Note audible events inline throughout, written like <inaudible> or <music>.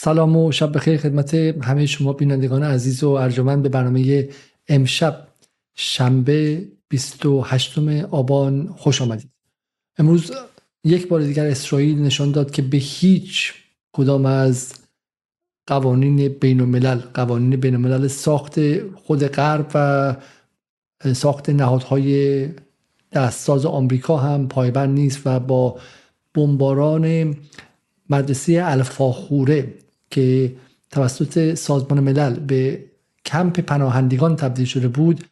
سلام و شب بخیر خدمت همه شما بینندگان عزیز و ارجمند به برنامه امشب شنبه 28 آبان خوش آمدید. امروز یک بار دیگر اسرائیل نشان داد که به هیچ کدام از قوانین بین الملل قوانین بین الملل ساخت خود غرب و ساخت نهادهای دستساز آمریکا هم پایبند نیست و با بمباران مدرسه الفاخوره که توسط سازمان ملل به کمپ پناهندگان تبدیل شده بود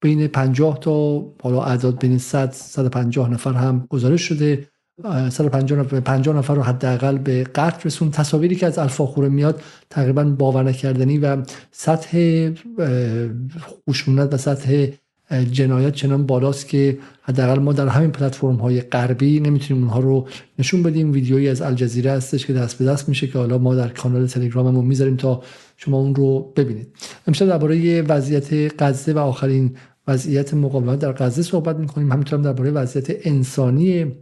بین 50 تا حالا اعداد بین 100 150 نفر هم گزارش شده. 150 نفر 50 نفر رو حداقل به قتل رسون تصاویری که از الفاخوره میاد تقریبا باور نکردنی و سطح خشونت و سطح جنایت چنان بالاست که حداقل ما در همین پلتفرم های غربی نمی‌تونیم اونها رو نشون بدیم. ویدیویی از الجزیره هستش که دست به دست میشه که حالا ما در کانال تلگراممون می‌ذاریم تا شما اون رو ببینید. امشب درباره وضعیت غزه و آخرین وضعیت مقاومت در غزه صحبت می‌کنیم. همینطور هم درباره وضعیت انسانی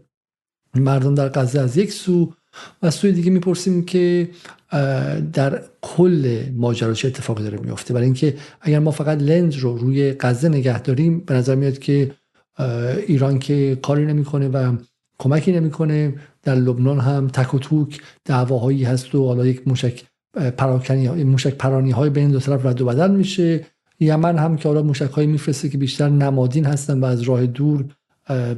مردم در غزه. از یک سو و سوی دیگه می‌پرسیم که در کل ماجرا چه اتفاقی داره میفته برای اینکه اگر ما فقط لنز رو روی غزه نگه داریم به نظر میاد که ایران که کاری نمی‌کنه و کمکی نمی‌کنه در لبنان هم تک و توک دعواهایی هست و حالا یک موشک پراکنی موشک پرانی های بین دو طرف رد و بدل میشه. یمن هم که حالا موشک هایی میفرسته که بیشتر نمادین هستن و از راه دور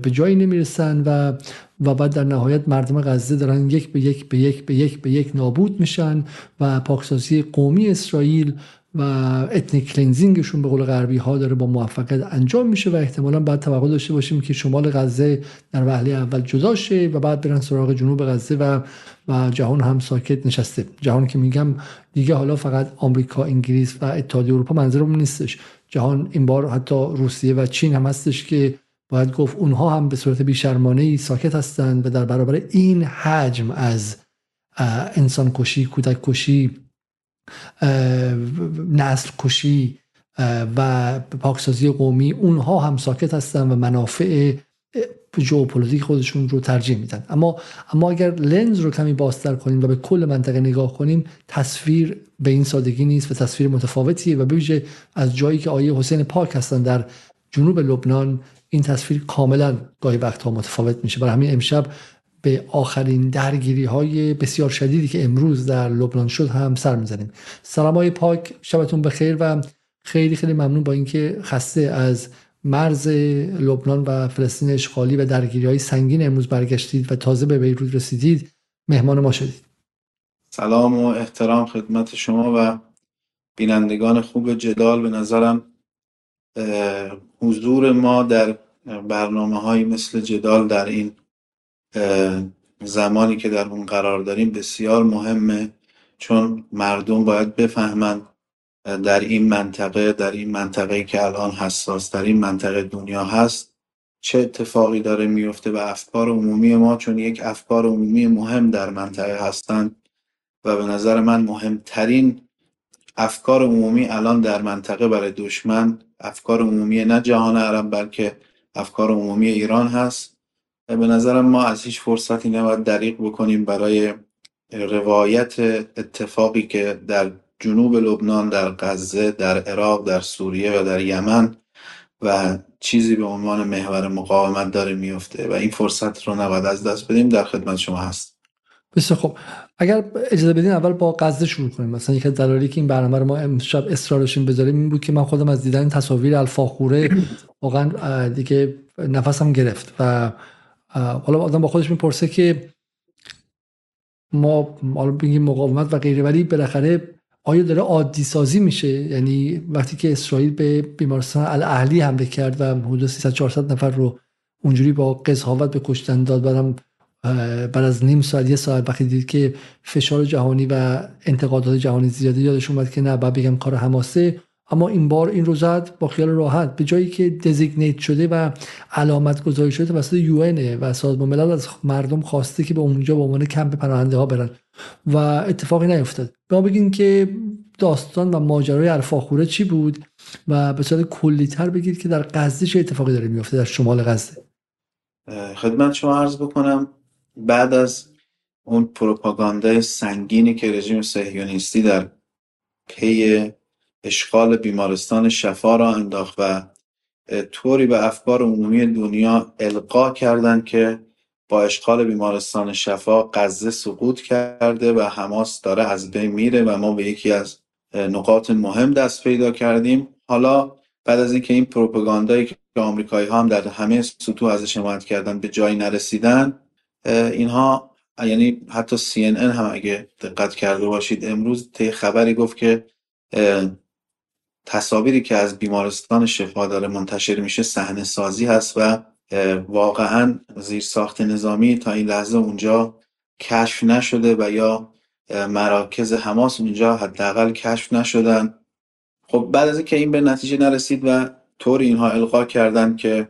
به جایی نمی‌رسن و و بعد در نهایت مردم غزه دارن یک به یک به یک به یک به یک نابود میشن و پاکسازی قومی اسرائیل و ethnic cleansing شون به قول غربی ها داره با موفقیت انجام میشه و احتمالا بعد توقع داشته باشیم که شمال غزه در وهله اول جدا شه و بعد برن سراغ جنوب غزه و و جهان هم ساکت نشسته. جهان که میگم دیگه حالا فقط آمریکا انگلیس و اتحادیه اروپا منظورم نیستش. جهان این بار حتی روسیه و چین هم هستش که باید گفت اونها هم به صورت بیشرمانه ساکت هستند و در برابر این حجم از انسان کشی کودک کشی نسل کشی و پاکسازی قومی اونها هم ساکت هستند و منافع ژئوپلیتیک خودشون رو ترجیح میدن. اما اما اگر لنز رو کمی بازتر کنیم و به کل منطقه نگاه کنیم تصویر به این سادگی نیست و تصویر متفاوتیه و به از جایی که آقای حسین پاک هستن در جنوب لبنان این تصویر کاملا گاهی وقتها متفاوت میشه. برای همین امشب به آخرین درگیری های بسیار شدیدی که امروز در لبنان شد هم سر می‌زنیم. سلام های پاک شبتون بخیر و خیلی خیلی ممنون با اینکه خسته از مرز لبنان و فلسطین اشغالی و درگیری های سنگین امروز برگشتید و تازه به بیروت رسیدید. مهمان ما شدید. سلام و احترام خدمت شما و بینندگان خوب جدال به نظرم حضور ما در برنامه های مثل جدال در این زمانی که در اون قرار داریم بسیار مهمه چون مردم باید بفهمند در این منطقه در این منطقه که الان حساس در این منطقه دنیا هست چه اتفاقی داره میفته و افکار عمومی ما چون یک افکار عمومی مهم در منطقه هستند و به نظر من مهمترین افکار عمومی الان در منطقه برای دشمن افکار عمومی نه جهان عرب بلکه افکار عمومی ایران هست. به نظرم ما از هیچ فرصتی نباید دریق بکنیم برای روایت اتفاقی که در جنوب لبنان در غزه در عراق در سوریه و در یمن و چیزی به عنوان محور مقاومت داره میفته و این فرصت رو نباید از دست بدیم. در خدمت شما هست بسیار خب اگر اجازه بدین اول با غزه شروع کنیم. مثلا یک دلایلی که این برنامه رو ما امشب اصرار بذاریم این بود که من خودم از دیدن تصاویر الفاخوره واقعا دیگه نفسم گرفت و حالا آدم با خودش می‌پرسه که ما حالا بگیم مقاومت و غیره ولی بالاخره آیا داره عادی سازی میشه؟ یعنی وقتی که اسرائیل به بیمارستان الاهلی حمله کرد و حدود 300 400 نفر رو اونجوری با قضاوت به کشتن داد بعدم بعد از نیم ساعت یه ساعت وقتی دید که فشار جهانی و انتقادات جهانی زیاده یادش اومد که نه بعد بگم کار حماسه. اما این بار این رو زد با خیال راحت. به جایی که دزیگنیت شده و علامت گذاری شده توسط یو و سازمان ملل از مردم خواسته که به اونجا به عنوان کمپ پناهنده ها برن و اتفاقی نیفتاد. به ما بگین که داستان و ماجرای الفاخوره چی بود و به صورت کلیتر بگید که در غزه چه اتفاقی داره میفته در شمال غزه. خدمت شما عرض بکنم. بعد از اون پروپاگاندای سنگینی که رژیم صهیونیستی در پی اشغال بیمارستان شفا را انداخت و طوری به افکار عمومی دنیا القا کردند که با اشغال بیمارستان شفا غزه سقوط کرده و حماس داره از بین میره و ما به یکی از نقاط مهم دست پیدا کردیم. حالا بعد از اینکه این پروپاگاندایی که آمریکایی ها هم در همه سطوح ازش حمایت کردن به جایی نرسیدن اینها یعنی حتی CNN هم اگه دقت کرده باشید امروز ته خبری گفت که تصاویری که از بیمارستان شفا داره منتشر میشه صحنه سازی هست و واقعا زیر ساخت نظامی تا این لحظه اونجا کشف نشده و یا مراکز حماس اونجا حداقل کشف نشدن. خب بعد از اینکه این به نتیجه نرسید و طور اینها القا کردن که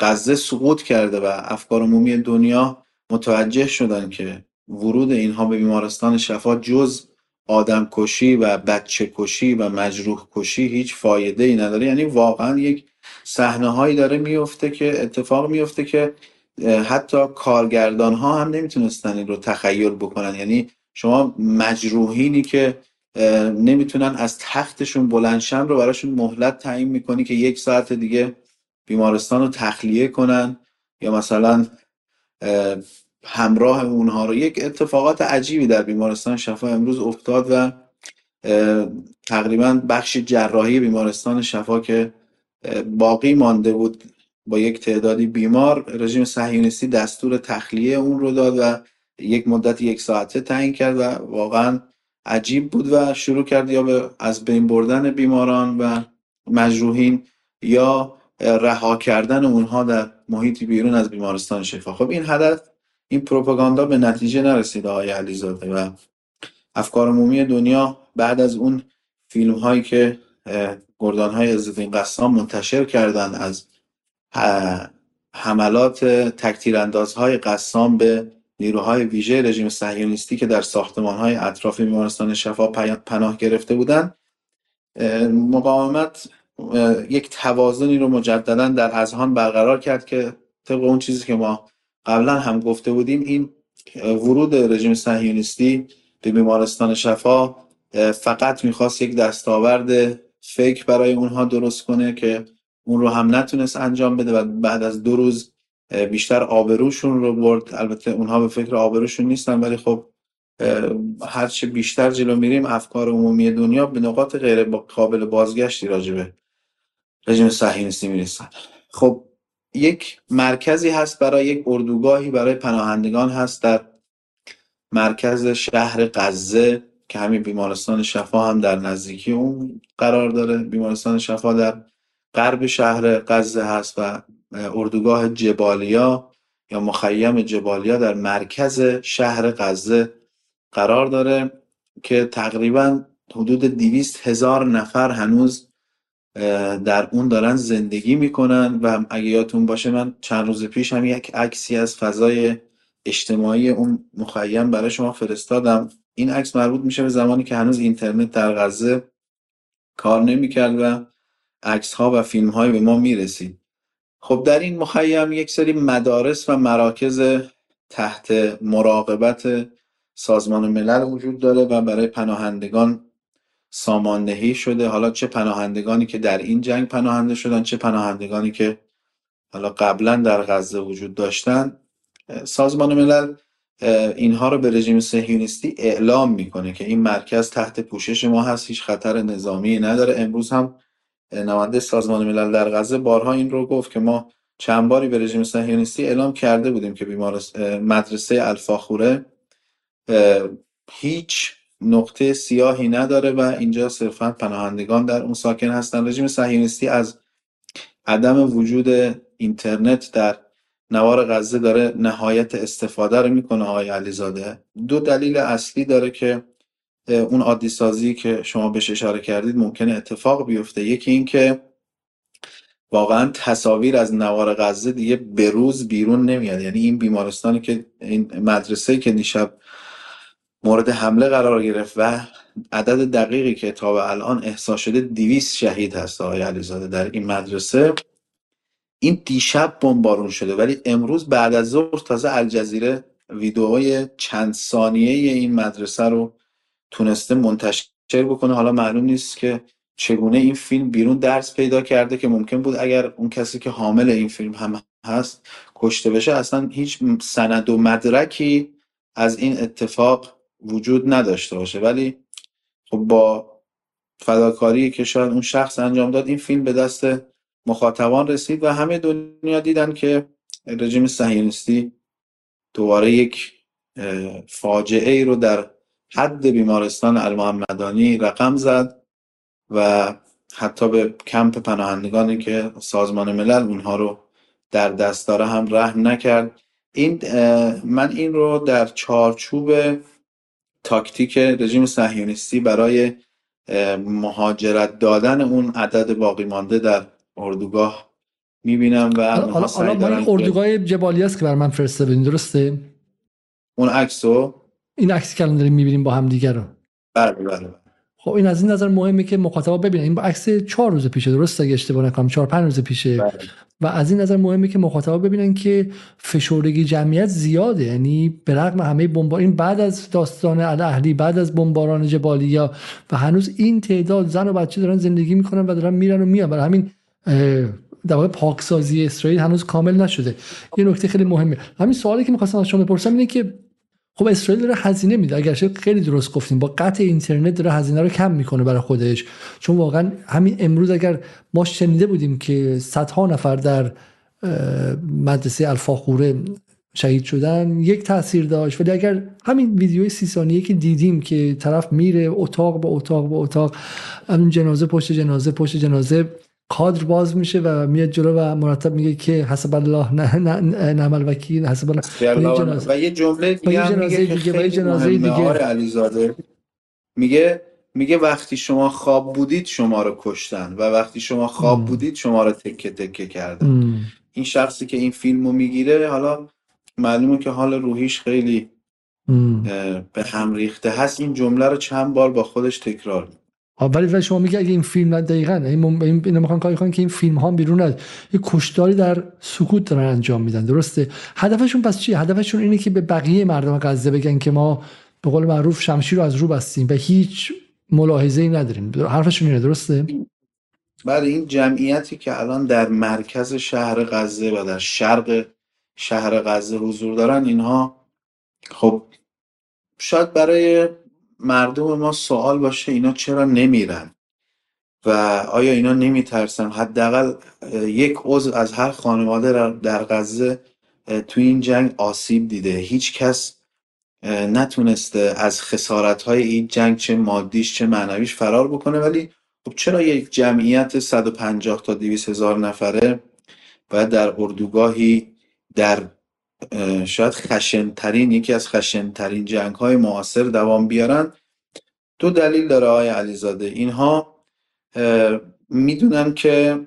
غزه سقوط کرده و افکار عمومی دنیا متوجه شدن که ورود اینها به بیمارستان شفا جز آدم کشی و بچه کشی و مجروح کشی هیچ فایده ای نداره. یعنی واقعا یک صحنه هایی داره میفته که اتفاق میفته که حتی کارگردان ها هم نمی‌تونستن این رو تخیل بکنن. یعنی شما مجروحینی که نمی‌تونن از تختشون بلندشن رو براشون مهلت تعیین می‌کنی که یک ساعت دیگه بیمارستان رو تخلیه کنن یا مثلا همراه اونها رو. یک اتفاقات عجیبی در بیمارستان شفا امروز افتاد و تقریبا بخش جراحی بیمارستان شفا که باقی مانده بود با یک تعدادی بیمار رژیم صهیونیستی دستور تخلیه اون رو داد و یک مدت یک ساعته تعیین کرد و واقعا عجیب بود و شروع کرد یا به از بین بردن بیماران و مجروحین یا رها کردن اونها در محیطی بیرون از بیمارستان شفا. خب این هدف این پروپاگاندا به نتیجه نرسید آقای علیزاده و افکار عمومی دنیا بعد از اون فیلم هایی که گردان های عزالدین قسام منتشر کردن از حملات تکتیر های قسام به نیروهای ویژه رژیم صهیونیستی که در ساختمان های اطراف بیمارستان شفا پناه گرفته بودند مقاومت یک توازنی رو مجددا در اذهان برقرار کرد که طبق اون چیزی که ما قبلا هم گفته بودیم این ورود رژیم صهیونیستی به بیمارستان شفا فقط می‌خواست یک دستاورد فیک برای اونها درست کنه که اون رو هم نتونست انجام بده و بعد از دو روز بیشتر آبروشون رو برد. البته اونها به فکر آبروشون نیستن ولی خب هرچه بیشتر جلو میریم افکار عمومی دنیا به نقاط غیر قابل بازگشتی راجبه رژیم صهیونیستی می‌رسن. خب یک مرکزی هست برای یک اردوگاهی برای پناهندگان هست در مرکز شهر غزه که همین بیمارستان شفا هم در نزدیکی اون قرار داره. بیمارستان شفا در غرب شهر غزه هست و اردوگاه جبالیا یا مخیم جبالیا در مرکز شهر غزه قرار داره که تقریبا حدود دیویست هزار نفر هنوز در اون دارن زندگی می‌کنن و اگه یادتون باشه من چند روز پیش هم یک عکسی از فضای اجتماعی اون مخیم برای شما فرستادم. این عکس مربوط میشه به زمانی که هنوز اینترنت در غزه کار نمی‌کرد و عکس ها و فیلم های به ما می‌رسید. خب در این مخیم یک سری مدارس و مراکز تحت مراقبت سازمان ملل وجود داره و برای پناهندگان ساماندهی شده. حالا چه پناهندگانی که در این جنگ پناهنده شدن چه پناهندگانی که حالا قبلا در غزه وجود داشتن. سازمان ملل اینها رو به رژیم صهیونیستی اعلام می‌کنه که این مرکز تحت پوشش ما هست هیچ خطر نظامی نداره. امروز هم نماینده سازمان ملل در غزه بارها این رو گفت که ما چند باری به رژیم صهیونیستی اعلام کرده بودیم که بیمارس مدرسه الفاخوره هیچ نقطه سیاهی نداره و اینجا صرفا پناهندگان در اون ساکن هستن. رژیم صهیونیستی از عدم وجود اینترنت در نوار غزه داره نهایت استفاده رو می‌کنه آقای علیزاده. دو دلیل اصلی داره که اون عادی سازی که شما بهش اشاره کردید ممکنه اتفاق بیفته. یکی این که واقعا تصاویر از نوار غزه دیگه به روز بیرون نمیاد. یعنی این بیمارستانی که این مدرسه که دیشب مورد حمله قرار گرفت و عدد دقیقی که تا الان احساس شده 200 شهید هست آقای علیزاده در این مدرسه. این دیشب بمبارون شده ولی امروز بعد از ظهر تازه الجزیره ویدئوهای چند ثانیه این مدرسه رو تونسته منتشر بکنه. حالا معلوم نیست که چگونه این فیلم بیرون درس پیدا کرده که ممکن بود اگر اون کسی که حامل این فیلم هم هست کشته بشه اصلا هیچ سند و مدرکی از این اتفاق وجود نداشته باشه. ولی خب با فداکاری که شاید اون شخص انجام داد این فیلم به دست مخاطبان رسید و همه دنیا دیدن که رژیم صهیونیستی دوباره یک فاجعه ای رو در حد بیمارستان المحمدانی رقم زد و حتی به کمپ پناهندگانی که سازمان ملل اونها رو در دست داره هم رحم نکرد. این من این رو در چارچوب تاکتیک رژیم صهیونیستی برای مهاجرت دادن اون عدد باقی مانده در اردوگاه می‌بینم و حالا حالا اردوگاه جبالی است که بر من فرستادین درسته؟ اون عکسو؟ این عکسی که الان داریم می‌بینیم با هم دیگر رو. بله بله. خب این از این نظر مهمه که مخاطبا ببینن. این عکس چهار روز پیشه درست اگه اشتباه نکنم چهار پنج روز پیشه. بله. و از این نظر مهمه که مخاطبا ببینن که فشردگی جمعیت زیاده. یعنی به رغم همه بمبار این بعد از داستان اهلی بعد از بمباران جبالیا و هنوز این تعداد زن و بچه دارن زندگی می‌کنن و دارن میرن و میان. برای همین در واقع پاکسازی اسرائیل هنوز کامل نشده. یه نکته خیلی مهمه. همین سوالی که می‌خواستم از شما بپرسم اینه که خب اسرائیل داره هزینه میده. اگر خیلی درست گفتیم با قطع اینترنت داره هزینه رو کم می‌کنه برای خودش. چون واقعا همین امروز اگر ما شنیده بودیم که صدها نفر در مدرسه الفاخوره شهید شدن یک تاثیر داشت. ولی اگر همین ویدیوی سی ثانیه که دیدیم که طرف میره اتاق به اتاق به اتاق جنازه پشت جنازه پشت جنازه کادر باز میشه و میاد جلو و مرتب میگه که حسب الله نه نه وکیل حسب الله. و یه جمله دیگه میگه دیگه و جنازه دیگه. علیزاده. میگه میگه وقتی شما خواب بودید شما رو کشتن و وقتی شما خواب بودید شما رو تکه تکه کردن. این شخصی که این فیلمو می‌گیره حالا معلومه که حال روحیش خیلی به هم ریخته. هست این جمله رو چند بار با خودش تکرار ولی شما میگه اگه این فیلم دقیقا این این می‌خوان کاری کنن که این فیلم ها بیرون از یه کشتاری در سکوت دارن انجام میدن درسته؟ هدفشون پس چیه؟ هدفشون اینه که به بقیه مردم غزه بگن که ما به قول معروف شمشیر رو از رو بستیم و هیچ ملاحظه ای نداریم. حرفشون اینه درسته؟ بعد این جمعیتی که الان در مرکز شهر غزه و در شرق شهر غزه حضور دارن اینها خب شاید برای مردم ما سوال باشه اینا چرا نمیرن و آیا اینا نمیترسن؟ حداقل یک عضو از هر خانواده در غزه تو این جنگ آسیب دیده. هیچ کس نتونسته از خسارت های این جنگ چه مادیش چه معنویش فرار بکنه. ولی خب چرا یک جمعیت 150 تا 200 هزار نفره باید در اردوگاهی در شاید خشنترین یکی از خشنترین جنگ های معاصر دوام بیارن. دو دلیل داره آقای علیزاده. اینها می‌دونن که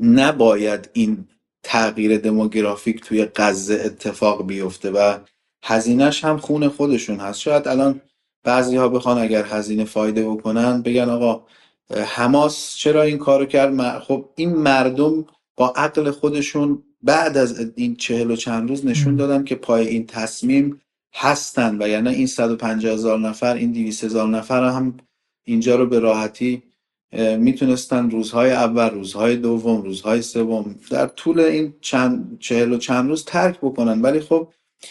نباید این تغییر دموگرافیک توی غزه اتفاق بیفته و هزینهش هم خون خودشون هست. شاید الان بعضی ها بخوان اگر هزینه فایده بکنن بگن آقا حماس چرا این کارو کرد؟ خب این مردم با عقل خودشون بعد از این چهل و چند روز نشون دادن که پای این تصمیم هستن و یعنی این 150 هزار نفر این 200 هزار نفر هم اینجا رو به راحتی می‌تونستن روزهای اول روزهای دوم روزهای سوم در طول این چند چهل و چند روز ترک بکنن. ولی خب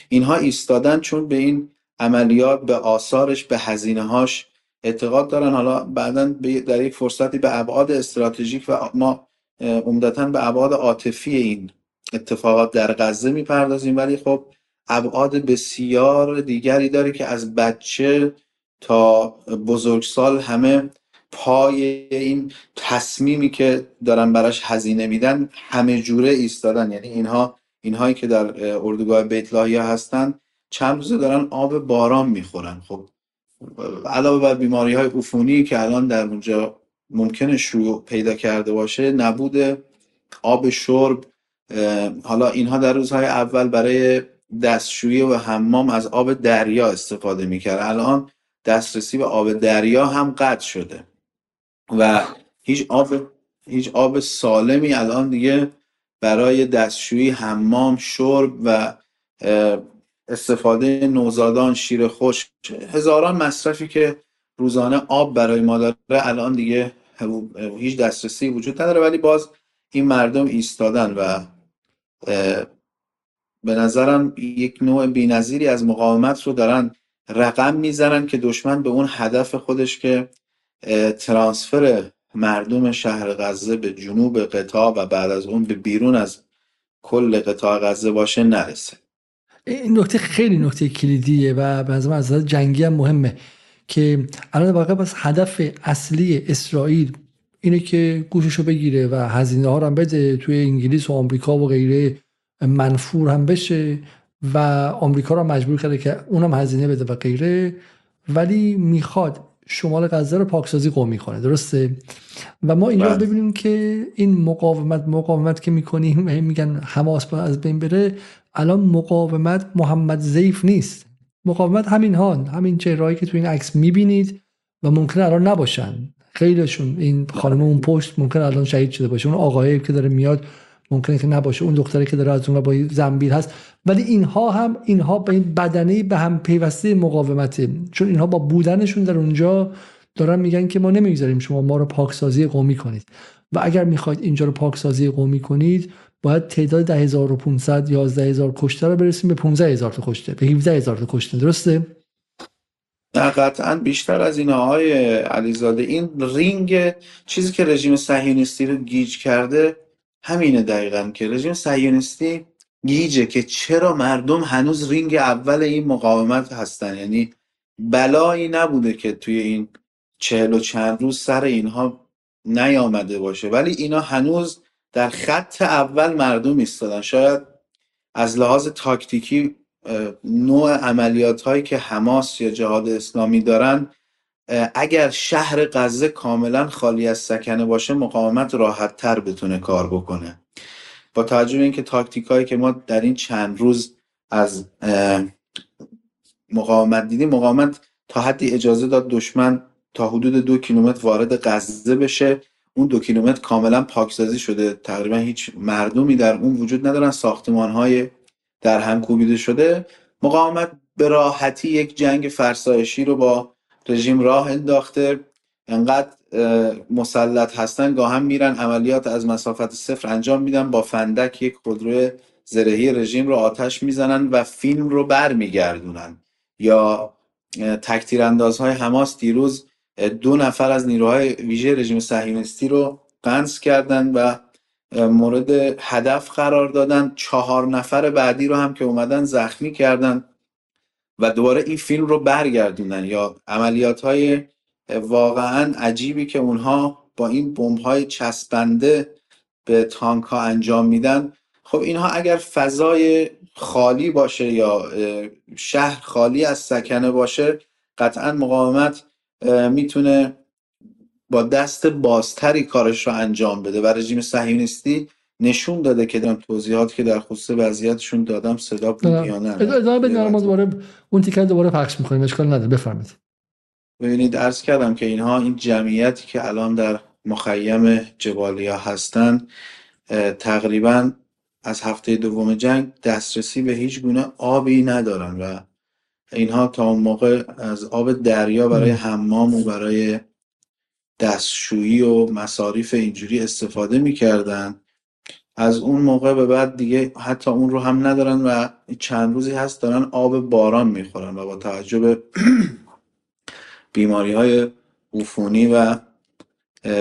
اینها ایستادن چون به این عملیات به آثارش به هزینه هاش اعتقاد دارن. حالا بعدا در یک فرصتی به ابعاد استراتژیک و ما عمدتا به ابعاد عاطفی این اتفاقات در غزه می‌پردازیم ولی خب ابعاد بسیار دیگری داره که از بچه تا بزرگسال همه پای این تصمیمی که دارن براش هزینه میدن همه جوره ایستادن. یعنی اینها اینهایی که در اردوگاه بیت هستن چند روزه دارن آب باران می‌خورن. خب علاوه بر بیماری های عفونی که الان در اونجا ممکنه شروع پیدا کرده باشه نبود آب شرب حالا اینها در روزهای اول برای دستشویی و حمام از آب دریا استفاده می‌کرد. الان دسترسی به آب دریا هم قطع شده و هیچ آب هیچ آب سالمی الان دیگه برای دستشویی حمام شرب و استفاده نوزادان شیر خوش هزاران مصرفی که روزانه آب برای ما داره الان دیگه هیچ دسترسی وجود نداره. ولی باز این مردم ایستادن و به نظرم یک نوع بینظیری از مقاومت رو دارن رقم می‌زنن که دشمن به اون هدف خودش که ترانسفر مردم شهر غزه به جنوب قطاع و بعد از اون به بیرون از کل قطاع غزه باشه نرسه. این نکته خیلی نکته کلیدیه و به نظر از جنگی هم مهمه که الان واقعا بس هدف اصلی اسرائیل اینه که گوششو بگیره و هزینه ها رو هم بده توی انگلیس و آمریکا و غیره منفور هم بشه و آمریکا رو مجبور کرده که اونم هزینه بده و غیره. ولی می‌خواد شمال غزه رو پاکسازی قومی کنه درسته؟ و ما اینجا بله. ببینیم که این مقاومت مقاومت که می‌کنیم میگن حماس از بین بره الان مقاومت محمد زیف نیست. مقاومت همین ها همین چهرهایی که تو این عکس می‌بینید و ممکنه الان نباشن. خیلیشون این خانم اون پشت ممکن الان شهید شده باشه. اون آقایی که داره میاد ممکنه که نباشه. اون دختری که داره از اون با زنبیل هست. ولی اینها هم اینها به این بدنه به هم پیوسته مقاومته. چون اینها با بودنشون در اونجا دارن میگن که ما نمی‌گذاریم شما ما رو پاکسازی قومی کنید. و اگر می‌خواید اینجا رو پاکسازی قومی کنید باید تعداد 10500 11000 کشته رو برسیم به 15000 تا کشته به 17000 تا کشته. درسته؟ نه قطعا بیشتر از این آقای علیزاده. این رینگ چیزی که رژیم صهیونیستی رو گیج کرده همینه دقیقا که رژیم صهیونیستی گیجه که چرا مردم هنوز رینگ اول این مقاومت هستن. یعنی بلایی نبوده که توی این چهل و چند روز سر اینها نیامده باشه. ولی اینا هنوز در خط اول مردم ایستادن. شاید از لحاظ تاکتیکی نوع عملیات هایی که حماس یا جهاد اسلامی دارن اگر شهر غزه کاملا خالی از سکنه باشه مقاومت راحت تر بتونه کار بکنه. با توجه به اینکه تاکتیک هایی که ما در این چند روز از مقاومت دیدیم مقاومت تا حدی اجازه داد دشمن تا حدود دو کیلومتر وارد غزه بشه. اون دو کیلومتر کاملا پاکسازی شده. تقریبا هیچ مردمی در اون وجود ندارن. ساختمان های در هم کوبیده شده مقاومت به راحتی یک جنگ فرسایشی رو با رژیم راه انداخته. انقدر مسلط هستن گاهم میرن عملیات از مسافت صفر انجام میدن با فندک یک خودرو زرهی رژیم رو آتش می‌زنن و فیلم رو برمیگردونن. یا تکتیر اندازهای حماس دیروز دو نفر از نیروهای ویژه رژیم صهیونیستی رو قنص کردن و مورد هدف قرار دادن. چهار نفر بعدی رو هم که اومدن زخمی کردن و دوباره این فیلم رو برگردوندن. یا عملیات های واقعا عجیبی که اونها با این بمب های چسبنده به تانک ها انجام میدن. خب اینها اگر فضای خالی باشه یا شهر خالی از سکنه باشه قطعا مقاومت می‌تونه با دست بازتری کارش رو انجام بده. و رژیم صهیونیستی نشون داده که دارم توضیحات که در خصوص وضعیتشون دادم صدا بود یا نه. ادامه بدین ما دوباره اون تیکر دوباره پخش می‌کنیم. اشکال نداره. بفرمایید. ببینید عرض کردم که اینها این جمعیتی که الان در مخیم جبالیا هستن تقریبا از هفته دوم جنگ دسترسی به هیچ گونه آبی ندارن و اینها تا اون موقع از آب دریا برای حمام و برای دستشویی و مصاریف اینجوری استفاده می‌کردن. از اون موقع به بعد دیگه حتی اون رو هم ندارن و چند روزی هست دارن آب باران می‌خورن و با توجه به <clears throat> بیماری های عفونی و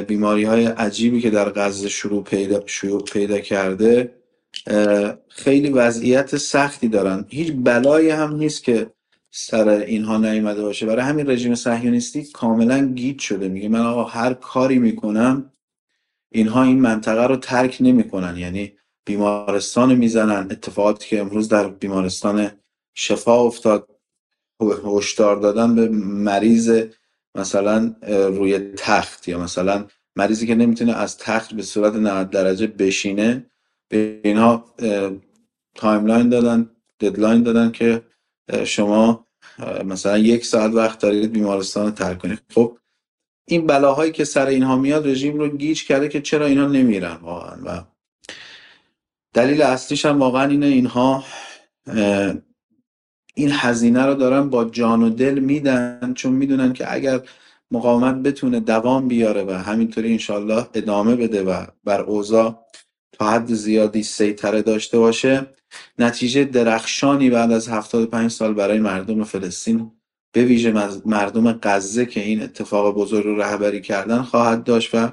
بیماری های عجیبی که در غزه شروع پیدا, شروع پیدا کرده خیلی وضعیت سختی دارن. هیچ بلایی هم نیست که سر اینها نیامده باشه. برای همین رژیم صهیونیستی کاملا گیت شده. میگه من آقا هر کاری می‌کنم اینها این منطقه رو ترک نمی‌کنن. یعنی بیمارستان می‌زنن. اتفاقاتی که امروز در بیمارستان شفا افتاد هشدار دادن به مریض مثلا روی تخت یا مثلا مریضی که نمی‌تونه از تخت به صورت 90 درجه بشینه. به اینها timeline دادن deadline دادن که شما مثلا یک ساعت وقت دارید بیمارستان رو ترک کنید. خب این بلاهایی که سر اینها میاد رژیم رو گیج کرده که چرا اینا نمیرن واقعا؟ و دلیل اصلیش هم واقعا اینه اینها این هزینه رو دارن با جان و دل میدن چون می‌دونن که اگر مقاومت بتونه دوام بیاره و همینطوری انشالله ادامه بده و بر اوضاع تا حد زیادی سیطره داشته باشه. نتیجه درخشانی بعد از 75 سال برای مردم فلسطین به ویژه مردم غزه که این اتفاق بزرگ رو رهبری کردن خواهد داشت و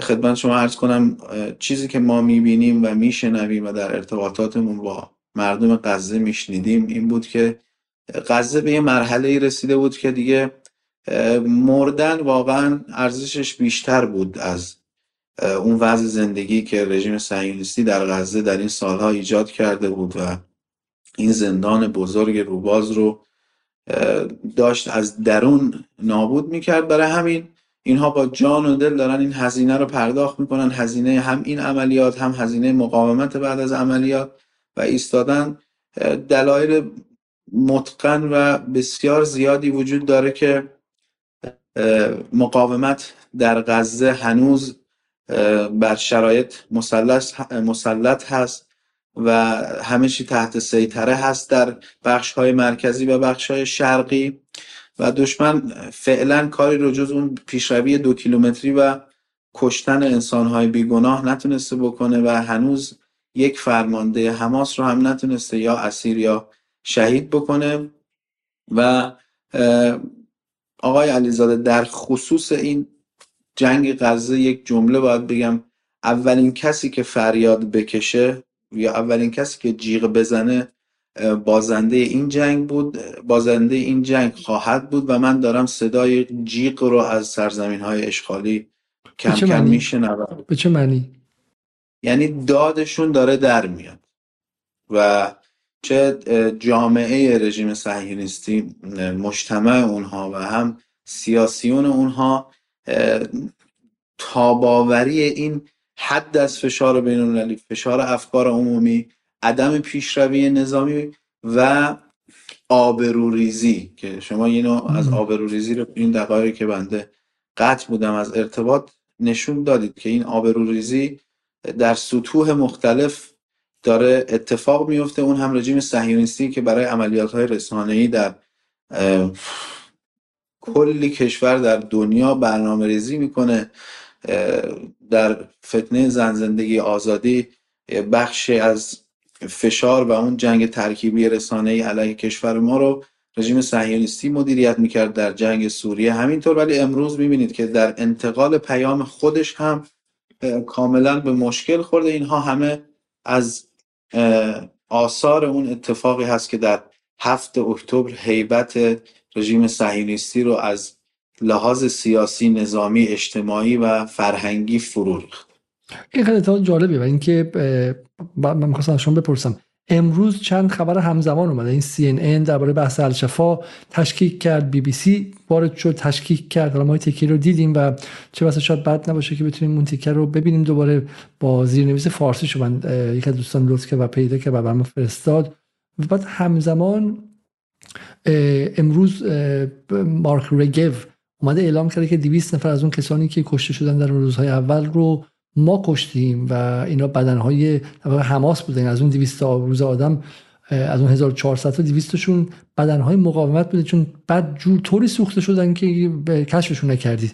خدمت شما عرض کنم چیزی که ما می‌بینیم و میشنویم و در ارتباطاتمون با مردم غزه میشنیدیم این بود که غزه به یه مرحله رسیده بود که دیگه مردن واقعا ارزشش بیشتر بود از اون وضع زندگی که رژیم صهیونیستی در غزه در این سالها ایجاد کرده بود و این زندان بزرگ روباز رو داشت از درون نابود می‌کرد. برای همین اینها با جان و دل دارن این هزینه رو پرداخت می‌کنن. هزینه هم این عملیات هم هزینه مقاومت بعد از عملیات و ایستادن دلایل متقن و بسیار زیادی وجود داره که مقاومت در غزه هنوز بر شرایط مسلط هست و همه چی تحت سیطره هست در بخش های مرکزی و بخش های شرقی. و دشمن فعلا کاری رو جز اون پیشروی دو کیلومتری و کشتن انسانهای بیگناه نتونسته بکنه و هنوز یک فرمانده حماس رو هم نتونسته یا اسیر یا شهید بکنه. و آقای علیزاده در خصوص این جنگ غزه یک جمله باید بگم اولین کسی که فریاد بکشه یا اولین کسی که جیغ بزنه بازنده این جنگ بود بازنده این جنگ خواهد بود و من دارم صدای جیغ رو از سرزمین های اشغالی کم کم میشنوم به چه معنی؟ یعنی دادشون داره در میاد و چه جامعه رژیم صهیونیستی مجتمع اونها و هم سیاسیون اونها تاباوری این حد از فشار بین المللی فشار افکار عمومی عدم پیشروی نظامی و آبروریزی که شما اینو از آبروریزی رو این دقایقی که بنده قطع بودم از ارتباط نشون دادید که این آبروریزی در سطوح مختلف داره اتفاق میفته اون هم رژیم صهیونیستی که برای عملیات های رسانه‌ای در کلی کشور در دنیا برنامه ریزی می‌کنه در فتنه زن زندگی آزادی بخشی از فشار و اون جنگ ترکیبی رسانه ای علیه کشور ما رو رژیم صهیونیستی مدیریت می‌کرد در جنگ سوریه. همینطور ولی امروز می‌بینید که در انتقال پیام خودش هم کاملا به مشکل خورده. اینها همه از آثار اون اتفاقی هست که در هفت اکتبر هیبت رژیم صهیونیستی رو از لحاظ سیاسی نظامی اجتماعی و فرهنگی فرو ریخت. این خیلی اتفاق جالبیه و اینکه من می‌خواستم شما بپرسم. امروز چند خبر همزمان اومده. این CNN درباره بحث الشفا تشکیک کرد. بی بی سی وارد شد تشکیک کرد. ما تکی رو دیدیم و چه واسه شاید بد نباشه که بتونیم اون تیکر رو ببینیم. دوباره با زیرنویس فارسی شو من یک از دوستان لطف کرد و پیدا کرد و برام فرستاد. و بعد همزمان امروز مارک رگو اومده اعلام کرده که 200 نفر از اون کسانی که کشته شدن در روزهای اول رو ما کشتیم و اینا بدنهای حماس بودن. از اون 200 روز آدم از اون 1400 تا 200 شون بدنهای مقاومت بوده چون بعد جور طوری سوخته شدن که کشفشون نکردید.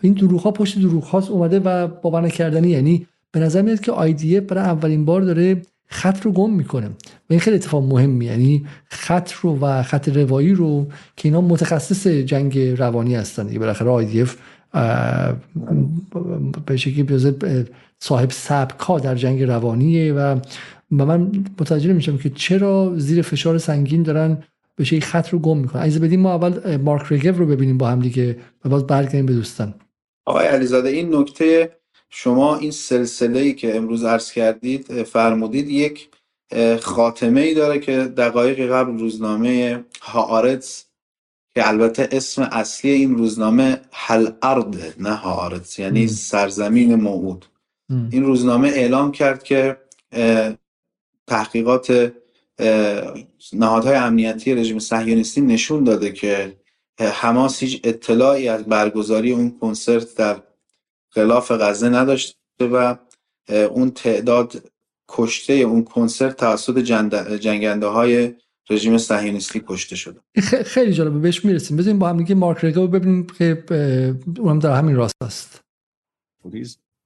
این دروغ ها پشت دروغ هاست اومده و باور نکردنی یعنی به نظر میاد که آیدیه برای اولین بار داره خط رو گم می‌کنه و این خیلی اتفاق مهمی یعنی خط رو و خط روایی رو که اینا متخصص جنگ روانی هستن. دیگه بالاخره آیدیف به شکلی صاحب سبک ها در جنگ روانیه و من متوجه میشم که چرا زیر فشار سنگین دارن به شکلی خط رو گم می‌کنن. عايز بدیم ما اول مارک رگو رو ببینیم با هم دیگه و باز برگردیم به دوستان. آقای علیزاده این نکته شما این سلسله ای که امروز عرض کردید فرمودید یک خاتمه ای داره که دقایق قبل روزنامه هاارتس که البته اسم اصلی این روزنامه هل ارد نه هاارتس یعنی سرزمین موعود. این روزنامه اعلام کرد که تحقیقات نهادهای امنیتی رژیم صهیونیستی نشون داده که حماس هیچ اطلاعی از برگزاری اون کنسرت در غلاف غزه نداشته و اون تعداد کشته اون کنسرت توسط جنگنده های رژیم صهیونیستی کشته شده خیلی جالبه بهش می‌رسیم بزنیم با هم دیگه مارک رگا ببینیم که اونم در همین راست است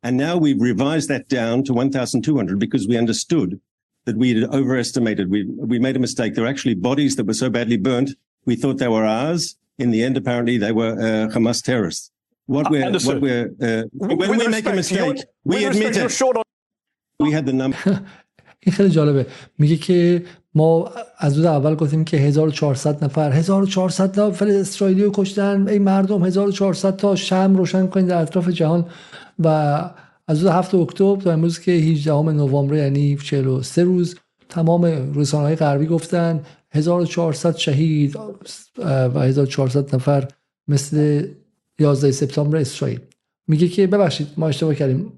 And now we've revised that down to 1,200 because we understood that we had overestimated. We, we made a mistake. There were actually bodies that were so badly burnt, we thought they were ours. In the end, apparently, they were uh, Hamas terrorists. What we're, what we're, uh, when with we make a mistake, we admit it. On... We had the number. <laughs> این خیلی جالبه میگه که ما از روز اول گفتیم که 1400 نفر 1400 نفر اسرائیلی رو کشتن ای مردم 1400 تا شم روشن کنید در اطراف جهان و از روز 7 اکتبر تا امروز که 18 نوامبر یعنی 43 روز تمام رسانه های غربی گفتن 1400 شهید و 1400 نفر مثل 11 سپتامبر اسرائیل. میگه که ببخشید ما اشتباه کردیم.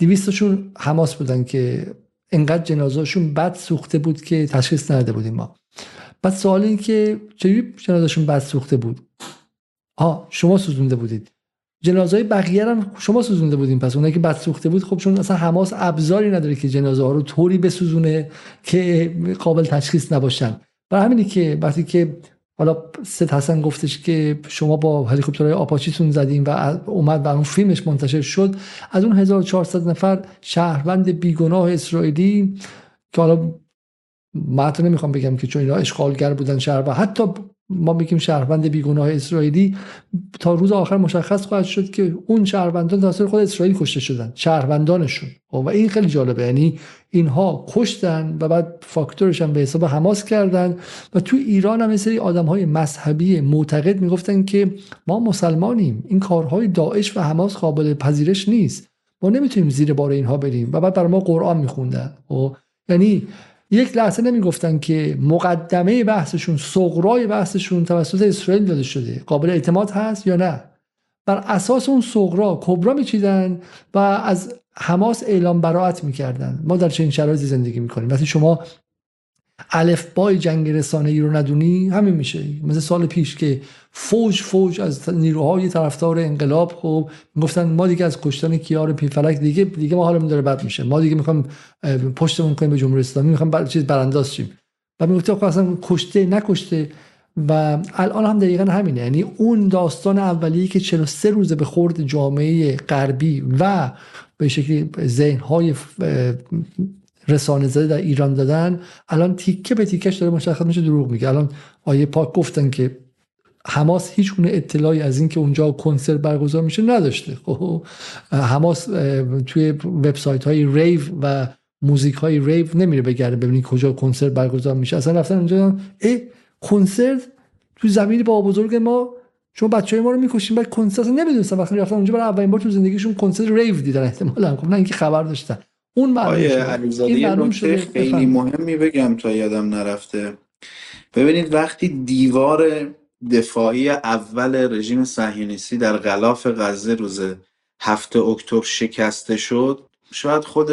200 شون حماس بودن که انقدر جنازهشون بد سوخته بود که تشخیص نداده بودیم ما. بعد سوال این که چجوری جنازهشون بد سوخته بود؟ ها شما سوزونده بودید. جنازه های بقیه هم شما سوزونده بودیم. پس اونایی که بد سوخته بود خب چون اصلا حماس ابزاری نداره که جنازه ها رو طوری بسوزونه که قابل تشخیص نباشن. برای همینی که وقتی که حالا سید حسن گفتش که شما با هلیکوپترهای آپاچیتون زدیم و اومد و اون فیلمش منتشر شد. از اون 1400 نفر شهروند بیگناه اسرائیلی که حالا من نمی‌خوام بگم که چون اینا اشغالگر بودن شهر و حتی ما میگیم شهروند بیگناه اسرائیلی تا روز آخر مشخص خواهد شد که اون شهروندان توسط خود اسرائیل کشته شدن شهروندانشون. و این خیلی جالبه. یعنی اینها کشتن و بعد فاکتورش هم به حساب حماس کردن و تو ایران هم سری آدم های مذهبی معتقد می‌گفتن که ما مسلمانیم. این کارهای داعش و حماس قابل پذیرش نیست. ما نمی‌تونیم زیر بار اینها بریم. و بعد برای ما قرآن میخوندن. خب، یعنی یک لحظه نمی‌گفتن که مقدمه بحثشون سغرای بحثشون توسط اسرائیل داده شده. قابل اعتماد هست یا نه؟ بر اساس اون سغرا کبرا میچیدن و از حماس اعلام براعت می‌کردن. ما در چنین شرایطی زندگی می‌کنیم. وقتی شما الفبای جنگ رسانه ای رو ندونی همین میشه. مثل سال پیش که فوج فوج از نیروهای طرفدار انقلاب خب می‌گفتن ما دیگه از کشتن کیار پیفلک دیگه دیگه ما حالمون داره بد میشه. ما دیگه می‌خوام پشتمون کنیم به جمهوری اسلامی می‌خوام بر چیز برانداز شیم. و می‌گفت اصلا کشته نکشته. و الان هم دقیقا همینه. یعنی اون داستان اولیه که 43 روزه به خورد جامعه غربی و به شکلی ذهنهای رسانه زده در ایران دادن. الان تیکه به تیکش داره مشخص میشه دروغ میگه. الان آیه پاک گفتن که حماس هیچ گونه اطلاعی از اینکه اونجا کنسرت برگزار میشه نداشته. خب حماس توی وبسایت های ریو و موزیک های ریو نمیره بگرده ببینید کجا کنسرت برگزار میشه. اصلا رفتن اونجا ای کنسرت تو زمین با بزرگ ما شما بچه های ما رو می‌کشیم بعد کنسرت نمی‌دونستن. وقتی رفتن اونجا برای اولین بار تو زندگیشون کنسرت ریو دیدن احتمالاً. خب نه اینکه خبر داشتن. اون معلوم شده. خیلی مهمی بگم تا یادم نرفته. ببینید وقتی دیوار دفاعی اول رژیم صهیونیستی در غلاف غزه روز هفته اکتبر شکسته شد شاید خود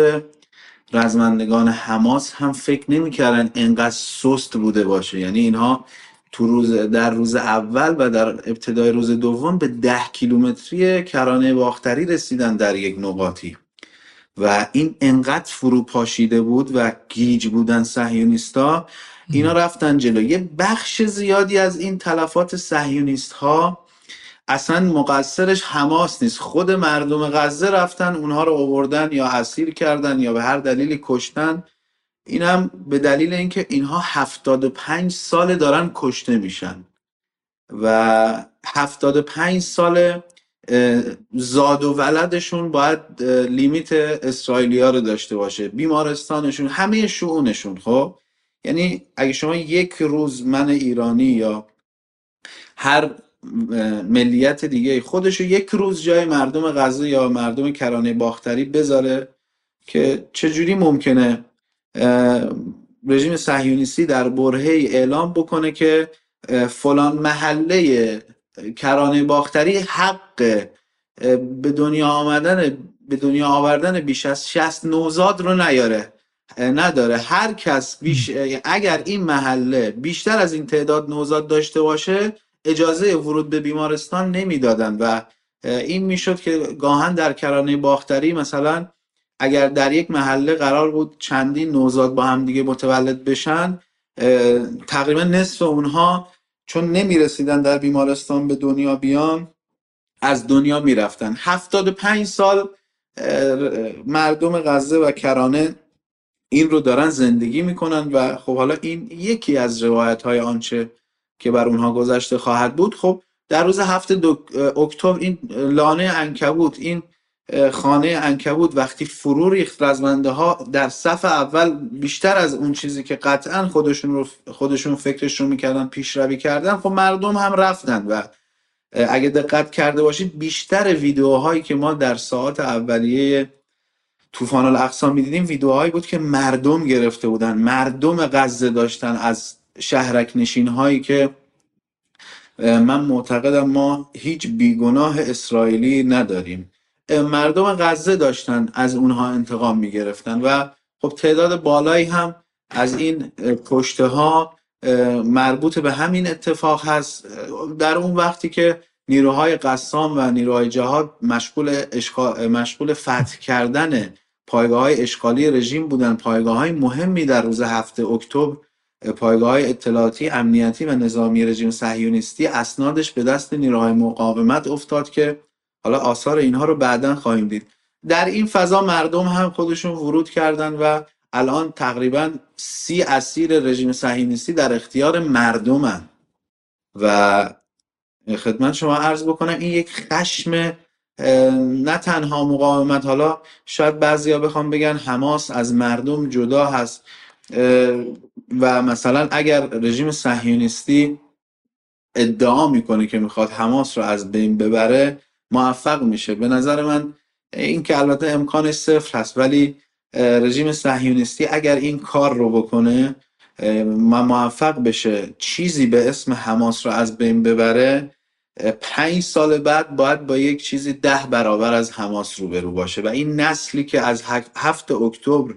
رزمندگان حماس هم فکر نمی‌کردن انقدر سست بوده باشه. یعنی اینها تو روز در روز اول و در ابتدای روز دوم به ده کیلومتری کرانه باختری رسیدن در یک نقاطی. و این انقدر فرو پاشیده بود و گیج بودن سهیونیستا اینا رفتن جلو. یه بخش زیادی از این تلفات سهیونیست ها اصلا مقصرش حماس نیست. خود مردم غزه رفتن اونها رو آوردن یا اسیر کردن یا به هر دلیلی کشتن. اینم به دلیل اینکه اینها 75 سال دارن کشته میشن. و 75 سال زاد و ولدشون باید لیمیت اسرائیلیا رو داشته باشه بیمارستانشون همه شعونشون خب؟ یعنی اگه شما یک روز من ایرانی یا هر ملیت دیگه خودشو یک روز جای مردم غزه یا مردم کرانه باختری بذاره که چجوری ممکنه رژیم صهیونیستی در برهه اعلام بکنه که فلان محله کرانه باختری حق به دنیا آمدن به دنیا آوردن بیش از 60 نوزاد رو نیاره نداره. هر کس بیش اگر این محله بیشتر از این تعداد نوزاد داشته باشه اجازه ورود به بیمارستان نمی‌دادن و این می‌شد که گاهن در کرانه باختری مثلا اگر در یک محله قرار بود چندین نوزاد با هم دیگه متولد بشن تقریبا نصف اونها چون نمی‌رسیدن در بیمارستان به دنیا بیان از دنیا می‌رفتن. 75 سال مردم غزه و کرانه این رو دارن زندگی می‌کنن و خب حالا این یکی از روایت های آنچه که بر اونها گذشته خواهد بود. خب در روز هفته اکتبر این لانه انکبوت این خانه انکبوت وقتی فرو ریخت رزمنده ها در صف اول بیشتر از اون چیزی که قطعا خودشون رو خودشون فکرش رو می‌کردن پیشروی کردن خب مردم هم رفتن و اگه دقت کرده باشید بیشتر ویدیوهایی که ما در ساعت اولیه طوفان الاقصا می‌دیدیم ویدیوهایی بود که مردم گرفته بودن. مردم غزه داشتن از شهرک نشین هایی که من معتقدم ما هیچ بیگناه اسرائیلی نداریم. مردم غزه داشتن از اونها انتقام می‌گرفتن و خب تعداد بالایی هم از این کشته ها مربوط به همین اتفاق هست. در اون وقتی که نیروهای قسام و نیروهای جهاد مشغول, مشغول فتح کردن پایگاه های اشغالی رژیم بودن پایگاه های مهمی در روز هفته اکتبر پایگاه های اطلاعاتی امنیتی و نظامی رژیم صهیونیستی اسنادش به دست نیروهای مقاومت افتاد که حالا آثار اینها رو بعدا خواهیم دید. در این فضا مردم هم خودشون ورود کردن و الان تقریبا سی اسیر رژیم صهیونیستی در اختیار مردمن. و خدمت شما عرض بکنم این یک خشم نه تنها مقاومت حالا شاید بعضیا بخوام بگن حماس از مردم جدا هست. و مثلا اگر رژیم صهیونیستی ادعا می‌کنه که می‌خواد حماس رو از بین ببره موفق میشه. به نظر من این که البته امکانش صفر هست ولی رژیم صهیونیستی اگر این کار رو بکنه موفق بشه چیزی به اسم حماس رو از بین ببره پنج سال بعد باید با یک چیزی ده برابر از حماس روبرو باشه. و این نسلی که از هفت اکتبر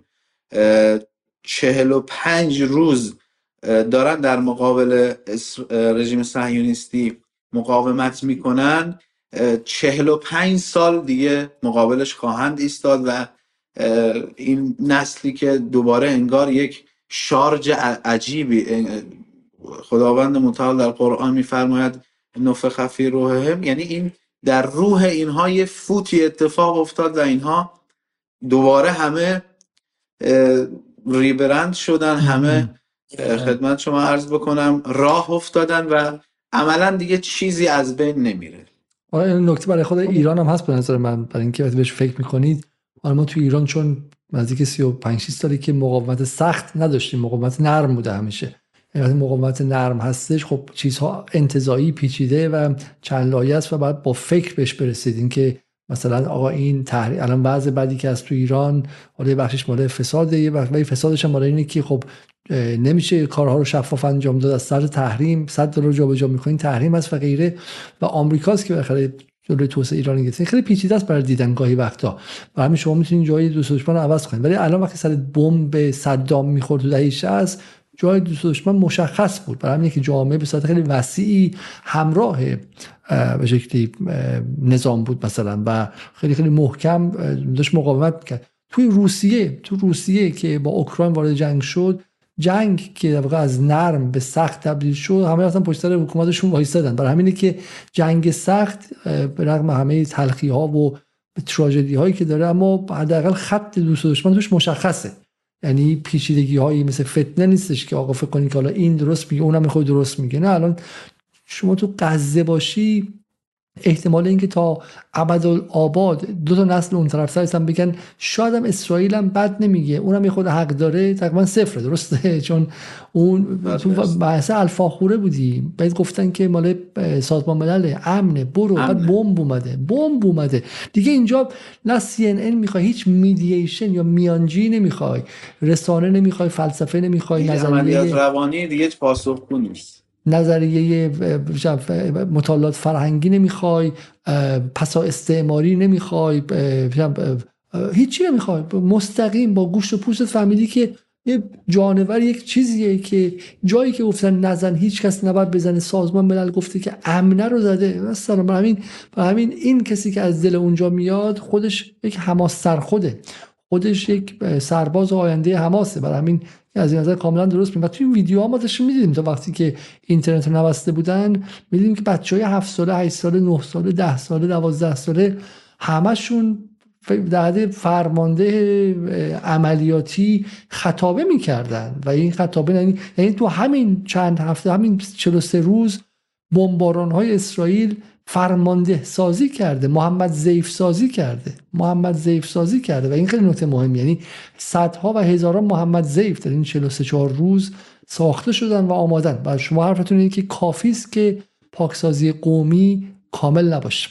چهل و پنج روز دارن در مقابل رژیم صهیونیستی مقاومت می‌کنن چهل و پنج سال دیگه مقابلش خواهند ایستاد و این نسلی که دوباره انگار یک شارج عجیبی خداوند متعال در قرآن میفرماید نفخ فی روحهم. یعنی این در روح اینها یه فوتی اتفاق افتاد و اینها دوباره همه ریبرند شدن همه خدمت شما عرض بکنم راه افتادن و عملا دیگه چیزی از بین نمیره. آره نکته برای خود ایران هم هست به نظر من برای اینکه وقتی بهش فکر می‌کنید. حالا ما تو ایران چون نزدیک 35 6 سالی که مقاومت سخت نداشتیم مقاومت نرم بوده همیشه. وقتی مقاومت نرم هستش خب چیزها انتظایی پیچیده و چند لایه است و باید با فکر بهش برسید. اینکه مثلا آقا این تحریم الان بعض بعدی که از تو ایران حالا بخشش مال فساده یه بخش فسادش هم مال اینه که خب نمیشه کارها رو شفاف انجام داد. از سر تحریم صد دلار جابجا می‌کنین تحریم است و غیره و آمریکاست که بالاخره جلوی توسعه ایران گرفته خیلی پیچیده است برای دیدن گاهی وقتا. و همین شما می‌تونید جای دوست دشمن رو عوض کنید ولی الان وقتی سر بمب صدام می‌خورد تو دهه 60 جای دوست دشمن مشخص بود. برای همین که جامعه به صورت خیلی وسیعی همراه به شکلی نظام بود مثلا. و خیلی خیلی محکم داشت مقاومت کرد توی روسیه تو روسیه که با اوکراین وارد جنگ شد جنگ که در واقع از نرم به سخت تبدیل شد همه اصلا پشت سر حکومتشون وایسادن برای همینه که جنگ سخت به رغم همه تلخی ها و تراژدی هایی که داره اما حداقل خط دوست دشمن توش مشخصه. یعنی پیچیدگی هایی مثل فتنه نیستش که آقا فکر کنی که حالا این درست میگه اونم خود درست میگه. نه الان شما تو غزه باشی احتمال اینکه تا آباد دو تا نسل اون طرف سر بگن شاید هم اسرائیل هم بد نمیگه. اونم یه خود حق داره تقریبا صفره درسته؟ <laughs> چون اون تو بحث الفاخوره بودی. بعد گفتن که مال سازمان ملل امنه برو. بعد بمب اومده بمب اومده. دیگه اینجا نه سی ان ان می‌خوای هیچ میدییشن یا میانجی نمی‌خوای. رسانه نمی‌خوای فلسفه نمی‌خوای نظریه. روانی دیگه پاسخگو نیست. نظریه مطالعات فرهنگی نمی‌خوای پسا استعماری نمی‌خوای هیچی نمی‌خوای. مستقیم با گوشت و پوست فهمیدی که یه جانور یک چیزیه که جایی که گفتن نزن هیچ کس نباید بزنه. سازمان ملل گفته که امنه رو زده. مثلا برای همین همین این کسی که از دل اونجا میاد خودش یک حماس سر خوده خودش یک سرباز آینده حماسه. برای همین از این نظر کاملا درست میگم توی ویدیو ها ما داشتیم می‌دیدیم. تا وقتی که اینترنت رو نبسته بودن می‌دیدیم که بچه های 7 ساله 8 ساله 9 ساله 10 ساله 12 ساله همشون در فرمانده عملیاتی خطابه می‌کردن. و این خطابه یعنی, یعنی تو همین چند هفته همین 43 روز بمباران های اسرائیل فرمانده سازی کرده محمد زیف سازی کرده محمد زیف سازی کرده. و این خیلی نکته مهم یعنی صدها و هزاران محمد زیف در این 43 4 روز ساخته شدن و آمادن. و شما حرفتون اینه که کافی است که پاکسازی قومی کامل نباشه.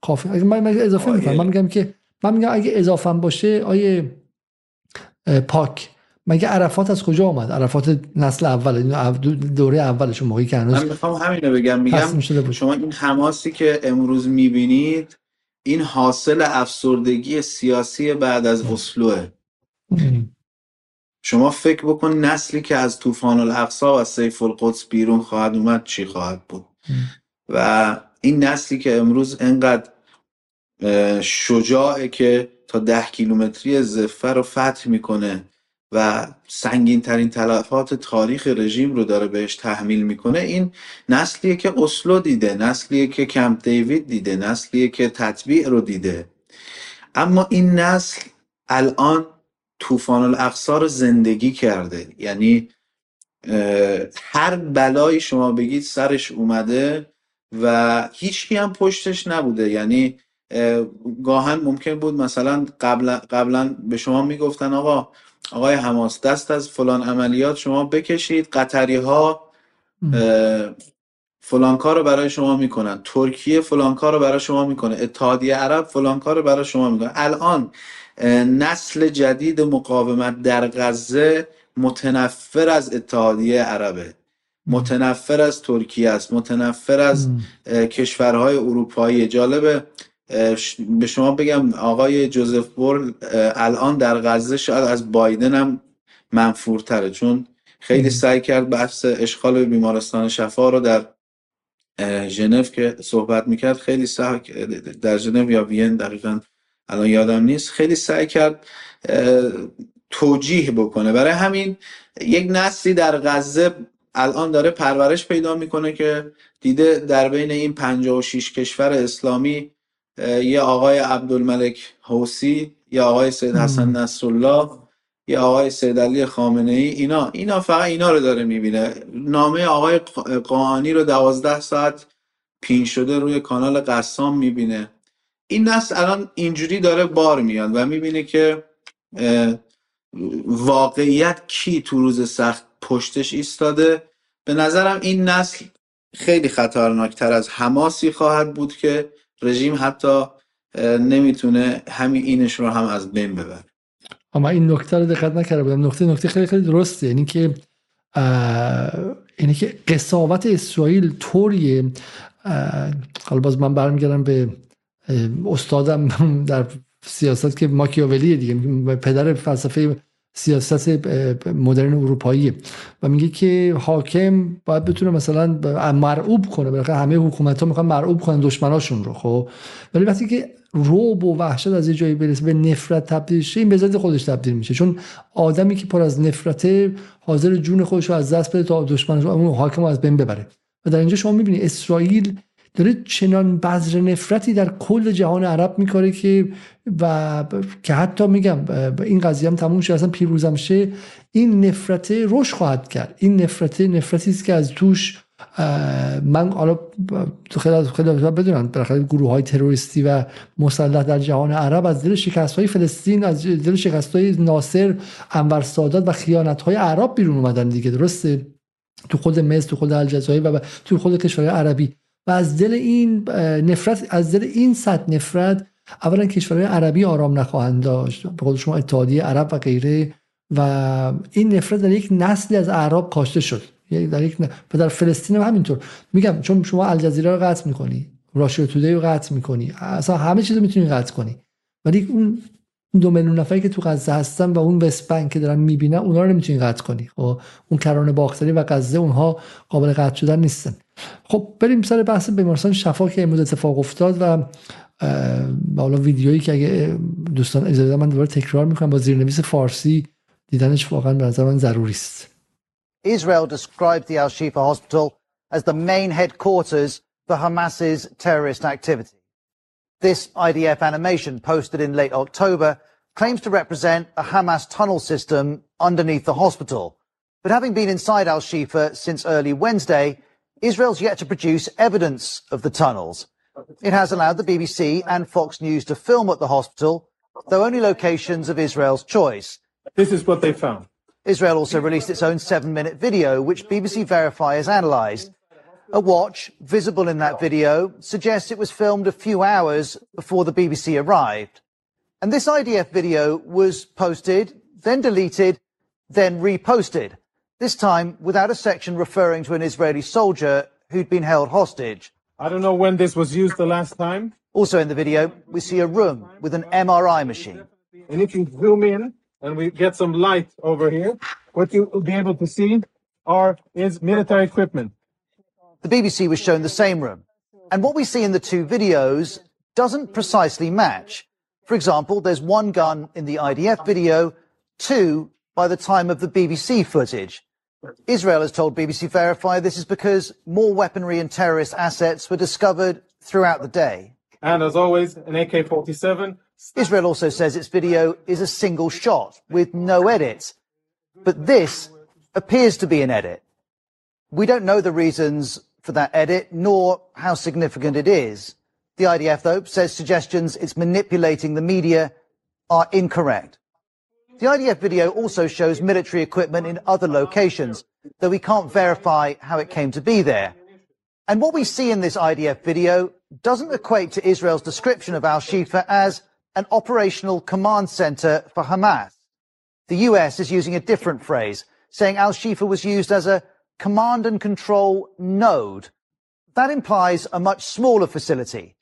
کافی. من اضافه می‌کنم. من میگم که من میگم اگه اضافه باشه آیه پاک. مگه عرفات از کجا آمد؟ عرفات نسل اول دوره اولشون موقعی که هنوز من می‌خوام همینو بگم. میگم شما این حماسی که امروز می‌بینید این حاصل افسردگی سیاسی بعد از اسلوه. شما فکر بکن نسلی که از طوفان الاقصا و سیف القدس بیرون خواهد اومد چی خواهد بود؟ و این نسلی که امروز انقدر شجاعه که تا ده کیلومتری زفه رو فتح می‌کنه و سنگین ترین تلفات تاریخ رژیم رو داره بهش تحمیل می‌کنه این نسلیه که اسلو دیده نسلیه که کمپ دیوید دیده نسلیه که تطبیع رو دیده. اما این نسل الان طوفان الاقصا رو زندگی کرده. یعنی هر بلایی شما بگید سرش اومده و هیچکی هم پشتش نبوده. یعنی گاهن ممکن بود مثلا قبلا, قبلا به شما می‌گفتن آقا آقای حماس دست از فلان عملیات شما بکشید. قطری ها فلان کار رو برای شما می‌کنن. ترکیه فلان کار رو برای شما می‌کنه. اتحادیه عرب فلان کار رو برای شما می‌کنه. الان نسل جدید مقاومت در غزه متنفر از اتحادیه عربه. متنفر از ترکیه است. متنفر از کشورهای اروپایی. جالبه به شما بگم آقای جوزف بورل الان در غزه شاید از بایدن هم منفورتره چون خیلی سعی کرد بحث اشغال بیمارستان شفا رو در ژنو که صحبت می‌کرد خیلی سعی در ژنو یا وین دقیقا الان یادم نیست خیلی سعی کرد توجیه بکنه. برای همین یک نسلی در غزه الان داره پرورش پیدا می‌کنه که دیده در بین این 56 کشور اسلامی یه آقای عبدالملک حوسی یا آقای سید حسن نصرالله یا آقای سید علی خامنه ای اینا اینا فقط اینا رو داره می‌بینه. نامه آقای قاانی رو دوازده ساعت پین شده روی کانال قسام می‌بینه. این نسل الان اینجوری داره بار میاد و می‌بینه که واقعیت کی تو روز سخت پشتش ایستاده. به نظرم این نسل خیلی خطرناکتر از حماسی خواهد بود که رژیم حتی نمی‌تونه همین اینش رو هم از بین ببره. اما این نکته رو دقت نکرده بودم نکته نکته خیلی خیلی درسته. یعنی که اینه که قصاوت اسرائیل طوریه. حالا باز من برمیگردم به استادم <laughs> در سیاست که ماکیاولی دیگه. پدر فلسفه سیاست مدرن اروپایی. و میگه که حاکم باید بتونه مثلا مرعوب کنه. بالاخره همه حکومت ها می‌خوان مرعوب کنن دشمناشون رو خب. ولی وقتی که روب و وحشت از یه جایی برسه به نفرت تبدیل شه این به خودش تبدیل میشه. چون آدمی که پر از نفرته حاضر جون خودش رو از دست بده تا دشمنش اون حاکم رو از بین ببره. و در اینجا شما می‌بینی اسرائیل داره چنان بذر نفرتی در کل جهان عرب میکاره که و که حتی میگم این قضیه هم تموم شد اصلا پیروزم شه. این نفرت رشد خواهد کرد. این نفرت نفرتی است که از توش من حالا خیلی خیلی بدونم بالاخره گروه های تروریستی و مسلح در جهان عرب از دل شکست های فلسطین از دل شکست های ناصر انور سادات و خیانت های عرب بیرون اومدن دیگه درسته؟ تو خود مصر تو خود الجزایر و تو خود کشورهای عربی. از دل این نفرت از دل این صد نفرت اولا کشورهای عربی آرام نخواهند داشت. به قول شما اتحادیه عرب و غیره. و این نفرت در یک نسلی از اعراب کاشته شد. در یک و در فلسطین هم همینطور. میگم چون شما الجزیره رو قطع می‌کنی راشیو تودی رو قطع می‌کنی اصلا همه چیز رو می‌تونی قطع کنی. ولی اون دو میلیون نفری که تو غزه هستن و اون وست که دارن می‌بینن اونا رو نمی‌تونی قطع کنی. خب اون کرانه باختری و غزه اونها قابل قطع شدن نیستن. خب بریم سر بحث بیمارستان شفا که امروز اتفاق افتاد و حالا ویدیویی که اگه دوستان اجازه من دوباره تکرار می‌کنم با زیرنویس فارسی دیدنش واقعا به نظر من ضروری است Israel described the Al Shifa hospital as the main headquarters for Hamas's terrorist activity. This IDF animation posted in late October claims to represent a Hamas tunnel system underneath the hospital. But having been inside Al Shifa since early Wednesday, Israel's yet to produce evidence of the tunnels. It has allowed the BBC and Fox News to film at the hospital, though only locations of Israel's choice. This is what they found. Israel also released its own seven minute video, which BBC Verify has analysed. A watch, visible in that video, suggests it was filmed a few hours before the BBC arrived. And this IDF video was posted, then deleted, then reposted, this time without a section referring to an Israeli soldier who'd been held hostage. I don't know when this was used the last time. Also in the video, we see a room with an MRI machine. And if you zoom in and we get some light over here, what you will be able to see are is military equipment. The BBC was shown the same room. And what we see in the two videos doesn't precisely match. For example, there's one gun in the IDF video, two by the time of the BBC footage. Israel has told BBC Verify this is because more weaponry and terrorist assets were discovered throughout the day. And as always, an AK-47. Israel also says its video is a single shot with no edits. But this appears to be an edit. We don't know the reasons for that edit, nor how significant it is. The IDF, though, says suggestions it's manipulating the media are incorrect. The IDF video also shows military equipment in other locations, though we can't verify how it came to be there. And what we see in this IDF video doesn't equate to Israel's description of Al Shifa as an operational command center for Hamas. The US is using a different phrase, saying Al Shifa was used as a command and control node. That implies a much smaller facility.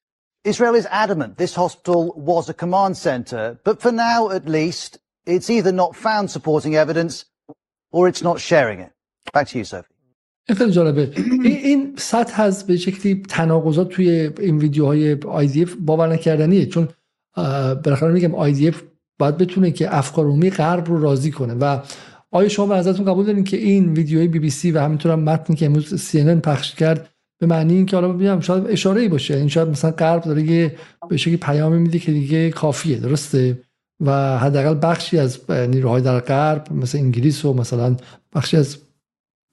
Israel is adamant this hospital was a command center, but for now at least, it's either not found supporting evidence or it's not sharing it. Back to you, Sophie. این خیلی جالبه. <clears throat> این, این سطح از به شکلی تناقضات توی این ویدیوهای IDF باور نکردنیه. چون بالاخره میگم IDF باید بتونه که افکار عمومی غرب رو راضی کنه. و آیا شما به نظرتون قبول دارین که این ویدیوهای بی بی سی و همینطور هم متنی که امروز سی پخش کرد به معنی اینکه حالا ببینم شاید اشاره ای باشه. این شاید مثلا غرب داره یه به شکلی پیامی میده که دیگه کافیه. درسته؟ و حداقل بخشی از نیروهای در غرب مثل انگلیس و مثلا بخشی از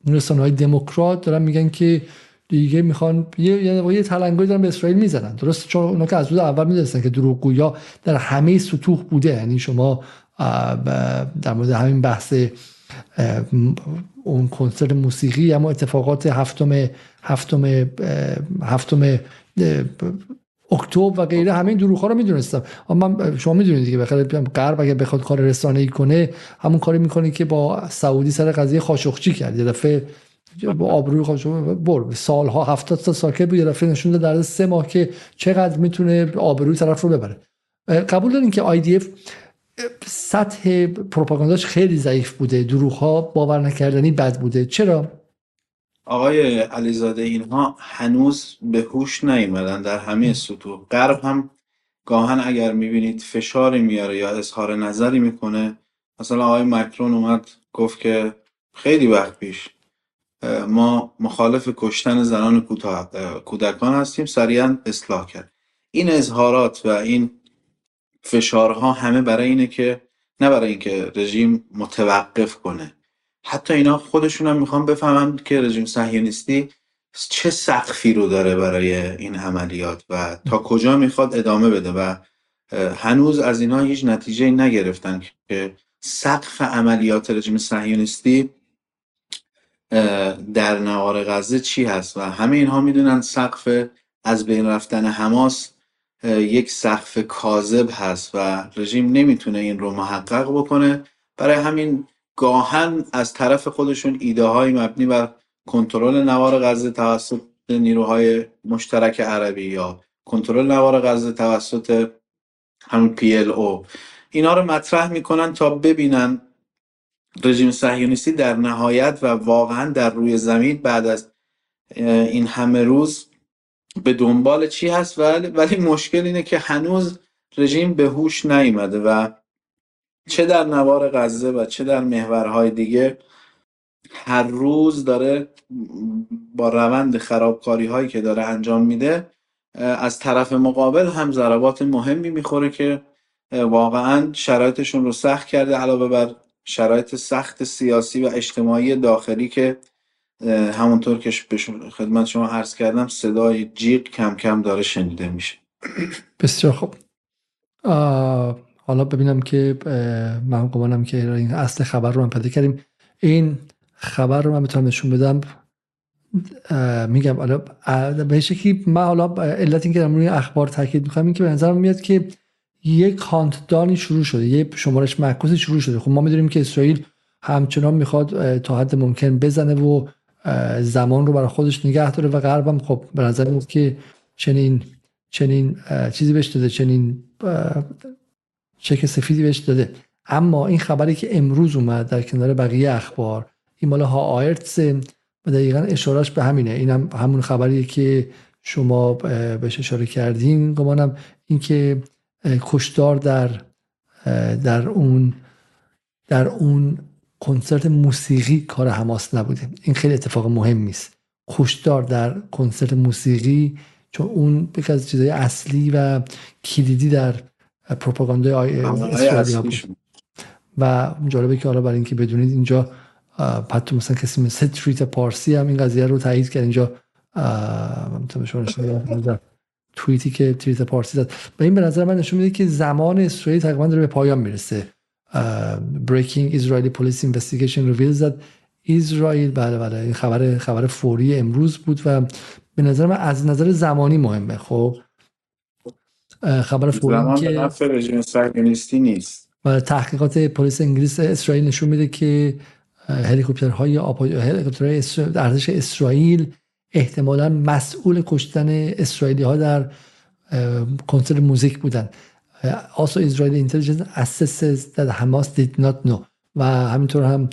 رسانه های دموکرات دارن میگن که دیگه می‌خوان یه یه, یه تلنگری دارن به اسرائیل می‌زنن. درست چون اونا که از روز اول می‌دونستن که دروغگویا در همه سطوح بوده. یعنی شما در مورد همین بحث اون کنسرت موسیقی اما اتفاقات هفتم هفتم هفتم اکتبر و غیره همه این دروغ رو می‌دونستم. اما من شما می‌دونید دیگه بخاطر غرب اگه بخواد کار رسانه ای کنه همون کاری می‌کنه که با سعودی سر قضیه خاشقچی کرد. یه دفعه با آبروی خودش بر سالها هفتاد تا ساکت بود یه دفعه نشون داد در سه ماه که چقدر می‌تونه آبروی طرف رو ببره. قبول دارین که IDF سطح پروپاگانداش خیلی ضعیف بوده. دروغ ها باور نکردنی بد بوده. چرا؟ آقای علیزاده اینها هنوز به هوش نیومدن در همه سطوح. غرب هم گاهن اگر می‌بینید فشاری میاره یا اظهار نظری می‌کنه. مثلا آقای مکرون اومد گفت که خیلی وقت پیش ما مخالف کشتن زنان کودکان هستیم سریعا اصلاح کرد. این اظهارات و این فشارها همه برای اینه که نه برای اینکه رژیم متوقف کنه. حتی اینا خودشون هم می‌خوان بفهمن که رژیم صهیونیستی چه سقفی رو داره برای این عملیات و تا کجا می‌خواد ادامه بده و هنوز از اینا هیچ نتیجه نگرفتن که سقف عملیات رژیم صهیونیستی در نوار غزه چی هست و همه اینها می‌دونن سقف از بین رفتن حماس یک سقف کاذب هست و رژیم نمی‌تونه این رو محقق بکنه. برای همین گاهن از طرف خودشون ایده های مبنی بر کنترل نوار غزه توسط نیروهای مشترک عربی یا کنترل نوار غزه توسط همون پی ال او. اینا رو مطرح می‌کنن تا ببینن رژیم صهیونیستی در نهایت و واقعا در روی زمین بعد از این همه روز به دنبال چی هست؟ ولی, ولی مشکل اینه که هنوز رژیم به هوش نیامده و چه در نوار غزه و چه در محورهای دیگه هر روز داره با روند خرابکاری هایی که داره انجام میده از طرف مقابل هم ضربات مهمی می‌خوره که واقعا شرایطشون رو سخت کرده علاوه بر شرایط سخت سیاسی و اجتماعی داخلی که همونطور که خدمت شما عرض کردم صدای جیغ کم کم داره شنیده میشه. بسیار خوب. حالا ببینم که من گمانم که این اصل خبر رو من پیدا کردیم. این خبر رو من می‌تونم نشون بدم. میگم حالا به شکلی من حالا علت این که روی اخبار تاکید می‌کنم این که به نظرم میاد که یک کانتدانی شروع شده یه شمارش معکوسی شروع شده. خب ما می‌دونیم که اسرائیل همچنان می‌خواد تا حد ممکن بزنه و زمان رو برای خودش نگه داره و غربم خب به نظر میاد که چنین چنین چیزی بهش چنین چک سفیدی بهش داده. اما این خبری که امروز اومد در کنار بقیه اخبار این مال ها آیرتس و دقیقا اشارش به همینه. این هم همون خبریه که شما بهش اشاره کردین. گمانم اینکه کشدار در در اون در اون کنسرت موسیقی کار حماس نبوده. این خیلی اتفاق مهمی است کشدار در کنسرت موسیقی چون اون یکی از چیزهای اصلی و کلیدی در پروپاگاندای اسرائیلی بود. و جالبه که حالا برای اینکه بدونید اینجا حتی مثلا کسی مثل تریت پارسی هم این قضیه رو تایید کرد. اینجا <laughs> توییتی که تریت پارسی داد و این به نظر من نشون میده که زمان اسرائیل تقریبا داره به پایان می‌رسه. breaking Israeli police investigation reveals that اسرائیل بله بله این خبر خبر فوری امروز بود و به نظر من از نظر زمانی مهمه. خب خبر فوری که رژیم نیست. و تحقیقات پلیس انگلیس اسرائیل نشون میده که هلیکوپترهای هلیکوپترهای ارتش اسرائیل احتمالا مسئول کشتن اسرائیلی ها در کنسرت موزیک بودن. also Israeli intelligence assesses that Hamas did not know. و همینطور هم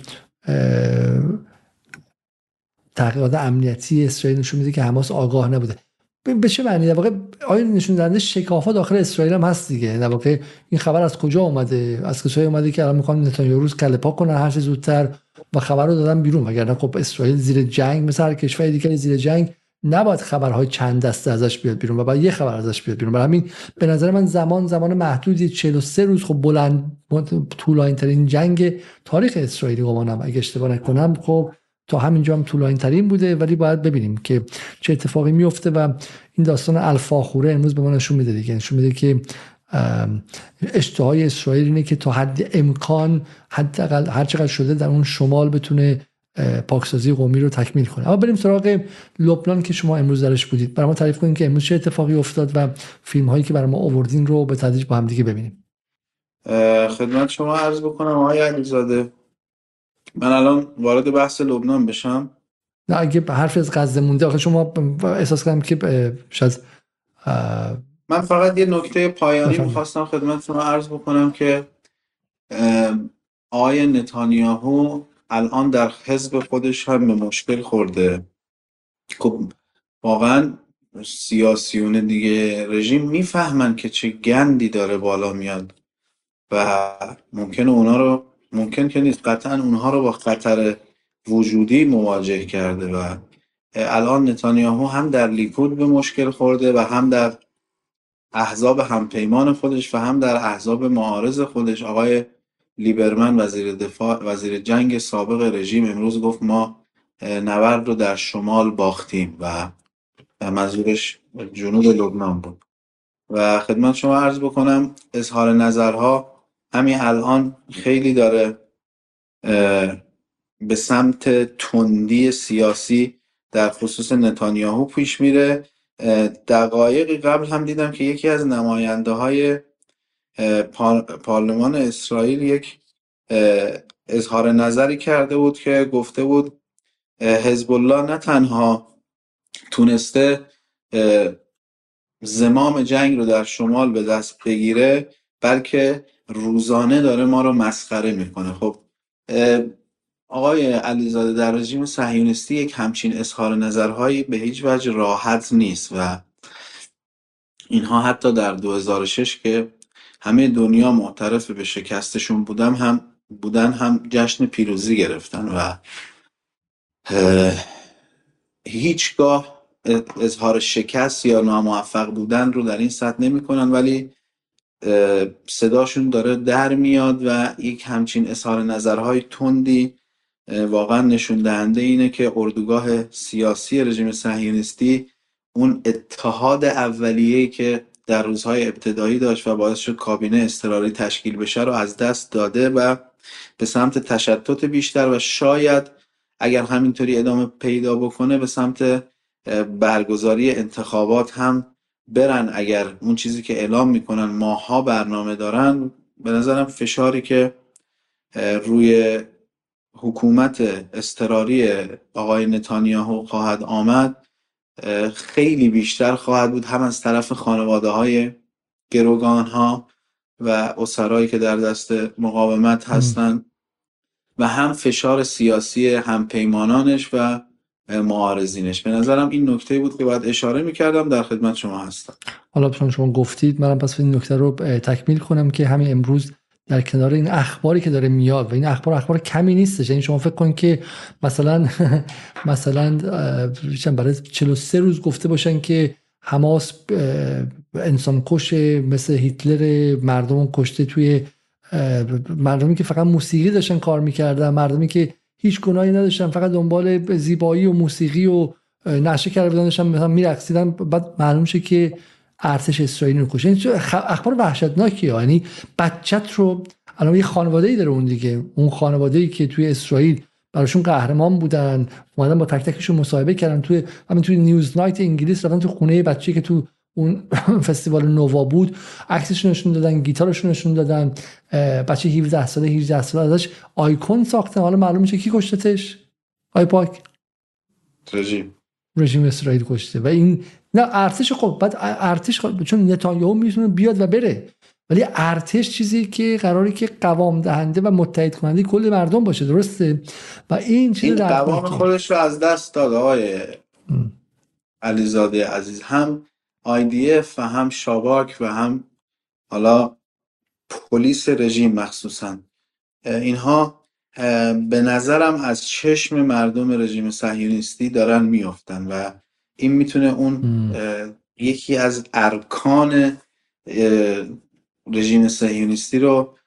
تحقیقات امنیتی اسرائیل نشون میده که حماس آگاه نبوده. به چه معنی؟ در واقع آیا نشون دهنده شکافا داخل اسرائیل هم هست دیگه. در واقع این خبر از کجا اومده؟ از کسایی اومده که الان می‌خوان نتانیاهو روز کله پاک کنن هر زودتر و خبر رو دادن بیرون. وگرنه خب اسرائیل زیر جنگ مثل هر کشور دیگه زیر جنگ نباید خبرهای چند دسته ازش بیاد بیرون و باید یه خبر ازش بیاد بیرون. برای همین به نظر من زمان زمان محدودی 43 روز خب بلند طولانی ترین جنگ تاریخ اسرائیلی گمانم. اگه اشتباه نکنم خب تا همینجا هم طولانی ترین بوده ولی باید ببینیم که چه اتفاقی میفته و این داستان الفاخوره امروز به ما نشون میده دیگه. نشون میده که اشتهای اسرائیل اینه که تا حد امکان حداقل هر چقدر شده در اون شمال بتونه پاکسازی قومی رو تکمیل کنه. اما بریم سراغ لبنان که شما امروز درش بودید. برای ما تعریف کنید که امروز چه اتفاقی افتاد و فیلم هایی که برای ما آوردین رو به تدریج با هم دیگه ببینیم. خدمت شما عرض بکنم آقای علیزاده. من الان وارد بحث لبنان بشم. نه اگه حرف از غزه مونده آخه شما احساس کنم که شاید من فقط یه نکته پایانی می‌خواستم خدمت شما عرض بکنم که آقای نتانیاهو الان در حزب خودش هم به مشکل خورده. خب واقعا سیاسیون دیگه رژیم می‌فهمن که چه گندی داره بالا میاد و ممکنه اونا رو ممکن که نیست. قطعا اونها رو با خطر وجودی مواجه کرده و الان نتانیاهو هم در لیکود به مشکل خورده و هم در احزاب همپیمان خودش و هم در احزاب معارض خودش. آقای لیبرمن وزیر دفاع وزیر جنگ سابق رژیم امروز گفت ما نبرد رو در شمال باختیم و منظورش جنوب لبنان بود. و خدمت شما عرض بکنم اظهار نظرها همین الان خیلی داره به سمت تندی سیاسی در خصوص نتانیاهو پیش میره. دقایقی قبل هم دیدم که یکی از نماینده های پارلمان اسرائیل یک اظهار نظری کرده بود که گفته بود حزب الله نه تنها تونسته زمام جنگ رو در شمال به دست بگیره بلکه روزانه داره ما رو مسخره می‌کنه. خب آقای علیزاده در رژیم صهیونیستی یک همچین اظهار نظرهایی به هیچ وجه راحت نیست و اینها حتی در 2006 که همه دنیا معترف به شکستشون بودم هم بودن هم جشن پیروزی گرفتن و هیچگاه اظهار شکست یا ناموفق بودن رو در این سطح نمی‌کنن. ولی صداشون داره در میاد و یک همچین اظهار نظرهای تندی واقعا نشون دهنده اینه که اردوگاه سیاسی رژیم صهیونیستی اون اتحاد اولیه‌ای که در روزهای ابتدایی داشت و باعث شد کابینه اضطراری تشکیل بشه رو از دست داده و به سمت تشتت بیشتر و شاید اگر همینطوری ادامه پیدا بکنه به سمت برگزاری انتخابات هم برن اگر اون چیزی که اعلام می‌کنن ماها برنامه دارن به نظرم فشاری که روی حکومت استراری آقای نتانیاهو خواهد آمد خیلی بیشتر خواهد بود هم از طرف خانواده های گروگان ها و اسرایی که در دست مقاومت هستند و هم فشار سیاسی هم پیمانانش و معارضینش. به نظرم این نکته بود که باید اشاره می‌کردم در خدمت شما هستم. حالا شما شما گفتید منم پس این نکته رو تکمیل کنم که همین امروز در کنار این اخباری که داره میاد و این اخبار اخبار کمی نیستش. یعنی شما فکر کنید که مثلا <laughs> مثلا برای 43 روز گفته باشن که حماس انسان کش مثل هیتلر مردم کشته توی مردمی که فقط موسیقی داشتن کار می‌کردن مردمی که هیچ گناهی نداشتن فقط دنبال زیبایی و موسیقی و نشه کرده داشتن مثلا میرقصیدن بعد معلوم شه که ارتش اسرائیل رو کشه یعنی اخبار وحشتناکیه. یعنی بچت رو الان یه خانواده ای داره اون دیگه. اون خانواده ای که توی اسرائیل براشون قهرمان بودن اومدن با تک تکشون مصاحبه کردن توی همین توی نیوز نایت انگلیس رفتن تو خونه بچه که تو اون <laughs> فستیوال نووا بود عکسشون نشون دادن گیتارشون نشون دادن بچه 17 ساله 18 ساله ازش آیکون ساختن. حالا معلوم میشه کی کشتتش؟ آی پاک. رژیم. رژیم اسرائیل کشته. و این نه ارتش خب بعد ارتش خب چون نتانیاهو می‌تونه بیاد و بره. ولی ارتش چیزی که قراری که قوام دهنده و متحد کننده کل مردم باشه درسته؟ و این چیز این قوام خودش رو از دست داد آقای علیزاده عزیز. هم IDF و هم شاباک و هم حالا پلیس رژیم مخصوصا. اینها به نظرم از چشم مردم رژیم صهیونیستی دارن میافتن و این می‌تونه اون یکی از ارکان رژیم صهیونیستی رو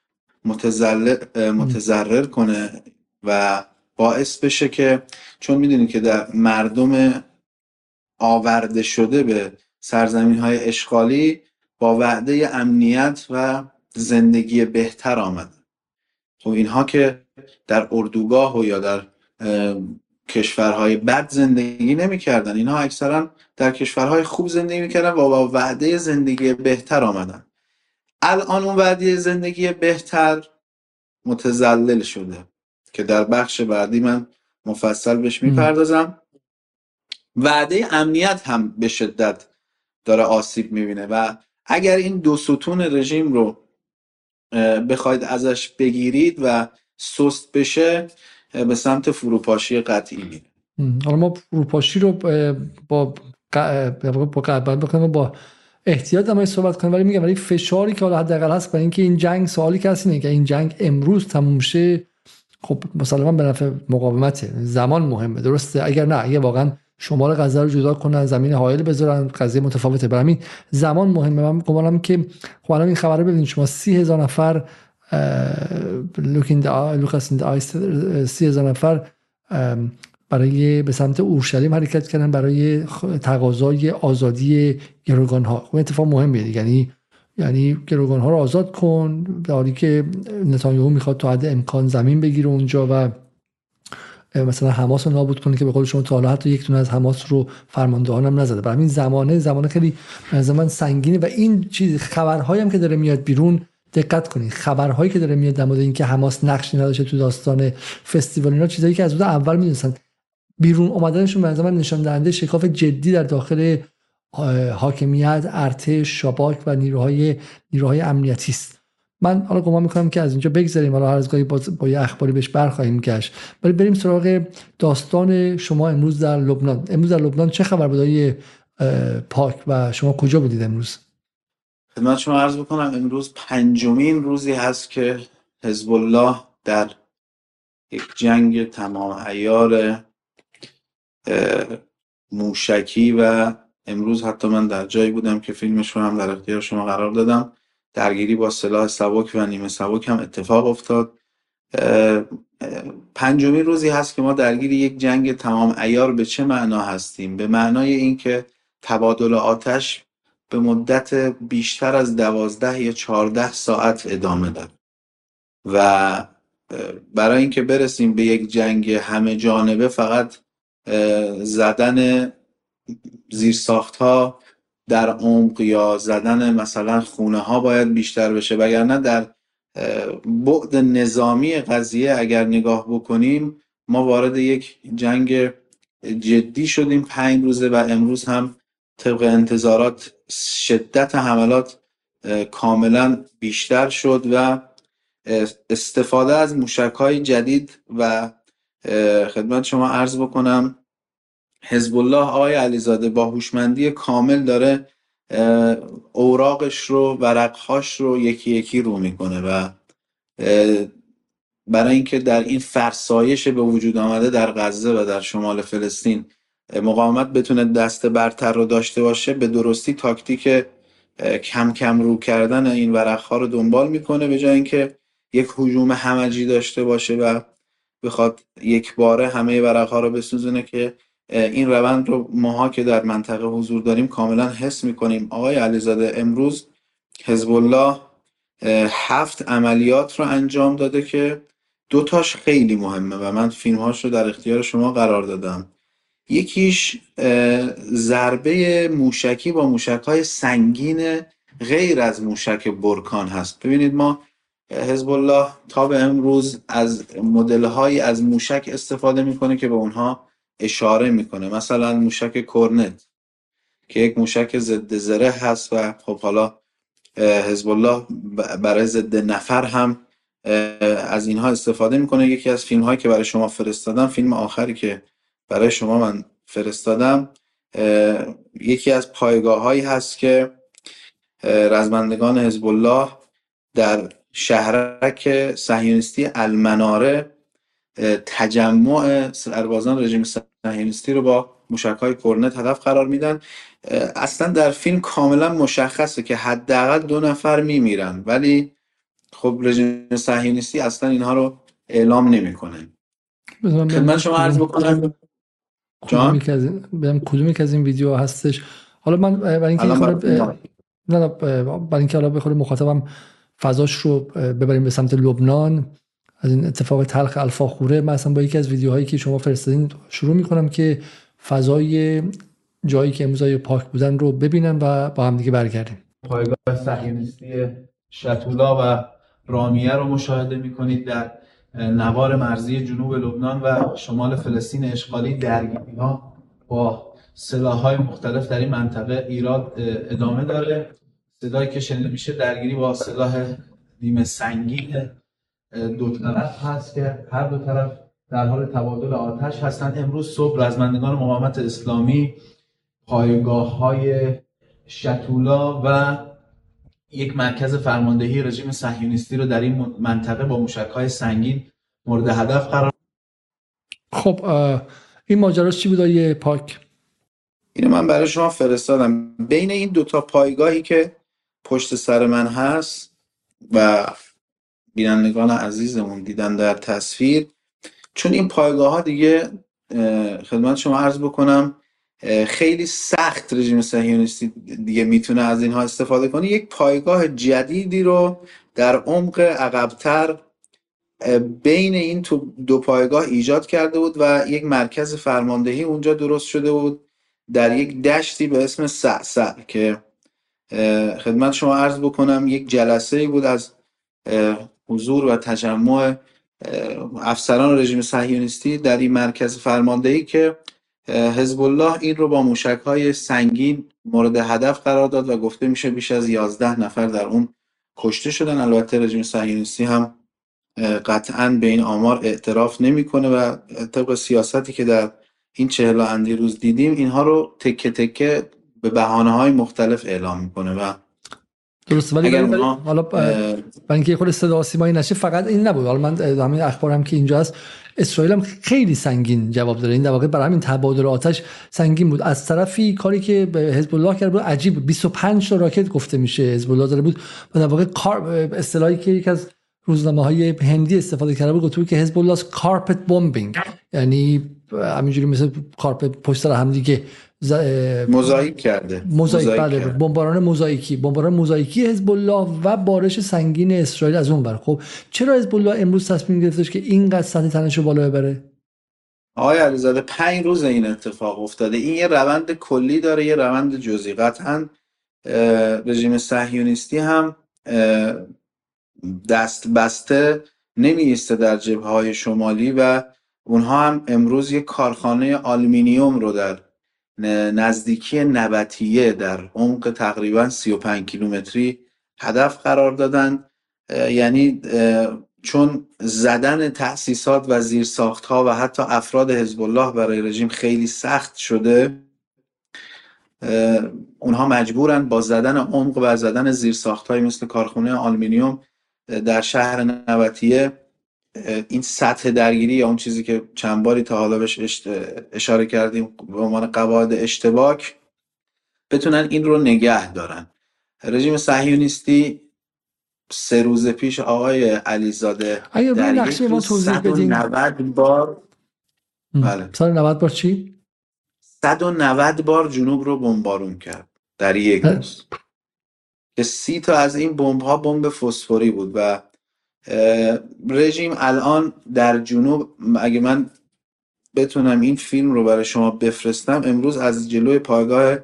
متضرر کنه و باعث بشه که چون می‌دونید که در مردم آورده شده به سرزمین های اشغالی با وعده امنیت و زندگی بهتر آمدن خب اینها که در اردوگاه و یا در کشورهای بد زندگی نمی‌کردن اینها اکثرا در کشورهای خوب زندگی می‌کردن و با وعده زندگی بهتر آمدن. الان اون وعده زندگی بهتر متزلل شده که در بخش بعدی من مفصل بهش می‌پردازم. وعده امنیت هم به شدت داره آسیب می‌بینه. و اگر این دو ستون رژیم رو بخواید ازش بگیرید و سست بشه به سمت فروپاشی قطعی میره. حالا ما فروپاشی رو با با با احتیاط هم صحبت کنیم. ولی میگم ولی فشاری که حالا حداقل هست برای اینکه این جنگ سوالی که هست که این جنگ امروز تموم شه خب مسلما به نفع مقاومته. زمان مهمه. درسته؟ اگر نه اگر واقعا شمال غزه رو جدا کنن زمین حائل بذارن قضیه متفاوته. برای همین زمان مهمه. من گمانم که خب الان این خبر رو ببینید. شما سی هزار نفر لوکاس سی هزار نفر برای به سمت اورشلیم حرکت کردن برای تقاضای آزادی گروگان ها خب اتفاق مهمیه یعنی یعنی گروگان ها رو آزاد کن. در حالی که نتانیاهو می‌خواد تا حد امکان زمین بگیره اونجا و مثلا حماس رو نابود کنه که به قول شما تا حالا حتی یک دونه از حماس رو فرماندهان هم نزده. برای این زمانه زمانه خیلی زمان سنگینه و این چیز خبرهایی هم که داره میاد بیرون دقت کنید. خبرهایی که داره میاد در مورد اینکه حماس نقشی نداشته تو داستان فستیوال اینا چیزایی که از روز اول می‌دونستن. بیرون اومدنشون به من نشان دهنده شکاف جدی در داخل حاکمیت ارتش شاباک و نیروهای نیروهای امنیتی است. من حالا گمان می‌کنم که از اینجا بگذاریم حالا هر گاهی با, با یه اخباری بهش برخواهیم گشت. ولی بریم سراغ داستان شما امروز در لبنان. امروز در لبنان چه خبر بود پاک و شما کجا بودید امروز؟ خدمت شما عرض بکنم امروز پنجمین روزی هست که حزب الله در یک جنگ تمام ایار موشکی و امروز حتی من در جایی بودم که فیلمش رو هم در اختیار شما قرار دادم. درگیری با سلاح سبک و نیمه سبک هم اتفاق افتاد. پنجمین روزی هست که ما درگیر یک جنگ تمام ایار به چه معنا هستیم؟ به معنای اینکه تبادل آتش به مدت بیشتر از دوازده یا چهارده ساعت ادامه داد و برای اینکه برسیم به یک جنگ همه جانبه فقط زدن زیرساخت ها در عمق یا زدن مثلا خونه ها باید بیشتر بشه. وگرنه در بعد نظامی قضیه اگر نگاه بکنیم ما وارد یک جنگ جدی شدیم پنج روزه و امروز هم طبق انتظارات شدت حملات کاملا بیشتر شد و استفاده از موشک های جدید و خدمت شما عرض بکنم حزب الله آقای علیزاده با هوشمندی کامل داره اوراقش رو ورقهاش رو یکی یکی رو می‌کنه و برای اینکه در این فرسایش به وجود آمده در غزه و در شمال فلسطین مقاومت بتونه دست برتر رو داشته باشه به درستی تاکتیک کم کم رو کردن این ورقها رو دنبال می‌کنه به جای اینکه یک حجوم همجی داشته باشه و بخواد یک باره همه ورقها رو بسوزونه که این روند رو ماها که در منطقه حضور داریم کاملا حس می‌کنیم. آقای علیزاده امروز حزب الله هفت عملیات رو انجام داده که دوتاش خیلی مهمه و من فیلم هاش رو در اختیار شما قرار دادم. یکیش ضربه موشکی با موشک های سنگین غیر از موشک برکان هست. ببینید ما حزب الله تا به امروز از مدل از موشک استفاده می‌کنه که به اونها اشاره می‌کنه. مثلا موشک کورنت که یک موشک ضد زره هست و خب حالا حزب الله برای ضد نفر هم از اینها استفاده می‌کنه. یکی از فیلم هایی که برای شما فرستادم فیلم آخری که برای شما من فرستادم یکی از پایگاه هایی هست که رزمندگان حزب الله در شهرک صهیونیستی المناره تجمع سربازان رژیم صهیونیستی رو با موشک های کرنت هدف قرار میدن. اصلا در فیلم کاملا مشخصه که حداقل دو نفر میمیرن ولی خب رژیم صهیونیستی اصلا اینها رو اعلام نمی‌کنه. خدمت شما عرض بکنم. جان؟ بهم کدومی که از این ویدیو هستش. حالا من برای اینکه نه برای اینکه حالا بخوره مخاطبم فضاش رو ببریم به سمت لبنان. از این اتفاق تلخ الفاخوره من اصلا با یکی از ویدیوهایی که شما فرستادین شروع می‌کنم که فضای جایی که امروز پاک بودن رو ببینن و با هم دیگه برگردیم. پایگاه صهیونیستی شتولا و رامیه رو مشاهده می‌کنید در نوار مرزی جنوب لبنان و شمال فلسطین اشغالی درگیری ها با سلاح های مختلف در این منطقه ایراد ادامه داره. صدایی که شنیده میشه درگیری با سلاح نیمه سنگین دو طرف هست که هر دو طرف در حال تبادل آتش هستند امروز صبح رزمندگان مقاومت اسلامی پایگاه های شتولا و یک مرکز فرماندهی رژیم صهیونیستی رو در این منطقه با موشک های سنگین مورد هدف قرار خب این ماجرا چی بود یه پاک؟ اینو من برای شما فرستادم. بین این دوتا پایگاهی که پشت سر من هست و بینندگان عزیزمون دیدن در تصویر. چون این پایگاه ها دیگه خدمت شما عرض بکنم خیلی سخت رژیم صهیونیستی دیگه می‌تونه از اینها استفاده کنه. یک پایگاه جدیدی رو در عمق عقبتر بین این دو پایگاه ایجاد کرده بود و یک مرکز فرماندهی اونجا درست شده بود در یک دشتی به اسم سعسع که خدمت شما عرض بکنم یک جلسه بود از حضور و تجمع افسران رژیم صهیونیستی در این مرکز فرماندهی که حزب الله این رو با موشک های سنگین مورد هدف قرار داد و گفته میشه بیش از 11 نفر در اون کشته شدن. البته رژیم صهیونیستی هم قطعا به این آمار اعتراف نمی‌کنه و طبق سیاستی که در این چهل اندی روز دیدیم اینها رو تکه تکه به بحانه های مختلف اعلام می‌کنه و درسته. ولی اگر اونها، حالا برای اینکه خود صدا سیمایی نشه فقط این نبود. حالا من همین اخبارم که اینجا هست. اسرائیل هم خیلی سنگین جواب داره. این در واقع برای همین تبادل آتش سنگین بود. از طرفی کاری که به حزب الله کرد بود عجیب بود. 25 تا راکت گفته میشه حزب الله داره بود. و در واقع کار اصطلاحی که یک از روزنامه های هندی استفاده کرده بود گفته بود که حزب الله کارپت بمبینگ یعنی همینجوری مثل کارپت پشت سر هم دیگه ز- اه، موزاییک کرده. موزاییک بله. بمباران موزاییکی بمباران موزاییکی حزب الله و بارش سنگین اسرائیل از اون بر. خب چرا حزب الله امروز تصمیم گرفتش که اینقدر سطح تنش رو بالا ببره؟ آقای علیزاده پنج روز این اتفاق افتاده. این یه روند کلی داره یه روند جزئی. قطعا رژیم صهیونیستی هم دست بسته نمی ایسته در جبهه های شمالی و اونها هم امروز یک کارخانه آلومینیوم رو در نزدیکی نبتیه در عمق تقریبا 35 کیلومتری هدف قرار دادن. یعنی چون زدن تأسیسات و زیرساختها و حتی افراد حزب الله برای رژیم خیلی سخت شده اونها مجبورن با زدن عمق و زدن زیرساختهایی مثل کارخانه آلومینیوم اه، در شهر نبتیه این سطح درگیری یا اون چیزی که چند باری تا حالا بهش اشاره کردیم به عنوان قواعد اشتباک بتونن این رو نگه دارن. رژیم صهیونیستی سه روز پیش آقای علیزاده در نقشه ما توضیح بدین؟ 190 بار بله. 190 بار چی؟ 190 بار جنوب رو بمبارون کرد در یک. روز. که سی تا از این بمب ها بمب فسفوری بود و رژیم الان در جنوب اگه من بتونم این فیلم رو برای شما بفرستم امروز از جلوی پایگاه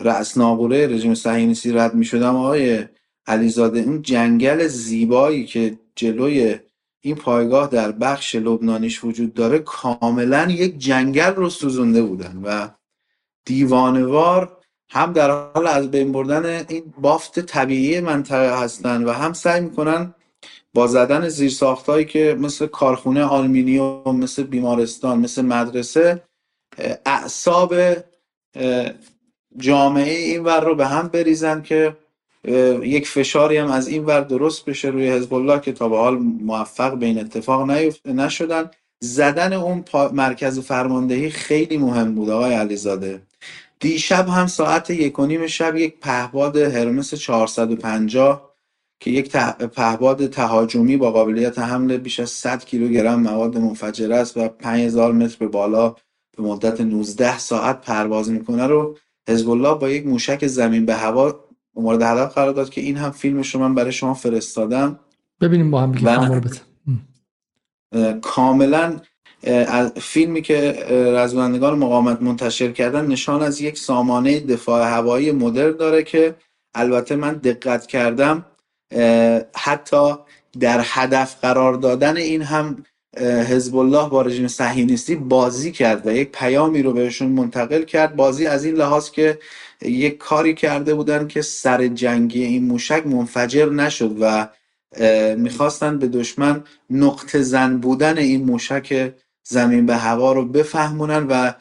رأس ناقوره رژیم صهیونیستی رد می شدم آقای علیزاده اون جنگل زیبایی که جلوی این پایگاه در بخش لبنانیش وجود داره کاملا یک جنگل رو سوزونده بودن و دیوانوار هم در حال از بین بردن این بافت طبیعی منطقه هستن و هم سعی می‌کنن با زدن زیرساختهایی که مثل کارخونه آلومینیوم مثل بیمارستان مثل مدرسه اعصاب جامعه این ور رو به هم بریزن که یک فشاری هم از این ور درست بشه روی حزب الله که تا به حال موفق به این اتفاق نشدن. زدن اون مرکز فرماندهی خیلی مهم بود آقای علیزاده. دیشب هم ساعت یک و نیم شب یک پهباد هرمس 450 که یک پهباد تهاجمی با قابلیت حمل بیش از 100 کیلوگرم مواد منفجره است و 5000 متر به بالا به مدت 19 ساعت پرواز می‌کنه رو حزب الله با یک موشک زمین به هوا مورد هدف قرار داد که این هم فیلمش رو من برای شما فرستادم. ببینیم با هم دیگه کاملا از فیلمی که رزمندگان مقاومت منتشر کردن نشان از یک سامانه دفاع هوایی مدرن داره که البته من دقت کردم حتی در هدف قرار دادن این هم حزب الله با رژیم صهیونیستی بازی کرد و یک پیامی رو بهشون منتقل کرد. بازی از این لحاظ که یک کاری کرده بودن که سر جنگی این موشک منفجر نشد و می‌خواستن به دشمن نقطه زن بودن این موشک زمین به هوا رو بفهمونن و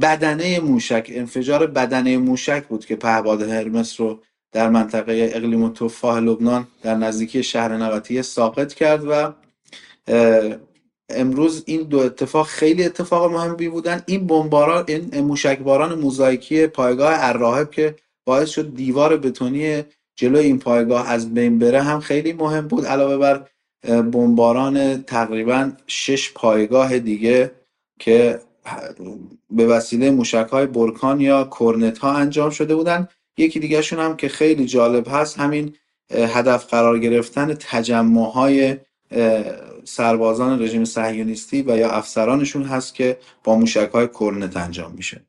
بدنه موشک انفجار بدنه موشک بود که پهباد هرمس رو در منطقه اقلیم التفاح لبنان در نزدیکی شهر نبتیه ساقط کرد و امروز این دو اتفاق خیلی اتفاق مهمی بودن. این بمباران این موشکباران موزاییکی پایگاه الراهب که باعث شد دیوار بتونی جلوی این پایگاه از بین بره هم خیلی مهم بود. علاوه بر بمباران تقریبا شش پایگاه دیگه که به وسیله موشک های برکان یا کرنت ها انجام شده بودن. یکی دیگه شون هم که خیلی جالب هست همین هدف قرار گرفتن تجمع های سربازان رژیم صهیونیستی و یا افسرانشون هست که با موشک های کرنت انجام میشه.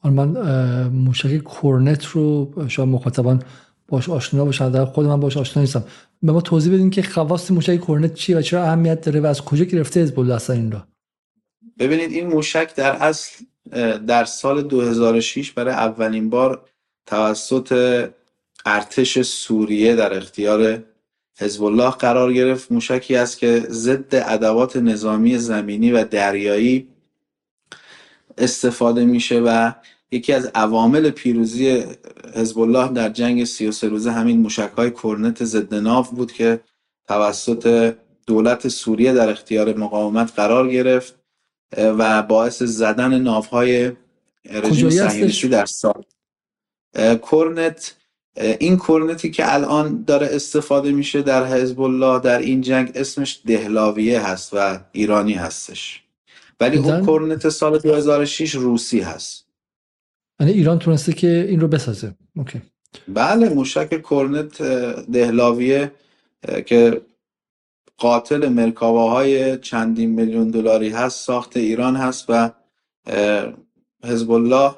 حالا من موشک کورنت رو شاید مخاطبان باش آشنا باشن در خود من باش آشنا نیستم. به ما توضیح بدین که خواص موشک کورنت چیه و چرا اهمیت داره و از کجا گرفته حزب الله اصلا این رو ببینید این موشک در اصل در سال 2006 برای اولین بار توسط ارتش سوریه در اختیار حزب الله قرار گرفت. موشکی است که ضد ادوات نظامی زمینی و دریایی استفاده میشه و یکی از عوامل پیروزی حزب الله در جنگ 33 روزه همین موشک های کرنت ضد ناو بود که توسط دولت سوریه در اختیار مقاومت قرار گرفت و باعث زدن ناوهای رژیم صهیونیستی در سال کرنت این کرنتی که الان داره استفاده میشه در حزب الله در این جنگ اسمش دهلاویه هست و ایرانی هستش. ولی اون کرنت سال 2006 روسی هست. یعنی ایران تونسته که این رو بسازه. اوکی. بله موشک کرنت دهلاویه که قاتل مرکاواهای چندین میلیون دلاری هست ساخت ایران هست و حزب الله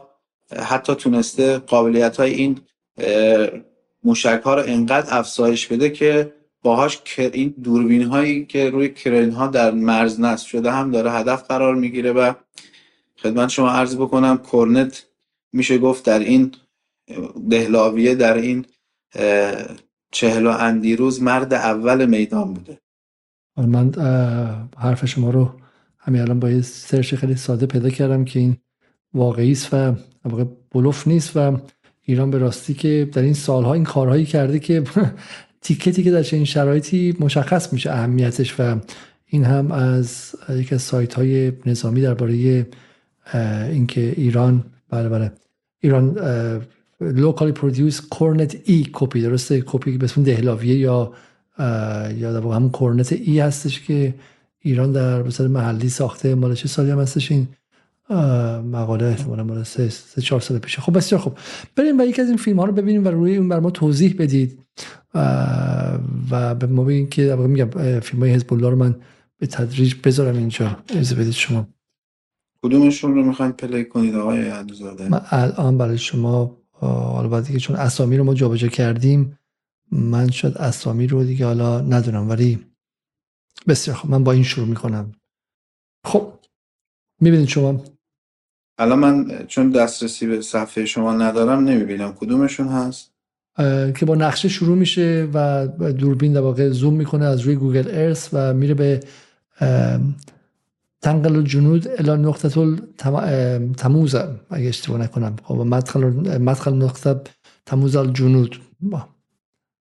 حتی تونسته قابلیت های این موشک ها رو انقدر افزایش بده که باهاش این دوربین هایی که روی کرین ها در مرز نصب شده هم داره هدف قرار می‌گیره و خدمت شما عرض بکنم کرنت میشه گفت در این دهلاویه در این چهل و اندی روز مرد اول میدان بوده. من حرف شما رو همین الان با یه سرچ خیلی ساده پیدا کردم که این واقعی است و واقع بلوف نیست و ایران به راستی که در این سالها این کارهایی کرده که <laughs> تیکتی که در چنین شرایطی مشخص میشه اهمیتش و این هم از یک از سایت های نظامی درباره اینکه ایران بله بله Iran locally produced Kornet E copy درسته؟ کپی به اسم دهلاویه یا یا در همون Kornet E هستش که ایران در مثلا محلی ساخته مال چه سالی هم هستش این. مقاله احتمالا مال سه, سه چهار سال پیشه. خب بسیار خوب. بریم و یکی از این فیلم ها رو ببینیم و روی اون برا ما توضیح بدید. و به ما بگین که میگم فیلم های حزب الله رو من به تدریج بذارم اینجا. از بدید شما. کدومشون رو می‌خواین پلی کنید آقای عدوزاده من الان برای شما حالا بعد که چون اسامی رو ما جابجا کردیم من شاید اسامی رو دیگه حالا ندونم ولی بسیار خب من با این شروع می‌کنم. خب می‌بینید شما. الان من چون دسترسی به صفحه شما ندارم نمی‌بینم کدومشون هست. که با نقشه شروع میشه و دوربین در واقع زوم می‌کنه از روی گوگل ارث و میره به تنقل الجنود الى نقطه تموز اگه اشتباه نکنم. خب مدخل مدخل نقطه تموز الجنود.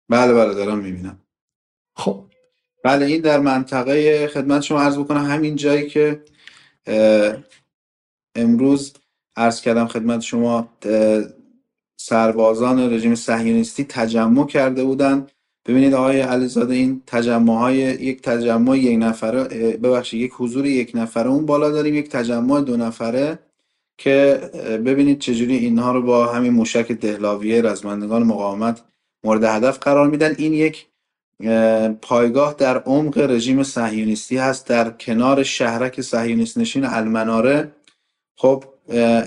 بله بله دارم می‌بینم. خب. بله این در منطقه خدمت شما عرض بکنم همین جایی که امروز عرض کردم خدمت شما سربازان رژیم صهیونیستی تجمع کرده بودند ببینید آقای علیزاده این تجمع های یک تجمع یک نفره ببخشید یک حضور یک نفره اون بالا داریم یک تجمع دو نفره که ببینید چجوری اینها رو با همین موشک دهلاویه رزمندگان مقاومت مورد هدف قرار میدن. این یک پایگاه در عمق رژیم صهیونیستی هست. در کنار شهرک صهیونیست نشین المناره خب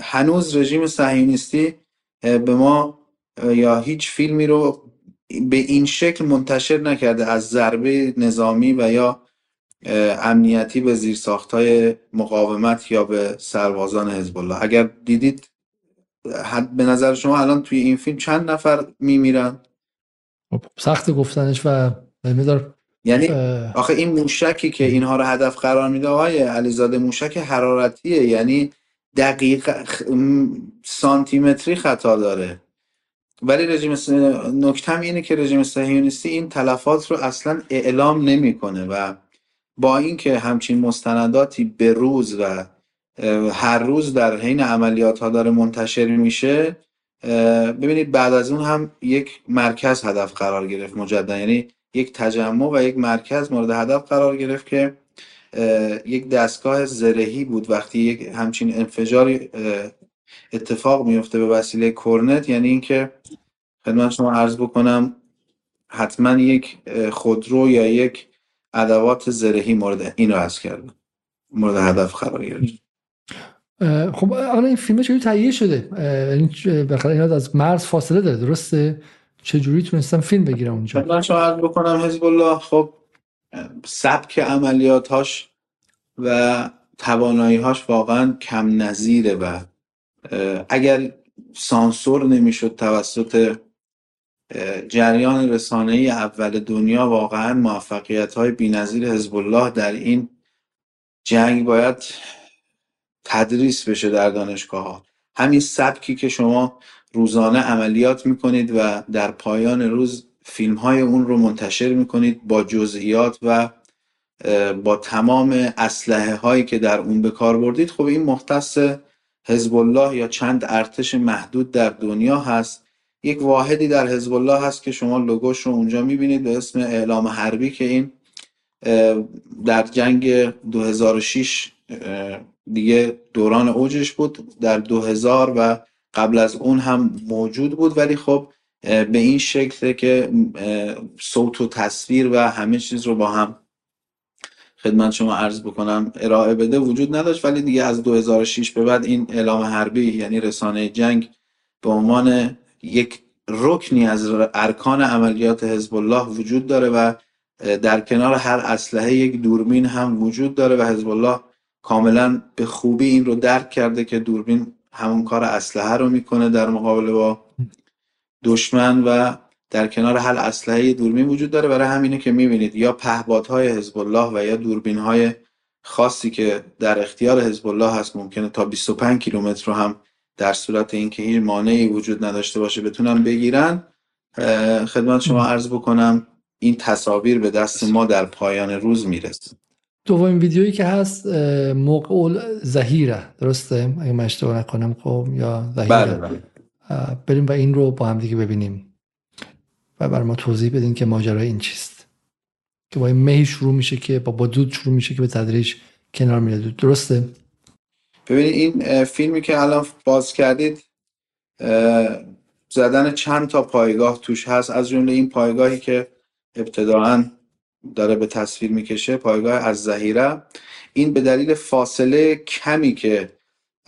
هنوز رژیم صهیونیستی به ما یا هیچ فیلمی رو به این شکل منتشر نکرده از ضربه نظامی و یا امنیتی به زیر های مقاومت یا به سربازان حزب الله اگر دیدید به نظر شما الان توی این فیلم چند نفر میمیرن؟ خب، سخت گفتنش و مدار یعنی آخه این موشکی که اینها رو هدف قرار میده آقای علیزاده موشک حرارتیه. یعنی دقیق سانتیمتری خطا داره. ولی رژیم نکتم اینه که رژیم صهیونیستی این تلفات رو اصلا اعلام نمی‌کنه و با اینکه همچین مستنداتی به روز و هر روز در حین عملیات ها داره منتشر میشه ببینید بعد از اون هم یک مرکز هدف قرار گرفت مجددا یعنی یک تجمع و یک مرکز مورد هدف قرار گرفت که یک دستگاه زرهی بود وقتی یک همچین انفجاری اتفاق میفته به وسیله کرنت یعنی اینکه خدمت شما عرض بکنم حتما یک خودرو یا یک ادوات زرهی مورد این رو عرض کردم. مورد هدف قرار گرفت. خب حالا این فیلم چجوری تهیه شده؟ یعنی بخاطر اینا از مرز فاصله داره درسته؟ چجوری تونستم فیلم بگیرم اونجا؟ من شاید بکنم حزب الله خب سبک عملیاتاش و تواناییهاش واقعا کم نظیره و اگر سانسور نمی‌شد توسط جریان رسانه ای اول دنیا واقعا موفقیت های بینظیر حزب الله در این جنگ باید تدریس بشه در دانشگاه ها همین سبکی که شما روزانه عملیات می‌کنید و در پایان روز فیلم های اون رو منتشر می‌کنید با جزئیات و با تمام اسلحه هایی که در اون به کار بردید. خب این مختص حزب الله یا چند ارتش محدود در دنیا هست. یک واحدی در حزب الله هست که شما لوگوش رو اونجا می‌بینید به اسم اعلام حربی که این در جنگ 2006 دیگه دوران اوجش بود. در 2000 و قبل از اون هم موجود بود. ولی خب به این شکل که صوت و تصویر و همه چیز رو با هم خدمت شما عرض بکنم ارائه بده وجود نداشت. ولی دیگه از 2006 به بعد این اعلام حربی یعنی رسانه جنگ به عنوان یک رکنی از ارکان عملیات حزب الله وجود داره و در کنار هر اسلحه یک دوربین هم وجود داره و حزب الله کاملا به خوبی این رو درک کرده که دوربین همون کار اسلحه رو می‌کنه در مقابل با دشمن و در کنار هر اسلحه دوربین وجود داره. برای همینه که می‌بینید یا پهبادهای حزب الله و یا دوربین های خاصی که در اختیار حزب الله هست ممکنه تا 25 کیلومتر رو هم در صورت اینکه هیچ مانعی وجود نداشته باشه بتونن بگیرن. خدمت شما عرض بکنم این تصاویر به دست ما در پایان روز می‌رسه. دومین ویدیویی که هست موقع زهیره درسته؟ اگه من اشتباه نکنم خب یا زهیره بله بله. بریم و این رو با هم دیگه ببینیم و بر ما توضیح بدین که ماجرا این چیست. که با این مهی شروع میشه که با دود شروع میشه که به تدریج کنار میره. دود درسته؟ ببینید این فیلمی که الان باز کردید زدن چند تا پایگاه توش هست. از جمله این پایگاهی که ابتداعا داره به تصویر می‌کشه پایگاه از زهیره این به دلیل فاصله کمی که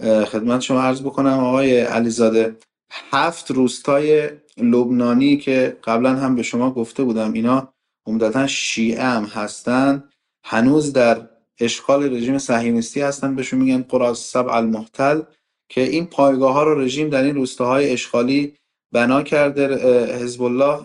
خدمت شما عرض بکنم آقای علیزاده هفت روستای لبنانی که قبلا هم به شما گفته بودم اینا عمدتا شیعه هم هستن. هنوز در اشغال رژیم صهیونیستی هستن بهشون میگن قراز سبع المحتل که این پایگاه ها رو رژیم در این روستاهای اشغالی بنا کرده. حزب الله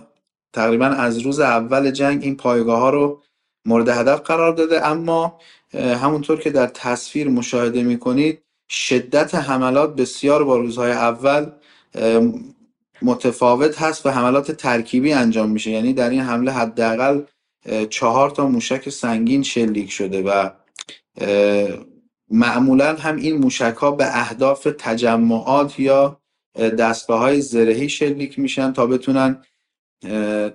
تقریبا از روز اول جنگ این پایگاه ها رو مورد هدف قرار داده. اما همونطور که در تصویر مشاهده می‌کنید شدت حملات بسیار با روزهای اول متفاوت هست و حملات ترکیبی انجام میشه. یعنی در این حمله حداقل چهار تا موشک سنگین شلیک شده و معمولا هم این موشک ها به اهداف تجمعات یا دستگاه های زرهی شلیک میشن تا بتونن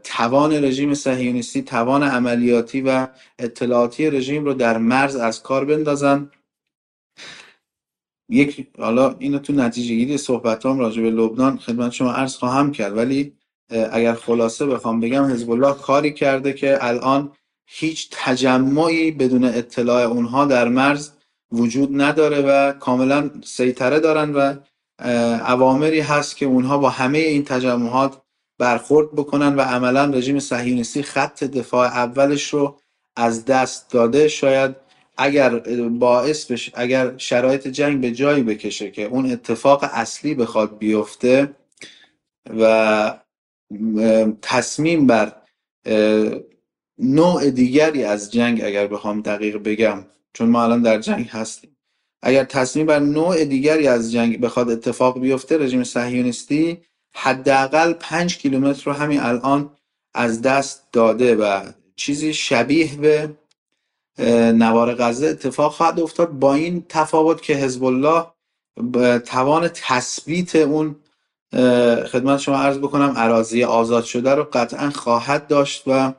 توان رژیم صهیونیستی توان عملیاتی و اطلاعاتی رژیم رو در مرز از کار بندازن. یک حالا اینو تو نتیجه گیری صحبتام راجع به لبنان خدمت شما عرض خواهم کرد ولی اگر خلاصه بخوام بگم حزب الله کاری کرده که الان هیچ تجمعی بدون اطلاع اونها در مرز وجود نداره و کاملا سیطره دارن و اوامری هست که اونها با همه این تجمعات برخورد بکنن و عملا رژیم صهیونیستی خط دفاع اولش رو از دست داده. شاید اگر باعث بشه اگر شرایط جنگ به جایی بکشه که اون اتفاق اصلی بخواد بیفته و تصمیم بر نوع دیگری از جنگ اگر بخوام دقیق بگم چون ما الان در جنگ هستیم. اگر تصمیم بر نوع دیگری از جنگ بخواد اتفاق بیفته رژیم صهیونیستی حداقل پنج کیلومتر رو همین الان از دست داده و چیزی شبیه به نوار غزه اتفاق خواهد افتاد با این تفاوت که حزب الله توان تثبیت اون خدمت شما عرض بکنم عراضی آزاد شده رو قطعا خواهد داشت و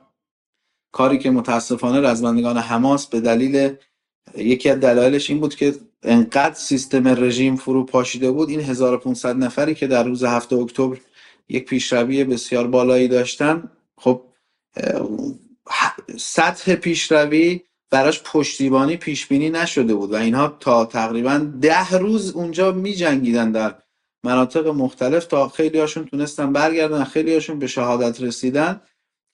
کاری که متاسفانه رزمندگان حماس به دلیل یکی از دلایلش این بود که انقدر سیستم رژیم فرو پاشیده بود این 1500 نفری که در روز هفته اکتبر یک پیشروی بسیار بالایی داشتن خب سطح پیشروی براش پشتیبانی پیش بینی نشده بود و اینها تا تقریبا ده روز اونجا می جنگیدن در مناطق مختلف تا خیلی هاشون تونستن برگردن خیلی هاشون به شهادت رسیدن.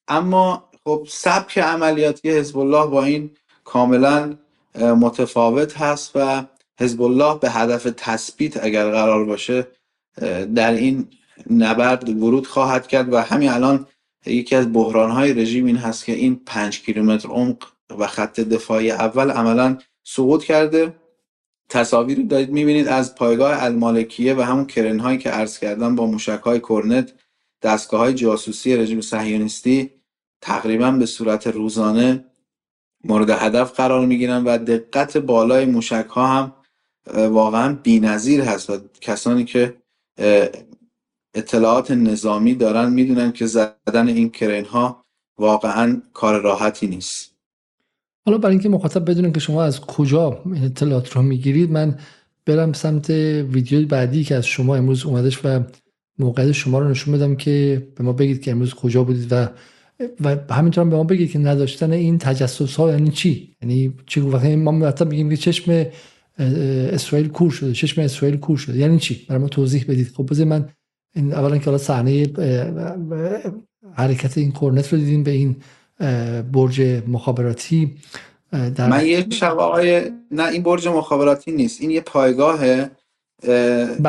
اما خب سبک عملیاتی حزب الله با این کاملا متفاوت هست و حزب الله به هدف تثبیت اگر قرار باشه در این نبرد ورود خواهد کرد. و همین الان یکی از بحران های رژیم این هست که این پنج کیلومتر عمق و خط دفاعی اول عملا سقوط کرده. تصاویری دارید می‌بینید از پایگاه المالکیه و همون کرن هایی که عرض کردم با موشک های کرنت دستگاه های جاسوسی رژیم صهیونیستی تقریبا به صورت روزانه مورد هدف قرار می‌گیرن و دقت بالای موشک ها هم واقعا بی‌نظیر هست و کسانی که اطلاعات نظامی دارن می‌دونن که زدن این کرین ها واقعا کار راحتی نیست. حالا برای اینکه مخاطب بدونن که شما از کجا این اطلاعات رو می‌گیرید من برم سمت ویدیو بعدی که از شما امروز اومدش و موقعیت شما رو نشون بدم که به ما بگید که امروز کجا بودید و و همینطور به ما بگید که نداشتن این تجسس ها یعنی چی؟ یعنی چی؟ وقتی ما مرتب میگیم که چشم اسرائیل کور شده چشم اسرائیل کور شده یعنی چی؟ برای ما توضیح بدید. خب بذار من این اولا که حالا صحنه حرکت این کورنت رو دیدیم به این برج مخابراتی در من یه شب آقای نه این برج مخابراتی نیست. این یه پایگاه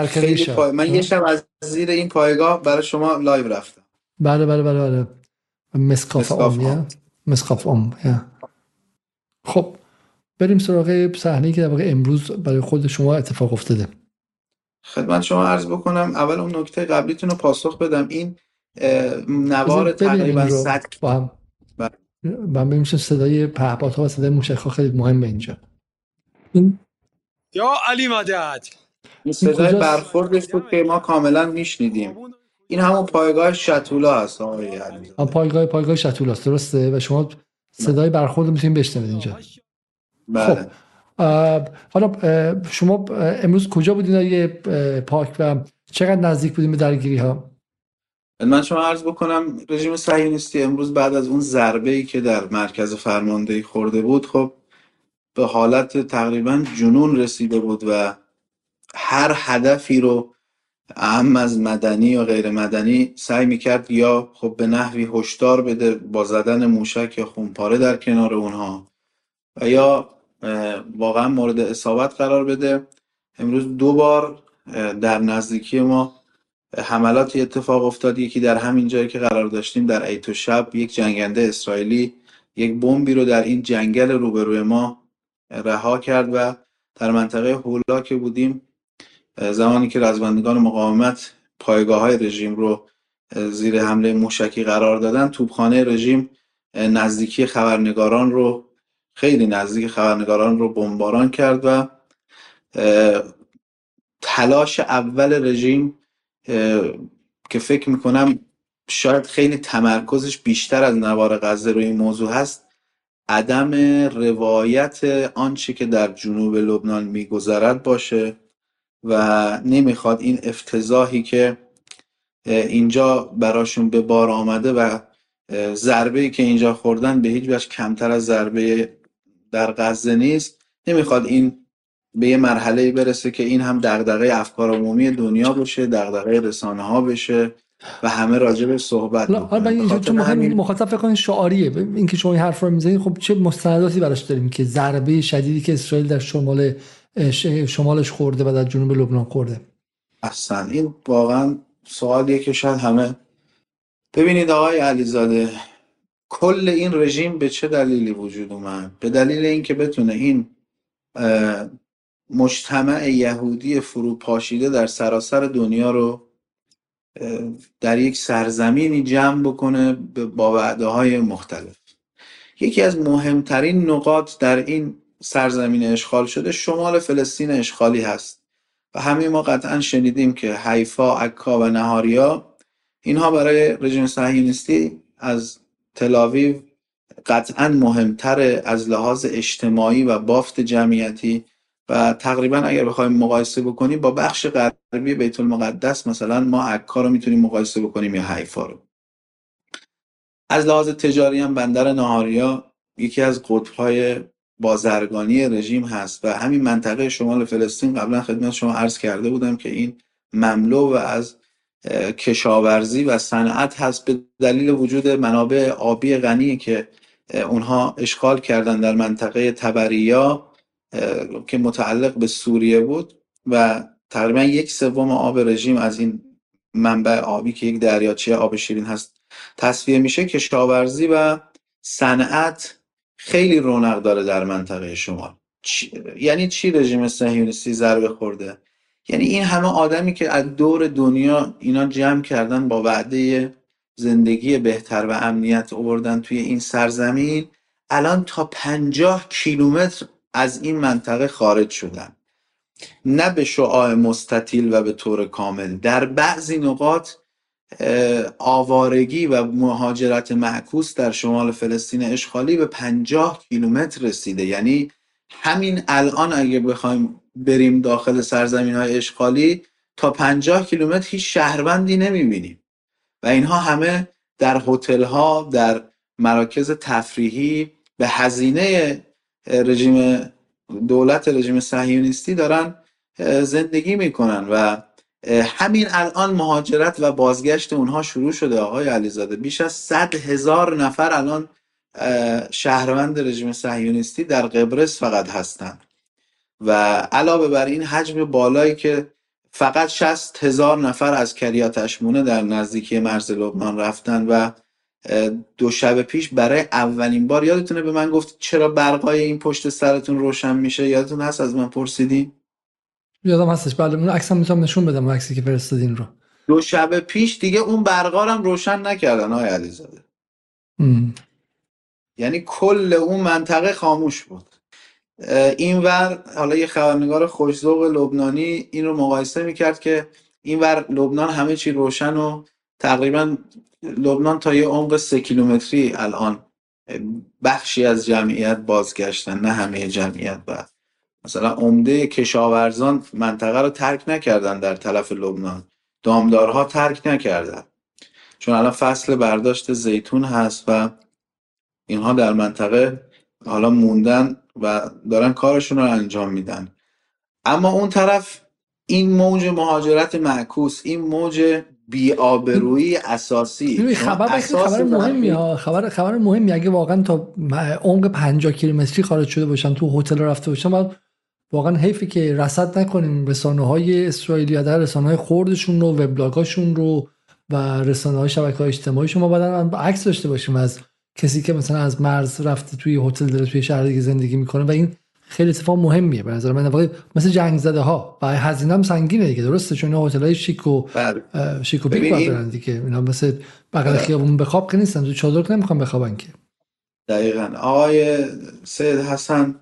خیلی پای... من یه شب از زیر این پایگاه برای شما live رفتم. بله بله بله بله. مسگاو عام مسگاو عام خب بریم سراغ صحنه که در واقع امروز برای خود شما اتفاق افتاده. خدمت شما عرض بکنم اول اون نکته قبلیتون رو پاسخ بدم. این نوار تقریبا 100 با هم. با هم صدای پهپادها و صدای موشک خیلی مهمه اینجا. این یا علی مدد. صدای برخوردش بود که ما کاملا میشنیدیم. این همون پایگاه شتولا هست آقای علی. پایگاه پایگاه شتولا است درسته؟ و شما صدای برخورد می‌تونید بشنوید اینجا. بله. خب حالا شما امروز کجا بودین؟ یه پاک و چقدر نزدیک بودین به درگیری ها من شما عرض بکنم رژیم صهیونیستی امروز بعد از اون ضربه ای که در مرکز فرماندهی خورده بود خب به حالت تقریبا جنون رسیده بود و هر هدفی رو اهم از مدنی یا غیر مدنی سعی می‌کرد یا خب به نحوی هشدار بده با زدن موشک یا خونپاره در کنار اونها و یا واقعا مورد اصابت قرار بده. امروز دو بار در نزدیکی ما حملاتی اتفاق افتاد. یکی در همین جایی که قرار داشتیم در ایتو شب یک جنگنده اسرائیلی یک بمبی رو در این جنگل روبروی ما رها کرد و در منطقه هولا که بودیم زمانی که رزمندگان مقاومت پایگاه های رژیم رو زیر حمله موشکی قرار دادن توپخانه رژیم نزدیکی خبرنگاران رو خیلی نزدیک خبرنگاران رو بمباران کرد و تلاش اول رژیم که فکر می‌کنم شاید خیلی تمرکزش بیشتر از نوار غزه روی این موضوع هست عدم روایت آنچه که در جنوب لبنان میگذرد باشه و نمی‌خواد این افتضاحی که اینجا براشون به بار آمده و ضربه که اینجا خوردن به هیچ وجه کمتر از ضربه در غزه نیست. نمی‌خواد این به یه مرحله برسه که این هم دغدغه افکار عمومی دنیا باشه دغدغه رسانه ها بشه و همه راجع به صحبت حالا اینجا چون همین مخاطب فکر کنید شعاریه. اینکه شما این حرف رو می‌زنید خب چه مستنداتی براش داریم که ضربه شدیدی که اسرائیل در شمال شمالش خورده و در جنوب لبنان خورده. اصلا این واقعا سوالیه که شاید همه ببینید آقای علیزاده کل این رژیم به چه دلیلی وجود اومد؟ به دلیل اینکه بتونه این مجتمع یهودی فروپاشیده در سراسر دنیا رو در یک سرزمینی جمع بکنه با وعده های مختلف. یکی از مهمترین نقاط در این سرزمین اشغال شده شمال فلسطین اشغالی هست و همه ما قطعا شنیدیم که حیفا، عکا و نهاریا اینها برای رژیم صهیونیستی از تلاویو قطعا مهمتر از لحاظ اجتماعی و بافت جمعیتی و تقریبا اگر بخوایم مقایسه بکنیم با بخش غربی بیت المقدس مثلا ما عکا رو می‌تونیم مقایسه بکنیم یا حیفا رو. از لحاظ تجاری هم بندر نهاریا یکی از قطبهای بازرگانی رژیم هست و همین منطقه شمال فلسطین قبلا خدمت شما عرض کرده بودم که این مملو و از کشاورزی و صنعت هست به دلیل وجود منابع آبی غنی که اونها اشغال کردن در منطقه تبریا که متعلق به سوریه بود و تقریبا یک سوم آب رژیم از این منبع آبی که یک دریاچه آب شیرین هست تصفیه میشه کشاورزی و صنعت خیلی رونق داره در منطقه شمال چی- یعنی چی رژیم صهیونیستی ضربه خورده؟ یعنی این همه آدمی که از دور دنیا اینا جمع کردن با وعده زندگی بهتر و امنیت آوردن توی این سرزمین الان تا پنجاه کیلومتر از این منطقه خارج شدن. نه به شعاع مستطیل و به طور کامل. در بعضی نقاط آوارگی و مهاجرت معکوس در شمال فلسطین اشغالی به پنجاه کیلومتر رسیده. یعنی همین الان اگه بخوایم بریم داخل سرزمین های اشغالی تا پنجاه کیلومتر هیچ شهروندی نمی‌بینیم. و اینها همه در هتل ها در مراکز تفریحی به هزینه رژیم دولت رژیم صهیونیستی دارن زندگی می‌کنن و همین الان مهاجرت و بازگشت اونها شروع شده آقای علیزاده. بیش از صد هزار نفر الان شهروند رژیم صهیونیستی در قبرس فقط هستند و علاوه بر این حجم بالایی که فقط 60 هزار نفر از کریات اشمونه در نزدیکی مرز لبنان رفتن و دو شب پیش برای اولین بار یادتونه به من گفت چرا برقای این پشت سرتون روشن میشه؟ یادتون هست از من پرسیدین؟ یادم هستش. بله اون عکس هم می‌تونم نشون بدم اون عکسی که فرستادین رو. دو شب پیش دیگه اون برقا هم روشن نکردن آقای علیزاده. یعنی کل اون منطقه خاموش بود. اه، اینور حالا یه خبرنگار خوشذوق لبنانی این رو مقایسه می‌کرد که اینور لبنان همه چی روشن و تقریبا لبنان تا یه عمق سه کیلومتری الان بخشی از جمعیت بازگشتن نه همه جمعیت و مثلا عمده کشاورزان منطقه رو ترک نکردن در طرف لبنان. دامدارها ترک نکردن. چون الان فصل برداشت زیتون هست و اینها در منطقه حالا موندن و دارن کارشون رو انجام میدن. اما اون طرف این موج مهاجرت معکوس این موج بی‌آبرویی اساسی. خبر اساس خبر مهمی ها خبر خبر مهمی اگه واقعا تا عمق 50 کیلومتری خارج شده باشن تو هتل رفته باشن باید واقعا حیفی که رصد نکنیم. رسانه های اسرائیلی یا در رسانه های خوردشون رو وبلاگاشون رو و رسانه های شبکه های اجتماعی شما باید عکس داشته باشیم از کسی که مثلا از مرز رفته توی هتل داره توی شهر دیگه زندگی می‌کنه و این خیلی اتفاق مهمیه. به نظر من واقعا مثل جنگ زده ها و هزینه هم سنگینه دیگه. درسته چون هتل های شیک و بله. شیک و برن دیگه. اینا مثل بغل خیابون بخواب که نیستن. تو چادر که نمی‌خوام بخوابن که. دقیقا. آقای سید حسن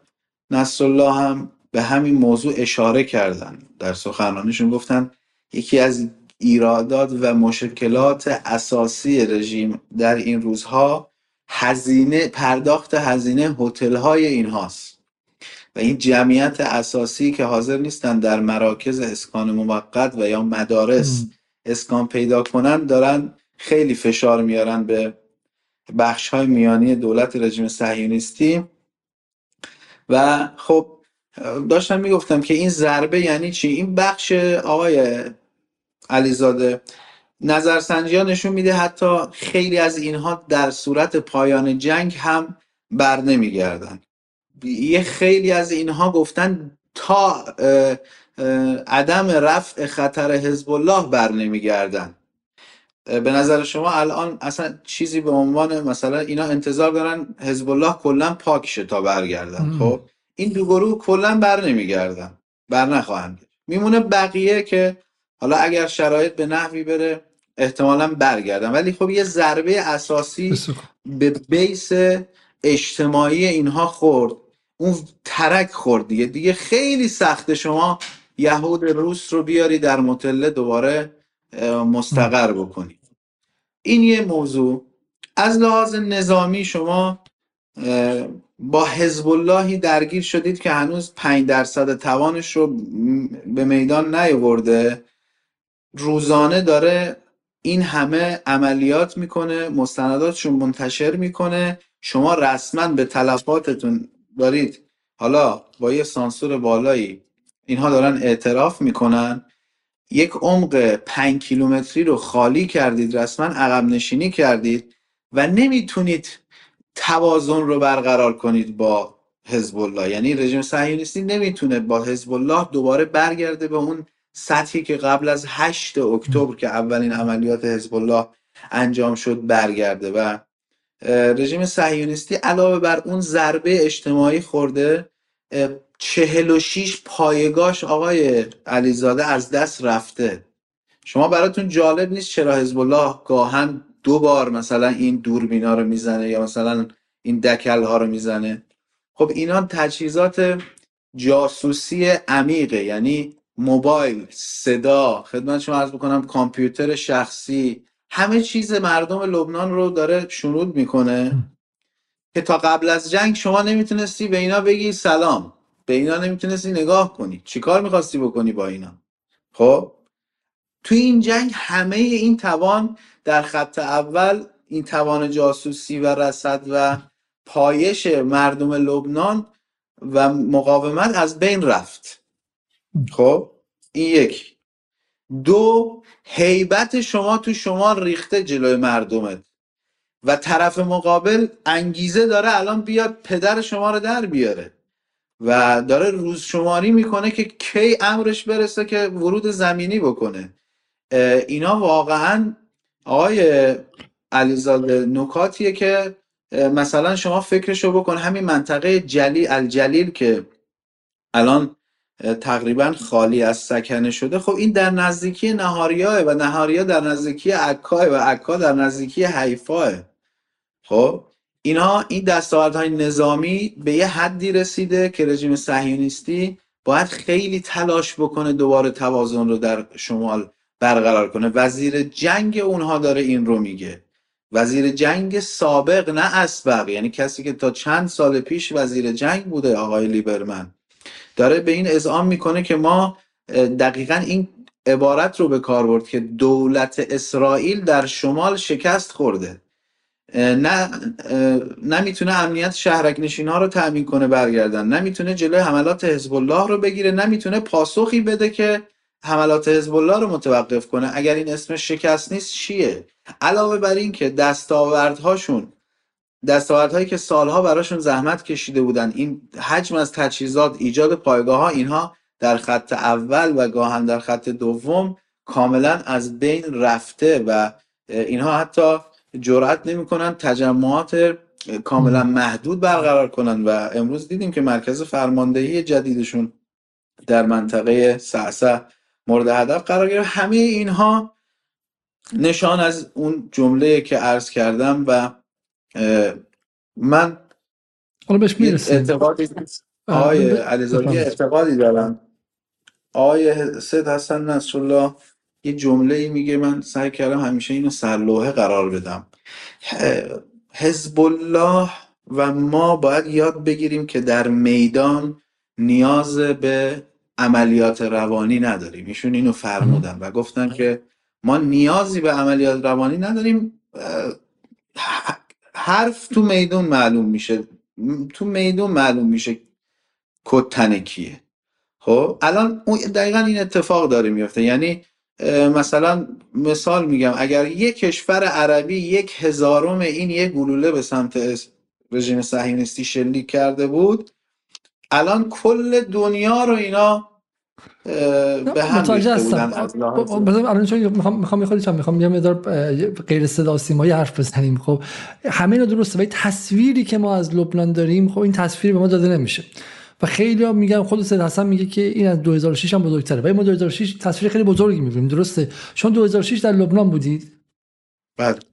نصرالله هم به همین موضوع اشاره کردن. در سخنرانیشون گفتن یکی از ایرادات و مشکلات اساسی رژیم در این روزها هزینه پرداخت هزینه هتل های اینهاست. و این جمعیت اساسی که حاضر نیستن در مراکز اسکان موقت و یا مدارس. اسکان پیدا کنن دارن خیلی فشار میارن به بخش های میانی دولت رژیم صهیونیستی. و خب داشتم می‌گفتم که این ضربه یعنی چی؟ این بخش آقای علیزاده نظرسنجی ها نشون میده حتی خیلی از اینها در صورت پایان جنگ هم بر نمیگردن. یه خیلی از اینها گفتن تا عدم رفع خطر حزب الله بر نمیگردن به نظر شما الان اصلا چیزی به عنوان مثلا اینا انتظار دارن حزب الله کلا پاک شه تا برگردن. خب این دو گروه کلا بر نمیگردن بر نخواهند. میمونه بقیه که حالا اگر شرایط به نحوی بره احتمالا برگردن ولی خب یه ضربه اساسی. به بیس اجتماعی اینها خورد اون ترک خورد دیگه. دیگه خیلی سخته شما یهود روس رو بیاری در متله دوباره مستقر بکنی. این یه موضوع. از لحاظ نظامی شما با حزب اللهی درگیر شدید که هنوز 5 درصد توانش رو به میدان نیاورده. روزانه داره این همه عملیات می‌کنه مستنداتشون منتشر می‌کنه. شما رسما به تلفاتتون دارید. حالا با یه سانسور بالایی اینها دارن اعتراف می‌کنن. یک عمق پنج کیلومتری رو خالی کردید رسما عقب نشینی کردید و نمی‌تونید توازن رو برقرار کنید با حزب الله یعنی رژیم صهیونیستی نمی‌تونه با حزب الله دوباره برگرده به اون سطحی که قبل از 8 اکتبر که اولین عملیات حزب الله انجام شد برگرده و رژیم صهیونیستی علاوه بر اون ضربه اجتماعی خورده اه، 46 پایگاش آقای علیزاده از دست رفته. شما براتون جالب نیست چرا حزب الله گاهن دو بار مثلا این دوربینا رو می‌زنه یا مثلا این دکل ها رو می‌زنه؟ خب اینا تجهیزات جاسوسی عمیقه یعنی موبایل صدا. خدمت شما عرض بکنم کامپیوتر شخصی همه چیز مردم لبنان رو داره شنود می‌کنه. که تا قبل از جنگ شما نمی‌تونستی به اینا بگی سلام. به اینا نمی‌تونستی نگاه کنی. چیکار می‌خواستی بکنی با اینا؟ خب توی این جنگ همه این توان در خط اول این توان جاسوسی و رصد و پایش مردم لبنان و مقاومت از بین رفت. خب این یک. دو هیبت شما تو شمال ریخته جلوی مردمت. و طرف مقابل انگیزه داره الان بیاد پدر شما رو در بیاره. و داره روز شماری می‌کنه که کی امرش برسه که ورود زمینی بکنه. اینا واقعا آقای علیزاده نکاتیه که مثلا شما فکرشو بکن همین منطقه جلی الجلیل که الان تقریبا خالی از سکنه شده. خب این در نزدیکی نهاریاه و نهاریا در نزدیکی عکا و عکا در نزدیکی حیفاه. خب اینها این دستاوردهای نظامی به یه حدی رسیده که رژیم صهیونیستی باید خیلی تلاش بکنه دوباره توازن رو در شمال برقرار کنه. وزیر جنگ اونها داره این رو میگه. وزیر جنگ سابق نه اسبق یعنی کسی که تا چند سال پیش وزیر جنگ بوده آقای لیبرمن. داره به این اذعان می‌کنه که ما دقیقا این عبارت رو به کار برد که دولت اسرائیل در شمال شکست خورده. نه نمی‌تونه امنیت شهرک نشین ها رو تأمین کنه برگردن. نمی‌تونه جلوی حملات حزب الله رو بگیره. نمی‌تونه پاسخی بده که حملات حزب الله رو متوقف کنه. اگر این اسم شکست نیست چیه؟ علاوه بر این که دستاوردهاشون دستاوردهایی که سالها براشون زحمت کشیده بودن این حجم از تجهیزات ایجاد پایگاه ها اینها در خط اول و گاهن در خط دوم کاملا از بین رفته و اینها حتی جرأت نمی‌کنن تجمعات کاملا محدود برقرار کنن و امروز دیدیم که مرکز فرماندهی جدیدشون در منطقه سعسع مورد هدف قرار گرفت. همه اینها نشان از اون جمله که عرض کردم و من حالا بهش می‌رسیم. اعتقادی آقای علیزاده اعتقادی دارم. آقای سید حسن نصرالله یه جمله ای میگه من سعی کردم همیشه اینو سرلوحه قرار بدم. حزب الله و ما باید یاد بگیریم که در میدان نیاز به عملیات روانی نداریم. ایشون اینو فرمودن و گفتن که ما نیازی به عملیات روانی نداریم. حرف تو میدون معلوم میشه. تو میدون معلوم میشه کد تن کیه. خب الان دقیقا این اتفاق داره میفته. یعنی مثلا مثال میگم اگر یک کشور عربی یک هزارم این یک گلوله به سمت رژیم صهیونیستی شلیک کرده بود الان کل دنیا رو اینا به هم متوجه ریخته هستم. بودن لحاظ بذار الان چون می‌خوام می‌خوام می‌خوام چند می‌خوام یه مقدار غیر صدا سیمایی حرف بزنیم. خب همه اینا درسته ولی تصویری که ما از لبنان داریم خب این تصویر به ما داده نمیشه. و خیلی ها میگن خود سید حسن میگه که این از 2006 هم بزرگتره. ولی ما 2006 تصویر خیلی بزرگی می‌بینیم درسته؟ چون 2006 در لبنان بودید؟ بعد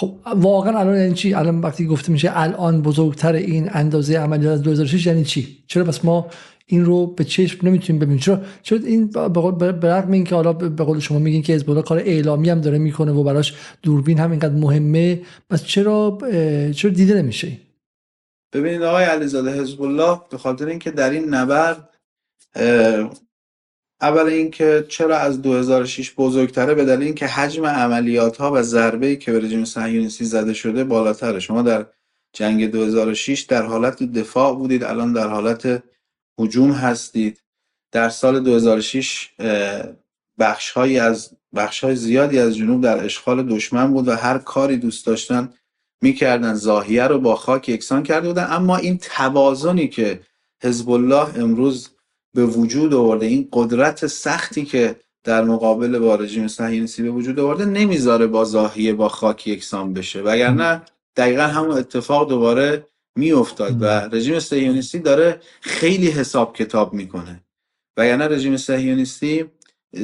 خب واقعا الان یعنی چی؟ الان وقتی گفته میشه الان بزرگتر این اندازه عملیات از 2006 یعنی چی؟ چرا پس ما این رو به چشم نمی‌تونیم ببینیم؟ چرا چرا این به رغم اینکه حالا به قول شما میگین که حزب کار اعلامی هم داره می‌کنه و براش دوربین هم اینقدر مهمه پس چرا چرا دیده نمیشه؟ ببینید آقای علیزاده حزب الله به خاطر اینکه در این نبرد اول اینکه چرا از 2006 بزرگتره به دلیل اینکه حجم عملیات ها و ضربه ای که به رژیم صهیونیستی زده شده بالاتره. شما در جنگ 2006 در حالت دفاع بودید الان در حالت هجوم هستید. در سال 2006 بخش هایی از بخش های زیادی از جنوب در اشغال دشمن بود و هر کاری دوست داشتن می‌کردن. زاهیه رو با خاک یکسان کرده بودن. اما این توازنی که حزب الله امروز به وجود آورده. این قدرت سختی که در مقابل با رژیم صهیونیستی به وجود آورده نمی‌ذاره با زاهیه با خاک یکسان بشه. وگرنه دقیقا همون اتفاق دوباره میافتاد و رژیم صهیونیستی داره خیلی حساب کتاب می‌کنه. و یعنی رژیم صهیونیستی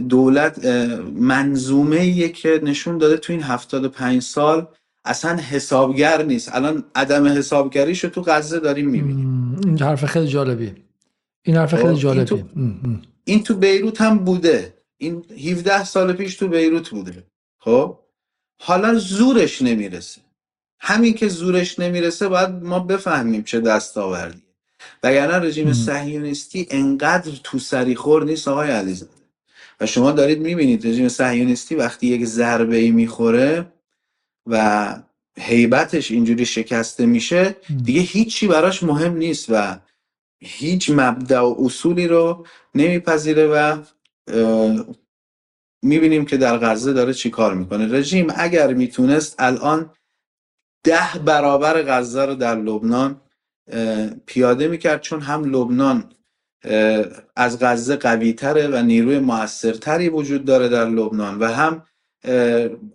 دولت منظومه ایه که نشون داده تو این 75 سال اصلا حسابگر نیست. الان عدم حسابگریشو تو غزه داریم می‌بینیم. این حرف خیلی جالبیه. این حرف خب، خیلی این جالبیه تو- مم. مم. این تو بیروت هم بوده این 17 سال پیش تو بیروت بوده خب حالا زورش نمی‌رسه همین که زورش نمی‌رسه باید ما بفهمیم چه دستاوردیه وگرنه رژیم. صهیونیستی انقدر تو سریخور نیست آقای علیزاده و شما دارید می‌بینید رژیم صهیونیستی وقتی یک ضربه ای می‌خوره و هیبتش اینجوری شکسته میشه. دیگه هیچی براش مهم نیست و هیچ مبدع و اصولی رو نمیپذیره و می‌بینیم که در غزه داره چی کار می‌کنه. رژیم اگر می‌تونست الان ده برابر غزه رو در لبنان پیاده می‌کرد چون هم لبنان از غزه قوی تره و نیروی موثرتری وجود داره در لبنان و هم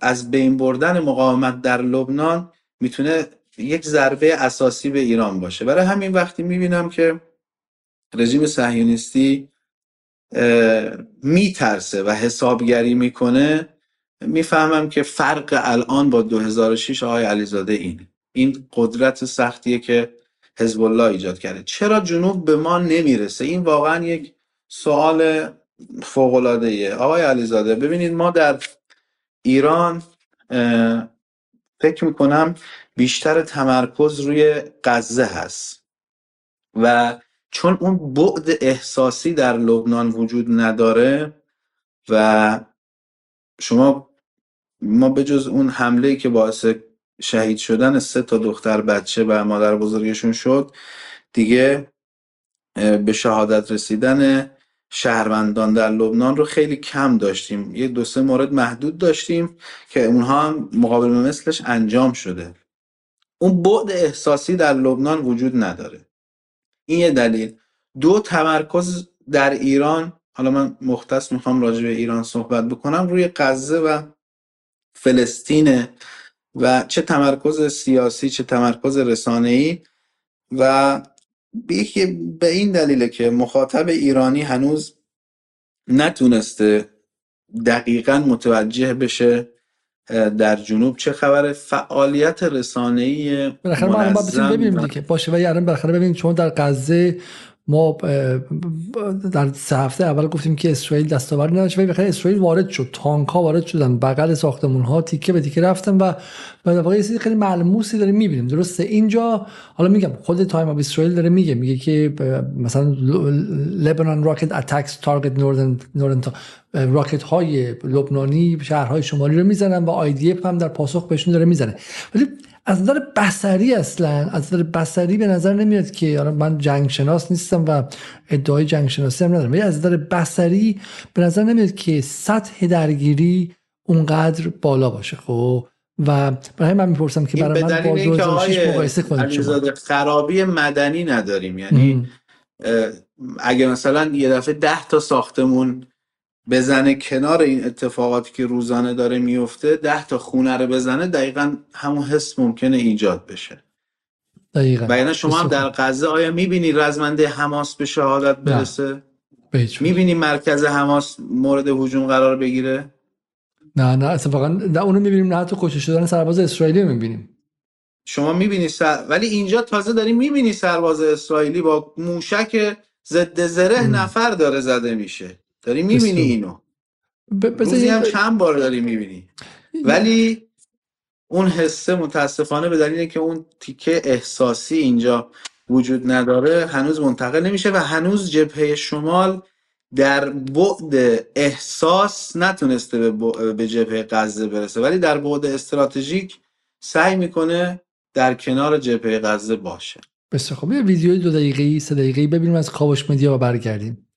از بین بردن مقاومت در لبنان می‌تونه یک ضربه اساسی به ایران باشه. برای همین وقتی می‌بینم که رژیم صهیونیستی میترسه و حسابگری می‌کنه. می‌فهمم که فرق الان با 2006 آقای علیزاده اینه. این قدرت سختیه که حزب الله ایجاد کرده. چرا جنوب به ما نمی‌رسه؟ این واقعا یک سوال فوق العاده آقای علیزاده ببینید ما در ایران فکر می‌کنم بیشتر تمرکز روی غزه هست و چون اون بعد احساسی در لبنان وجود نداره و شما ما به جز اون حمله که باعث شهید شدن سه تا دختر بچه و مادر بزرگشون شد دیگه به شهادت رسیدن شهروندان در لبنان رو خیلی کم داشتیم. یه دو سه مورد محدود داشتیم که اونها هم مقابل مثلش انجام شده. اون بعد احساسی در لبنان وجود نداره. این یه دلیل. دو تمرکز در ایران. حالا من مختص می‌خوام راجع به ایران صحبت بکنم. روی غزه و فلسطینه و چه تمرکز سیاسی چه تمرکز رسانه‌ای و یکی به این دلیله که مخاطب ایرانی هنوز نتونسته دقیقا متوجه بشه در جنوب چه خبره؟ فعالیت رسانه‌ای بالاخره ما الان ببینیم دیگه. باشه ولی الان بالاخره ببینیم چون در غزه ما در سه هفته اول گفتیم که اسرائیل دستاوردی نداشت ولی بالاخره اسرائیل وارد شد تانک ها وارد شدن بغل ساختمون ها تیکه به تیکه رفتن و در واقع چیزی خیلی ملموسی داریم می‌بینیم. درسته؟ اینجا حالا میگم خود Times of Israel داره میگه میگه که مثلا Lebanon rocket attacks target northern northern راکت های لبنانی شهرهای شمالی رو می‌زنن و IDF هم در پاسخ بهشون داره می‌زنه. ولی از نظر بصری اصلا از نظر بصری به نظر نمیاد که حالا من جنگ شناس نیستم و ادعای جنگ شناسی هم ندارم ولی از نظر بصری به نظر نمیاد که سطح درگیری اونقدر بالا باشه خب و برای من می‌پرسم که برای من با دلیل اینکه 2006 آقای مقایسه کنید خرابی مدنی نداریم یعنی ام. اگه مثلا یه دفعه ده تا ساختمون بزنه کنار این اتفاقاتی که روزانه داره میفته ده تا خونه رو بزنه دقیقا همون حس ممکنه ایجاد بشه. دقیقا. و یعنی شما هم در غزه آیا می‌بینی رزمنده حماس به شهادت. برسه. می‌بینی مرکز حماس مورد هجوم قرار بگیره؟ نه نه اتفاقا نه اونو می‌بینیم نه حتی کشته شدن سرباز اسرائیلی رو می‌بینیم. شما می‌بینی سر... ولی اینجا تازه داری می‌بینی سرباز اسرائیلی با موشک ضد زره. نفر داره زده میشه. داری می‌بینی. اینو؟ ب- روزی هم چند بار داری می‌بینی؟ ولی اون حسه متاسفانه به دلیل که اون تیکه احساسی اینجا وجود نداره هنوز منتقل نمیشه و هنوز جبهه شمال در بعد احساس نتونسته به جبهه غزه برسه. ولی در بعد استراتژیک سعی می‌کنه در کنار جبهه غزه باشه. بسیار خب یه ویدیوی دو دقیقه‌ای سه دقیقه‌ای ببینیم از کاوش مدیا و برگردیم.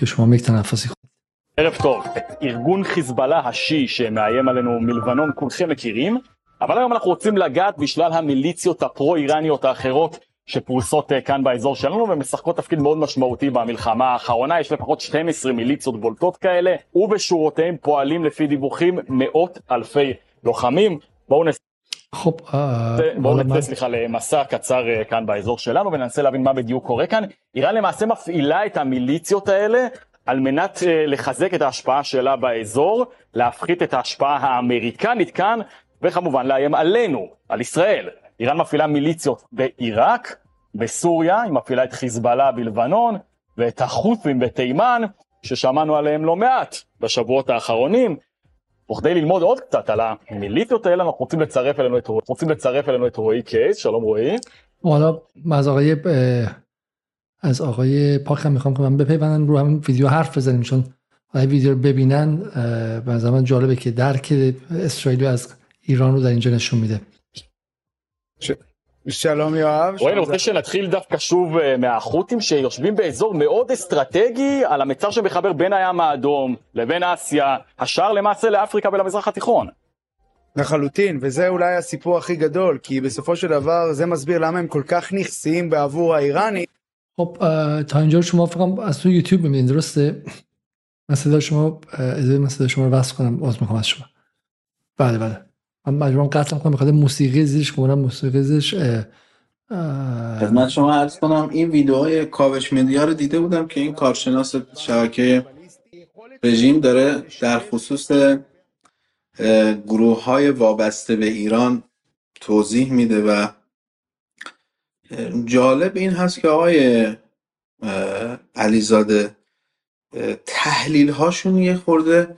כשהוא מעמיק את ענף השיחות. ערב טוב, את ארגון חיזבאללה השיעי שמאיים עלינו מלבנון כולכם מכירים, אבל היום אנחנו רוצים לגעת בשלל המיליציות הפרו-איראניות האחרות שפרוסות אה, כאן באזור שלנו ומשחקות תפקיד מאוד משמעותי במלחמה האחרונה, יש לפחות 12 מיליציות בולטות כאלה ובשורותיהם פועלים לפי דיווחים מאות אלפי לוחמים. בואו נס... חופ... אה, אה, בואו נצא סליחה למסע קצר אה, כאן באזור שלנו וננסה להבין מה בדיוק קורה כאן. איראן למעשה מפעילה את המיליציות האלה על מנת לחזק את ההשפעה שלה באזור, להפחית את ההשפעה האמריקנית כאן וכמובן לאיים עלינו, על ישראל. איראן מפעילה מיליציות בעיראק, בסוריה, היא מפעילה את חיזבאללה בלבנון ואת החות'ים בתימן ששמענו עליהם לא מעט בשבועות האחרונים. וכדי ללמוד עוד קצת על המיליציות האלה, אנחנו רוצים לצרף אלינו את, רוצים לצרף אלינו את רועי קייס, שלום רועי. و حالا من از آقای اه، از آقای پاک هم میخوام که من بپیوندن رو همین ویدیو حرف بزنیم چون اگه ویدیو رو ببینن اه، به نظر من جالبه که درک اسرائیل از ایران رو در اینجا نشون میده שלום יואב. רועי, אני רוצה שנתחיל דווקא שוב אה, מהחות'ים שיושבים באזור מאוד אסטרטגי על המיצר שמחבר בין הים האדום לבין אסיה, השער למעשה לאפריקה ולמזרח התיכון. לחלוטין, וזה אולי הסיפור הכי גדול, כי בסופו של דבר זה מסביר למה הם כל כך נכסיים בעבור האיראני. خب اه، تا اینجا رو شما فقط از تو یوتیوب میبینید درسته من صدا شما اه، اجازه من صدا شما رو وصل کنم عذر میخوام از شما بله بله من مجبورم قطع کنم بخاطر موسیقی زیرش که اونم موسیقی زیرش خدمت شما عرض کنم این ویدیوهای کاوش مدیا رو دیده بودم که این کارشناس شبکه رژیم داره در خصوص گروه های وابسته به ایران توضیح میده و جالب این هست که آقای علیزاده تحلیل هاشون یه خورده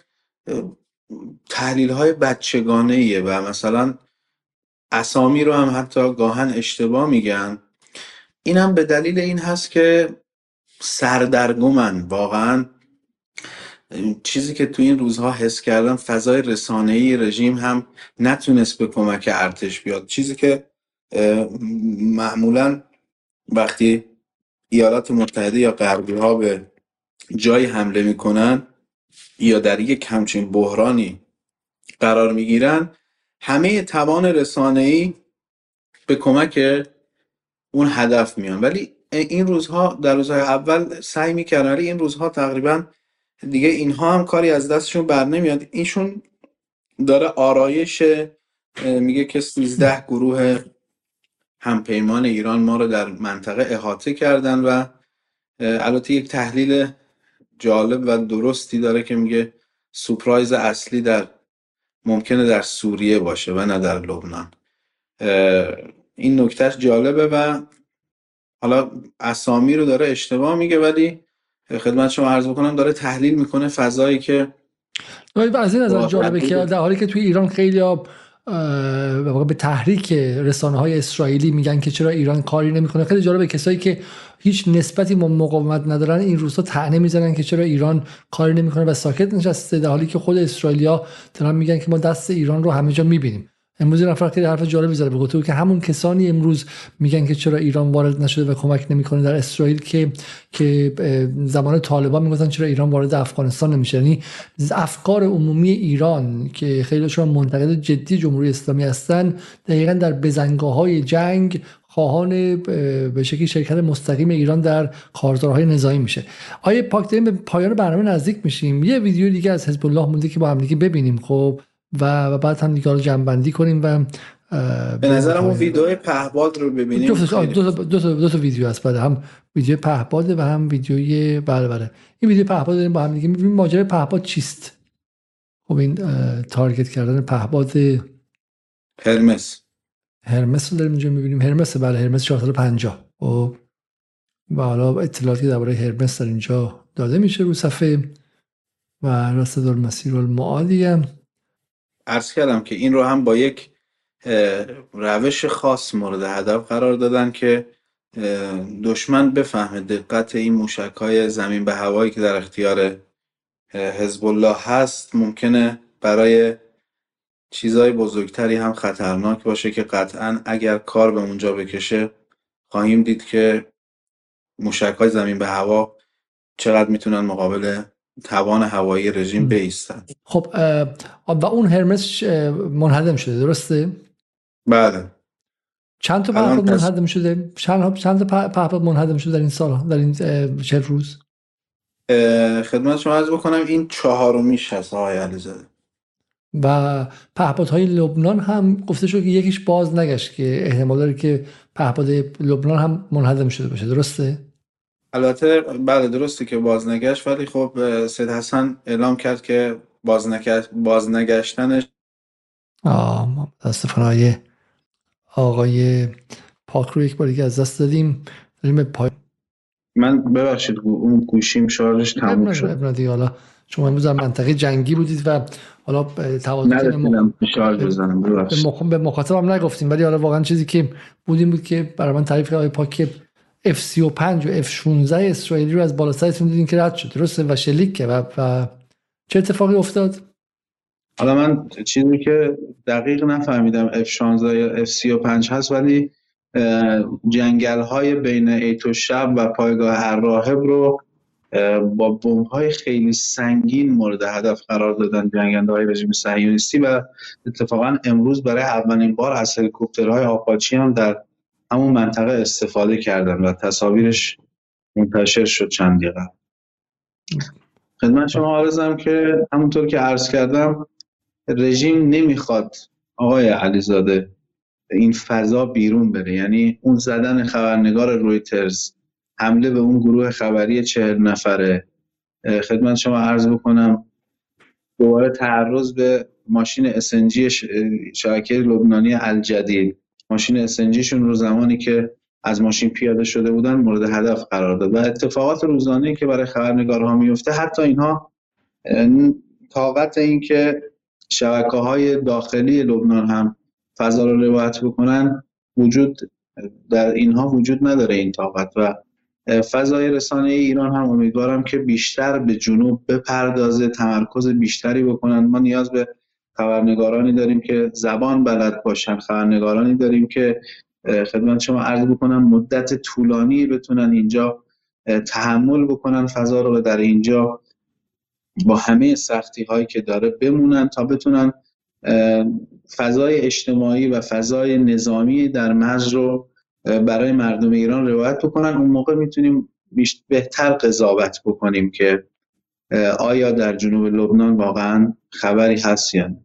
تحلیل های بچگانه ایه و مثلا اسامی رو هم حتی گاهن اشتباه میگن. اینم به دلیل این هست که سردرگمن واقعا چیزی که تو این روزها حس کردم فضای رسانه‌ای رژیم هم نتونست به کمک ارتش بیاد. چیزی که معمولا وقتی ایالات متحده یا غربی ها به جایی حمله می‌کنن یا در یک همچین بحرانی قرار می‌گیرن همه توان رسانه‌ای به کمک اون هدف میان. ولی این روزها در روزهای اول سعی می‌کردن ولی این روزها تقریبا دیگه اینها هم کاری از دستشون بر نمیاد. اینشون داره آرایش میگه که 13 گروه همپیمان ایران ما رو در منطقه احاطه کردن و البته یک تحلیل جالب و درستی داره که میگه سورپرایز اصلی در ممکنه در سوریه باشه و نه در لبنان. این نکتهش جالبه و حالا اسامی رو داره اشتباه میگه ولی خدمت شما عرض بکنم داره تحلیل می‌کنه فضایی که از این نظر جالبه که در حالی که توی ایران خیلی ها به تحریک رسانه های اسرائیلی میگن که چرا ایران کاری نمی‌کنه. خیلی جالبه کسایی که هیچ نسبتی با مقاومت ندارن. این روزها طعنه می‌زنن که چرا ایران کاری نمی‌کنه و ساکت نشسته در حالی که خود اسرائیلیا دارن میگن که ما دست ایران رو همه جا می‌بینیم. امروز نفر خیلی حرف جالبی زده به که همون کسانی امروز میگن که چرا ایران وارد نشده و کمک نمی‌کنه در اسرائیل که که زمان طالبان می‌گفتن چرا ایران وارد افغانستان نمیشه. یعنی افکار عمومی ایران که خیلیشون منتقد جدی جمهوری اسلامی هستن دقیقا در بزنگاه های جنگ خواهان اه، به شکلی شرکت مستقیم ایران در کارزارهای نظامی میشه. آیه پاک داریم به پایان برنامه نزدیک میشیم؟ یه ویدیو دیگه از حزب الله مونده که با هم دیگه ببینیم خب و بعد هم دیگه رو جنبندی کنیم و به نظرم اون ویدیو پهباد رو ببینیم. دو تا دو تا دو تا ویدیو هست. بله هم ویدیو پهپاده و هم ویدیوی بله بله. این ویدیو پهپاد داریم با هم دیگه می‌بینیم. ماجرای پهپاد چیست؟ خب این تارگت کردن پهپاد هرمس. هرمس رو داریم اینجا می‌بینیم. هرمس بله هرمس 450 خب و حالا اطلاعاتی درباره هرمس در اینجا داده میشه رو صفحه و راست دار مسیر المعادی هم. عرض کردم که این رو هم با یک روش خاص مورد هدف قرار دادن که دشمن بفهمه دقت این موشک های زمین به هوایی که در اختیار حزب الله هست ممکنه برای چیزای بزرگتری هم خطرناک باشه که قطعا اگر کار به اونجا بکشه خواهیم دید که موشک های زمین به هوا چقدر می‌تونن مقابل توان هوایی رژیم بایستن خب و اون هرمس منهدم شده درسته؟ بله. چند تا پهپاد منهدم شده؟ چند چند تا په- پهپاد منهدم شده در این سال در این چهل روز؟ خدمت شما عرض بکنم این چهارمیش هست آقای علیزاده. و پهپادهای لبنان هم گفته شد که یکیش باز نگشت که احتمال داره که پهپاد لبنان هم منهدم شده باشه. درسته؟ البته بله درسته که بازنگشت ولی خب سید حسن اعلام کرد که بازنگشت بازنگشتنش آه متاسفانه آقای پاک رو یک بار دیگه از دست دادیم. داریم پای من ببخشید اون گوشیم شارژش تموم شد. حالا شما امروز در منطقه جنگی بودید و حالا توازن شارژ بزنم به, مخ... به مخاطبم نگفتیم ولی حالا واقعا چیزی که بودیم بود که برای من تعریف آقای پاک F35 و F16 اسرائیلی رو از بالا سرتون دیدین که رد شد. درسته؟ و شلیک که و, و چه اتفاقی افتاد؟ حالا من چیزی که دقیق نفهمیدم F16 یا F35 هست ولی جنگل های بین ایت و شب و پایگاه الراهب رو با بمب های خیلی سنگین مورد هدف قرار دادن جنگنده های رژیم صهیونیستی و اتفاقا امروز برای اولین بار از هلیکوپترهای آپاچی هم در همون منطقه استفاده کردن و تصاویرش منتشر شد چند دقیقه. خدمت شما عرضم که همونطور که عرض کردم رژیم نمی‌خواد آقای علیزاده این فضا بیرون بره. یعنی اون زدن خبرنگار رویترز حمله به اون گروه خبری چهر نفره. خدمت شما عرض بکنم دوباره تعرض به ماشین اسنجی شبکه لبنانی الجدید. ماشین اسنجیشون رو زمانی که از ماشین پیاده شده بودن مورد هدف قرار داد. و اتفاقات روزانه که برای خبرنگارها میفته حتی اینها طاقت این که شبکه های داخلی لبنان هم فضا رو روایت بکنن وجود در اینها وجود نداره این طاقت. و فضای رسانه ایران هم امیدوارم که بیشتر به جنوب بپردازه تمرکز بیشتری بکنن. ما نیاز به خبرنگارانی داریم که زبان بلد باشن. خبرنگارانی داریم که خدمت شما عرض بکنم مدت طولانی بتونن اینجا تحمل بکنن. فضا رو در اینجا با همه سختی هایی که داره بمونن تا بتونن فضای اجتماعی و فضای نظامی در مرز رو برای مردم ایران روایت بکنن. اون موقع می‌تونیم بهتر قضاوت بکنیم که آیا در جنوب لبنان واقعا خبری هست یا نه.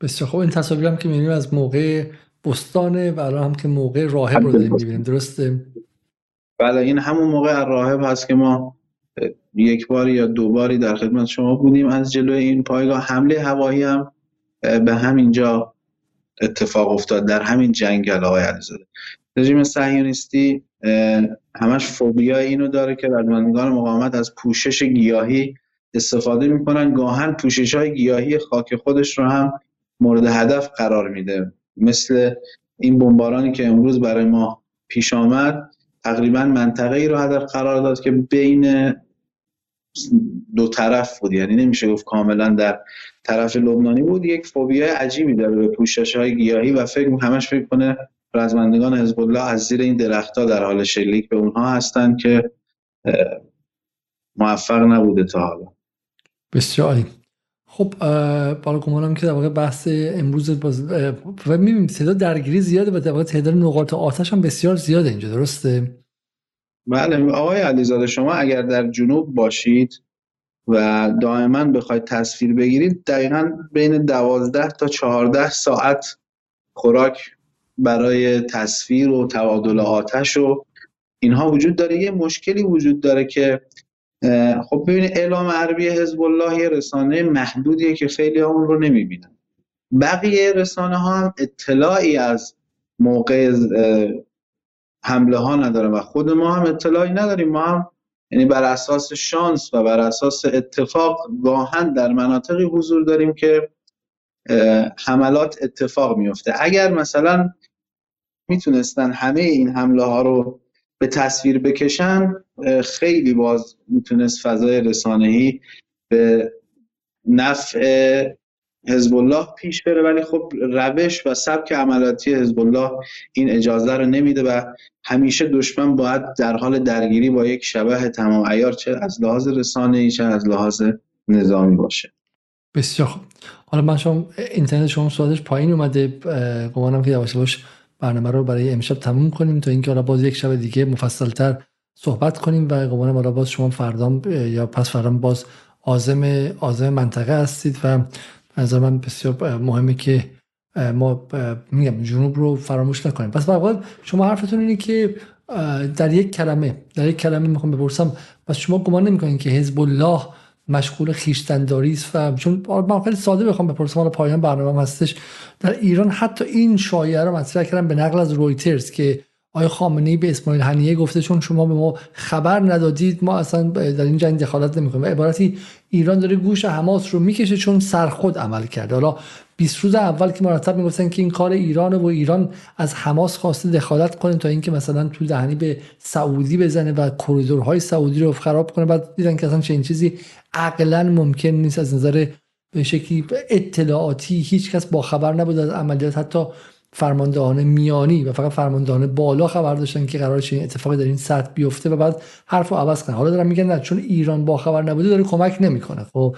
بسیار خوب. این تصاویر هم که می‌بینیم از موقع بستانه و الان هم که موقع راهب رو داریم می‌بینیم. درسته؟ بله این همون موقع راهب هست که ما یک باری یا دو باری در خدمت شما بودیم. از جلوی این پایگاه حمله هوایی هم به همینجا اتفاق افتاد. در همین جنگل آقای علیزاده رژیم صهیونیستی همش فوبیا اینو داره که ردمندگان مقاومت از پوشش گیاهی استفاده می‌کنن. گاهن پوشش های گیاهی خاک خودش رو هم مورد هدف قرار میده. مثل این بمبارانی که امروز برای ما پیش آمد تقریبا منطقه ای رو هدف قرار داد که بین دو طرف بود. یعنی نمیشه گفت کاملا در طرف لبنانی بود. یک فوبیا عجیبی داره به پوشش های گیاهی و فکر همش فکر کنه رزمندگان حزب الله از زیر این درختها در حال شلیک به اونها هستند که موفق نبوده تا حالا. بسیار عالی. خب بالا گمانم که در واقع بحث امروز باز و می‌بینیم تعداد درگیری زیاده و در واقع تعداد نقاط آتش هم بسیار زیاده اینجا درسته؟ بله آقای علیزاده شما اگر در جنوب باشید و دائما بخواید تصویر بگیرید دقیقا بین دوازده تا چهارده ساعت خوراک برای تصویر و تبادل آتش و اینها وجود داره. یه مشکلی وجود داره که خب ببینید اعلام عربی حزب الله یه رسانه محدودیه که خیلی اون رو نمی‌بینن. بقیه رسانه ها هم اطلاعی از موقع حمله ها نداره و خود ما هم اطلاعی نداریم. ما هم یعنی بر اساس شانس و بر اساس اتفاق گاهن در مناطقی حضور داریم که حملات اتفاق میفته اگر مثلا می‌تونستن همه این حمله ها رو به تصویر بکشن خیلی باز می‌تونست فضای رسانه‌ای به نفع حزب الله پیش بره. ولی خب روش و سبک عملیاتی حزب الله این اجازه رو نمیده و همیشه دشمن باید در حال درگیری با یک شبه تمام ایار چه از لحاظ رسانه‌ای چه از لحاظ نظامی باشه. بسیار خوب. حالا من شما اینترنت شما سوالش پایین اومده گمانم که یواش برنامه رو برای امشب تموم کنیم تا اینکه حالا باز یک شب دیگه مفصلتر صحبت کنیم و قمانم حالا باز شما فردام یا پس فردام باز آزم آزم منطقه هستید و نظر من بسیار مهمه که ما میگم جنوب رو فراموش نکنیم. پس واقعا شما حرفتون اینه که در یک کلمه در یک کلمه می‌خوام بپرسم پس شما گمان نمی‌کنین که حزب الله مشغول خیشتنداری است و چون من خیلی ساده بخوام بپرسم حالا پایان برنامه هستش. در ایران حتی این شایعه رو مطرح کردن به نقل از رویترز که آیا خامنه ای به اسماعیل هنیه گفته چون شما به ما خبر ندادید ما اصلا در این جنگ دخالت نمی‌کنیم. و عبارتی ایران داره گوش حماس رو می‌کشه چون سرخود عمل کرده. حالا 20 روز اول که مرتب می‌گفتن که این کار ایرانه و ایران از حماس خواسته دخالت کنه تا اینکه مثلا تو دهنی به سعودی بزنه و کریدورهای سعودی رو خراب کنه. بعد دیدن که اصلا چنین چیزی عقلا ممکن نیست از نظر به شکلی اطلاعاتی هیچ کس با خبر نبود از عملیات. حتی فرماندهان میانی و فقط فرماندهان بالا خبر داشتن که قرار این اتفاقی در این سطح بیفته و بعد حرف رو عوض کنه حالا دارن میگن نه چون ایران با خبر نبوده داره کمک نمی‌کنه. خب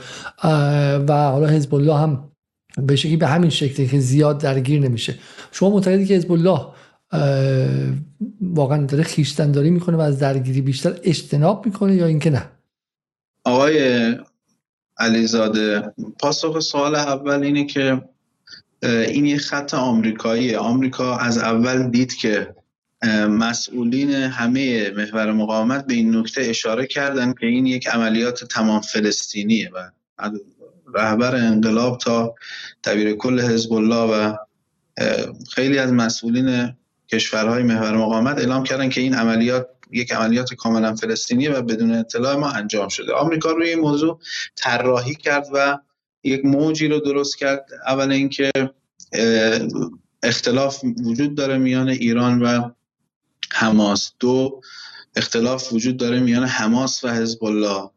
و حالا حزب الله هم به شکلی به همین شکلی که زیاد درگیر نمیشه. شما معتقدی که حزب الله واقعا داره خیشتن داری می‌کنه و از درگیری بیشتر اجتناب می‌کنه یا اینکه نه؟ آقای علیزاده پاسخ سوال اول اینه که این یه خط آمریکایی آمریکا از اول دید که مسئولین همه محور مقاومت به این نکته اشاره کردن که این یک عملیات تمام فلسطینیه و رهبر انقلاب تا دبیر کل حزب الله و خیلی از مسئولین کشورهای محور مقاومت اعلام کردن که این عملیات یک عملیات کاملا فلسطینیه و بدون اطلاع ما انجام شده. آمریکا روی این موضوع طراحی کرد و یک موجی رو درست کرد. اول اینکه اختلاف وجود داره میان ایران و حماس. دو اختلاف وجود داره میان حماس و حزب الله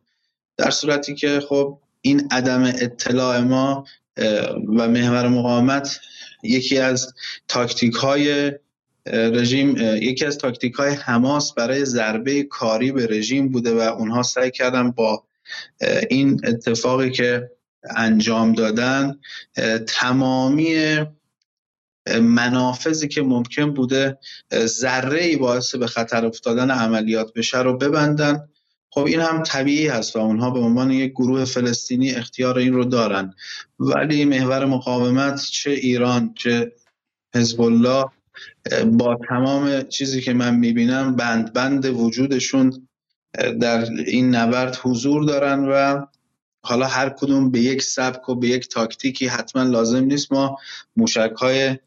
در صورتی که خب این عدم اطلاع ما و محور مقاومت یکی از تاکتیک های رژیم یکی از تاکتیک های حماس برای ضربه کاری به رژیم بوده و اونها سعی کردن با این اتفاقی که انجام دادن تمامی منافذی که ممکن بوده ذره ای باعث به خطر افتادن عملیات بشه رو ببندن. خب این هم طبیعی هست و اونها به عنوان یک گروه فلسطینی اختیار این رو دارن. ولی محور مقاومت چه ایران چه حزب الله با تمام چیزی که من می‌بینم بند بند وجودشون در این نبرد حضور دارن و حالا هر کدوم به یک سبک و به یک تاکتیکی حتما لازم نیست ما موشک های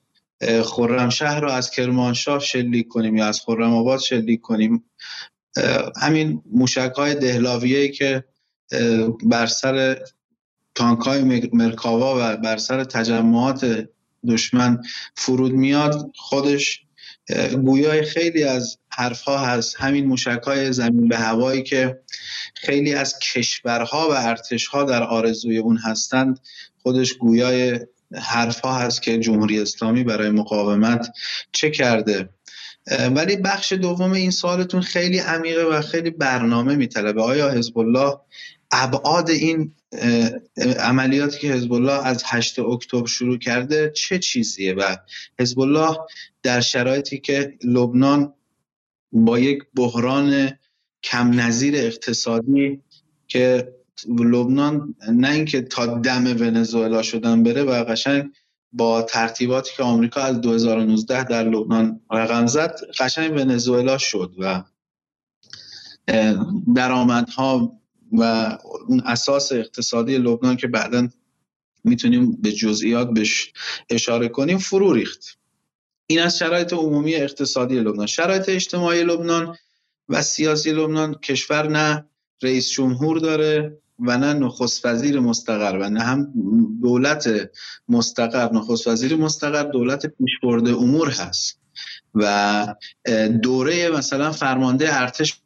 خرمشهر رو از کرمانشاه شلیک کنیم یا از خرم آباد شلیک کنیم. همین موشک های دهلاویه که بر سر تانک های مرکاوا و بر سر تجمعات دشمن فرود میاد خودش گویای خیلی از حرفها هست. همین موشک های زمین به هوایی که خیلی از کشورها و ارتشها در آرزوی اون هستند خودش گویای حرفها هست که جمهوری اسلامی برای مقاومت چه کرده. ولی بخش دوم این سوالتون خیلی عمیقه و خیلی برنامه میطلبه. آیا حزب الله ابعاد این عملیاتی که حزب الله از 8 اکتبر شروع کرده چه چیزیه؟ و حزب الله در شرایطی که لبنان با یک بحران کم نظیر اقتصادی که لبنان نه اینکه تا دم ونزوئلا شدن بره و قشنگ با ترتیباتی که آمریکا از 2019 در لبنان رقم زد قشنگ ونزوئلا شد و درآمدها و اون اساس اقتصادی لبنان که بعدا می‌تونیم به جزئیات بهش اشاره کنیم فرو ریخت. این از شرایط عمومی اقتصادی لبنان. شرایط اجتماعی لبنان و سیاسی لبنان کشور نه رئیس جمهور داره. و نه نخست وزیر مستقر و نه هم دولت مستقر. نخست وزیر مستقر دولت پیشبرد امور هست. و دوره مثلا فرمانده ارتش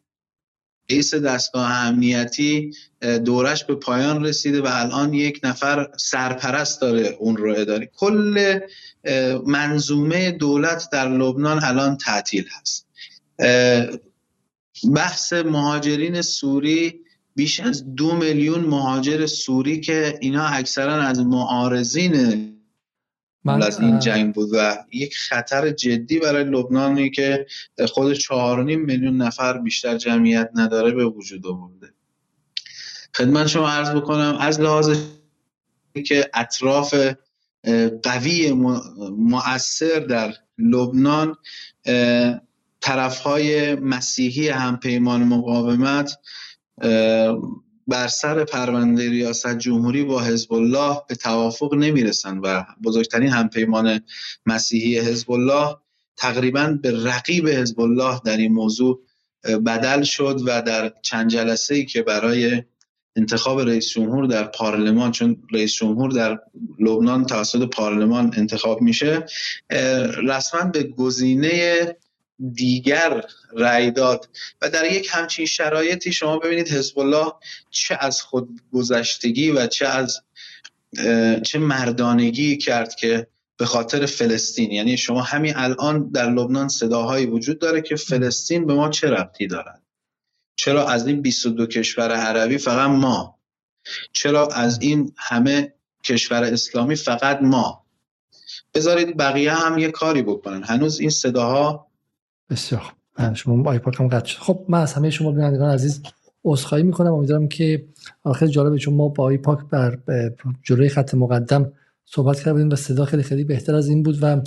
رئیس دستگاه امنیتی دورش به پایان رسیده و الان یک نفر سرپرست داره اون رو اداره. کل منظومه دولت در لبنان الان تعطیل هست. بحث مهاجرین سوری بیش از دو میلیون مهاجر سوری که اینا اکثرا از معارضین من از این جنگ بود و یک خطر جدی برای لبنانی که خود چهار میلیون نفر بیشتر جمعیت نداره به وجود آورده. خدمت شما عرض بکنم از لحاظ که اطراف قوی مؤثر در لبنان طرفهای مسیحی همپیمان مقاومت بر سر پرونده ریاست جمهوری با حزب الله به توافق نمی‌رسن و بزرگترین همپیمان مسیحی حزب الله تقریبا به رقیب حزب الله در این موضوع بدل شد و در چند جلسه ای که برای انتخاب رئیس جمهور در پارلمان چون رئیس جمهور در لبنان توسط پارلمان انتخاب میشه رسما به گزینه دیگر رأی داد. و در یک همچین شرایطی شما ببینید حزب الله چه از خود گذشتگی و چه از چه مردانگی کرد که به خاطر فلسطین. یعنی شما همین الان در لبنان صداهایی وجود داره که فلسطین به ما چه ربطی دارد؟ چرا از این 22 کشور عربی فقط ما؟ چرا از این همه کشور اسلامی فقط ما؟ بذارید بقیه هم یه کاری بکنن. هنوز این صداها بسیار شما آیپاک قطع شد. خب من از همه شما بینندگان عزیز عذرخواهی می‌کنم. امیدوارم که آخر جالبه چون ما با آیپاک بر جلوی خط مقدم صحبت کردیم و صدا خیلی خیلی بهتر از این بود و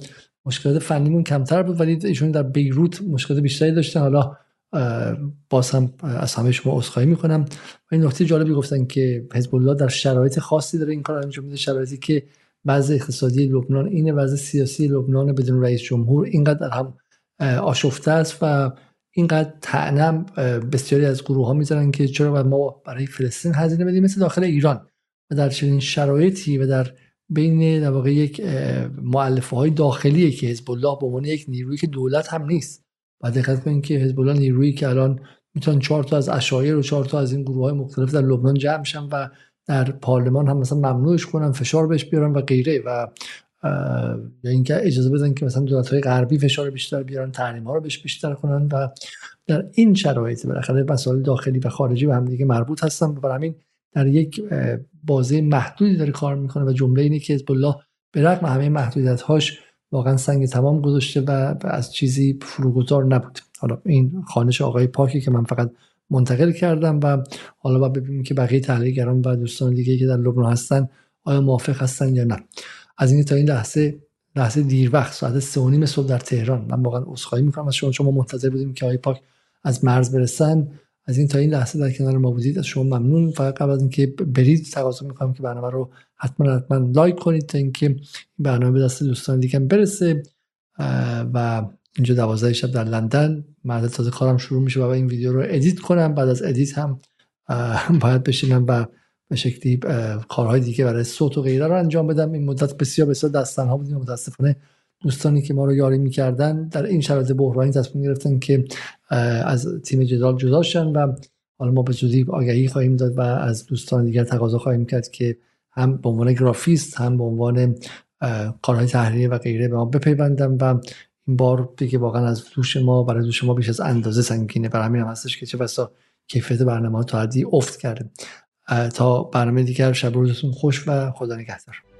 مشکلات فنیمون کمتر بود ولی ایشون در بیروت مشکلات بیشتری داشتن. حالا باز هم از همه شما عذرخواهی می‌کنم. و این نکته جالبی گفتن که حزب الله در شرایط خاصی داره این کار انجام میده. شرایطی که وضع اقتصادی لبنان اینه وضع سیاسی لبنان بدون رئیس جمهور اینقدر هم آشفته است و اینقدر تعنم بسیاری از گروه ها می‌ذارن که چرا ما برای فلسطین هزینه بدیم؟ مثل داخل ایران و در چنین شرایطی و در بین در واقع یک معلفه های داخلی که حزب الله به عنوان یک نیروی که دولت هم نیست. و دقت کنید که حزب الله نیرویی که الان می‌تونن چهار تا از اشایر و چهار تا از این گروه های مختلف در لبنان جمع میشن و در پارلمان هم مثلا ممنوعش کنن فشار بهش بیارن و غیره و یا اینکه اجازه بدن که مثلا دولت های غربی فشار بیشتر بیارن تحریم ها رو بهش بیشتر کنن و در این شرایط بالاخره مسائل داخلی و خارجی به هم دیگه مربوط هستن و برای همین در یک بازه محدودی داره کار می‌کنه و جمله اینه که حزب الله به رغم همه محدودیت هاش واقعا سنگ تمام گذاشته و از چیزی فروگذار نبود. حالا این خانش آقای پاکی که من فقط منتقل کردم و حالا با ببینیم که بقیه تحلیلگران و دوستان دیگه که در لبنان هستن آیا موافق هستن یا نه. از این تا این لحظه لحظه دیر وقت ساعت سه و نیم صبح در تهران. من واقعا عذرخواهی می‌کنم از شما شما منتظر بودیم که آقای پاک از مرز برسن. از این تا این لحظه در کنار ما بودید از شما ممنون. فقط قبل از اینکه برید تقاضا می‌کنم که برنامه رو حتما حتما like کنید تا اینکه این برنامه به دست دوستان دیگه برسه. و اینجا دوازده شب در لندن. من تازه کارم شروع میشه و این ویدیو رو edit کنم. بعد از edit هم باید بشینم و به شکلی کارهای دیگه برای صوت و غیره رو انجام بدم. این مدت بسیار بسیار دست تنها بودیم متاسفانه دوستانی که ما رو یاری می‌کردن در این شرایط بحرانی تصمیم گرفتن که از تیم جدال جدا شن و حالا ما به زودی آگهی خواهیم داد و از دوستان دیگر تقاضا خواهیم کرد که هم به عنوان گرافیست هم به عنوان کارهای تحریری و غیره به ما بپیوندن و این بار دیگه واقعا از دوش ما برای دوش ما بیش از اندازه سنگینه. برای همین هم هستش که چه بسا کیفیت برنامه تا حدی افت کرده. تا برنامه دیگر شب روزتون خوش و خدا نگهدار.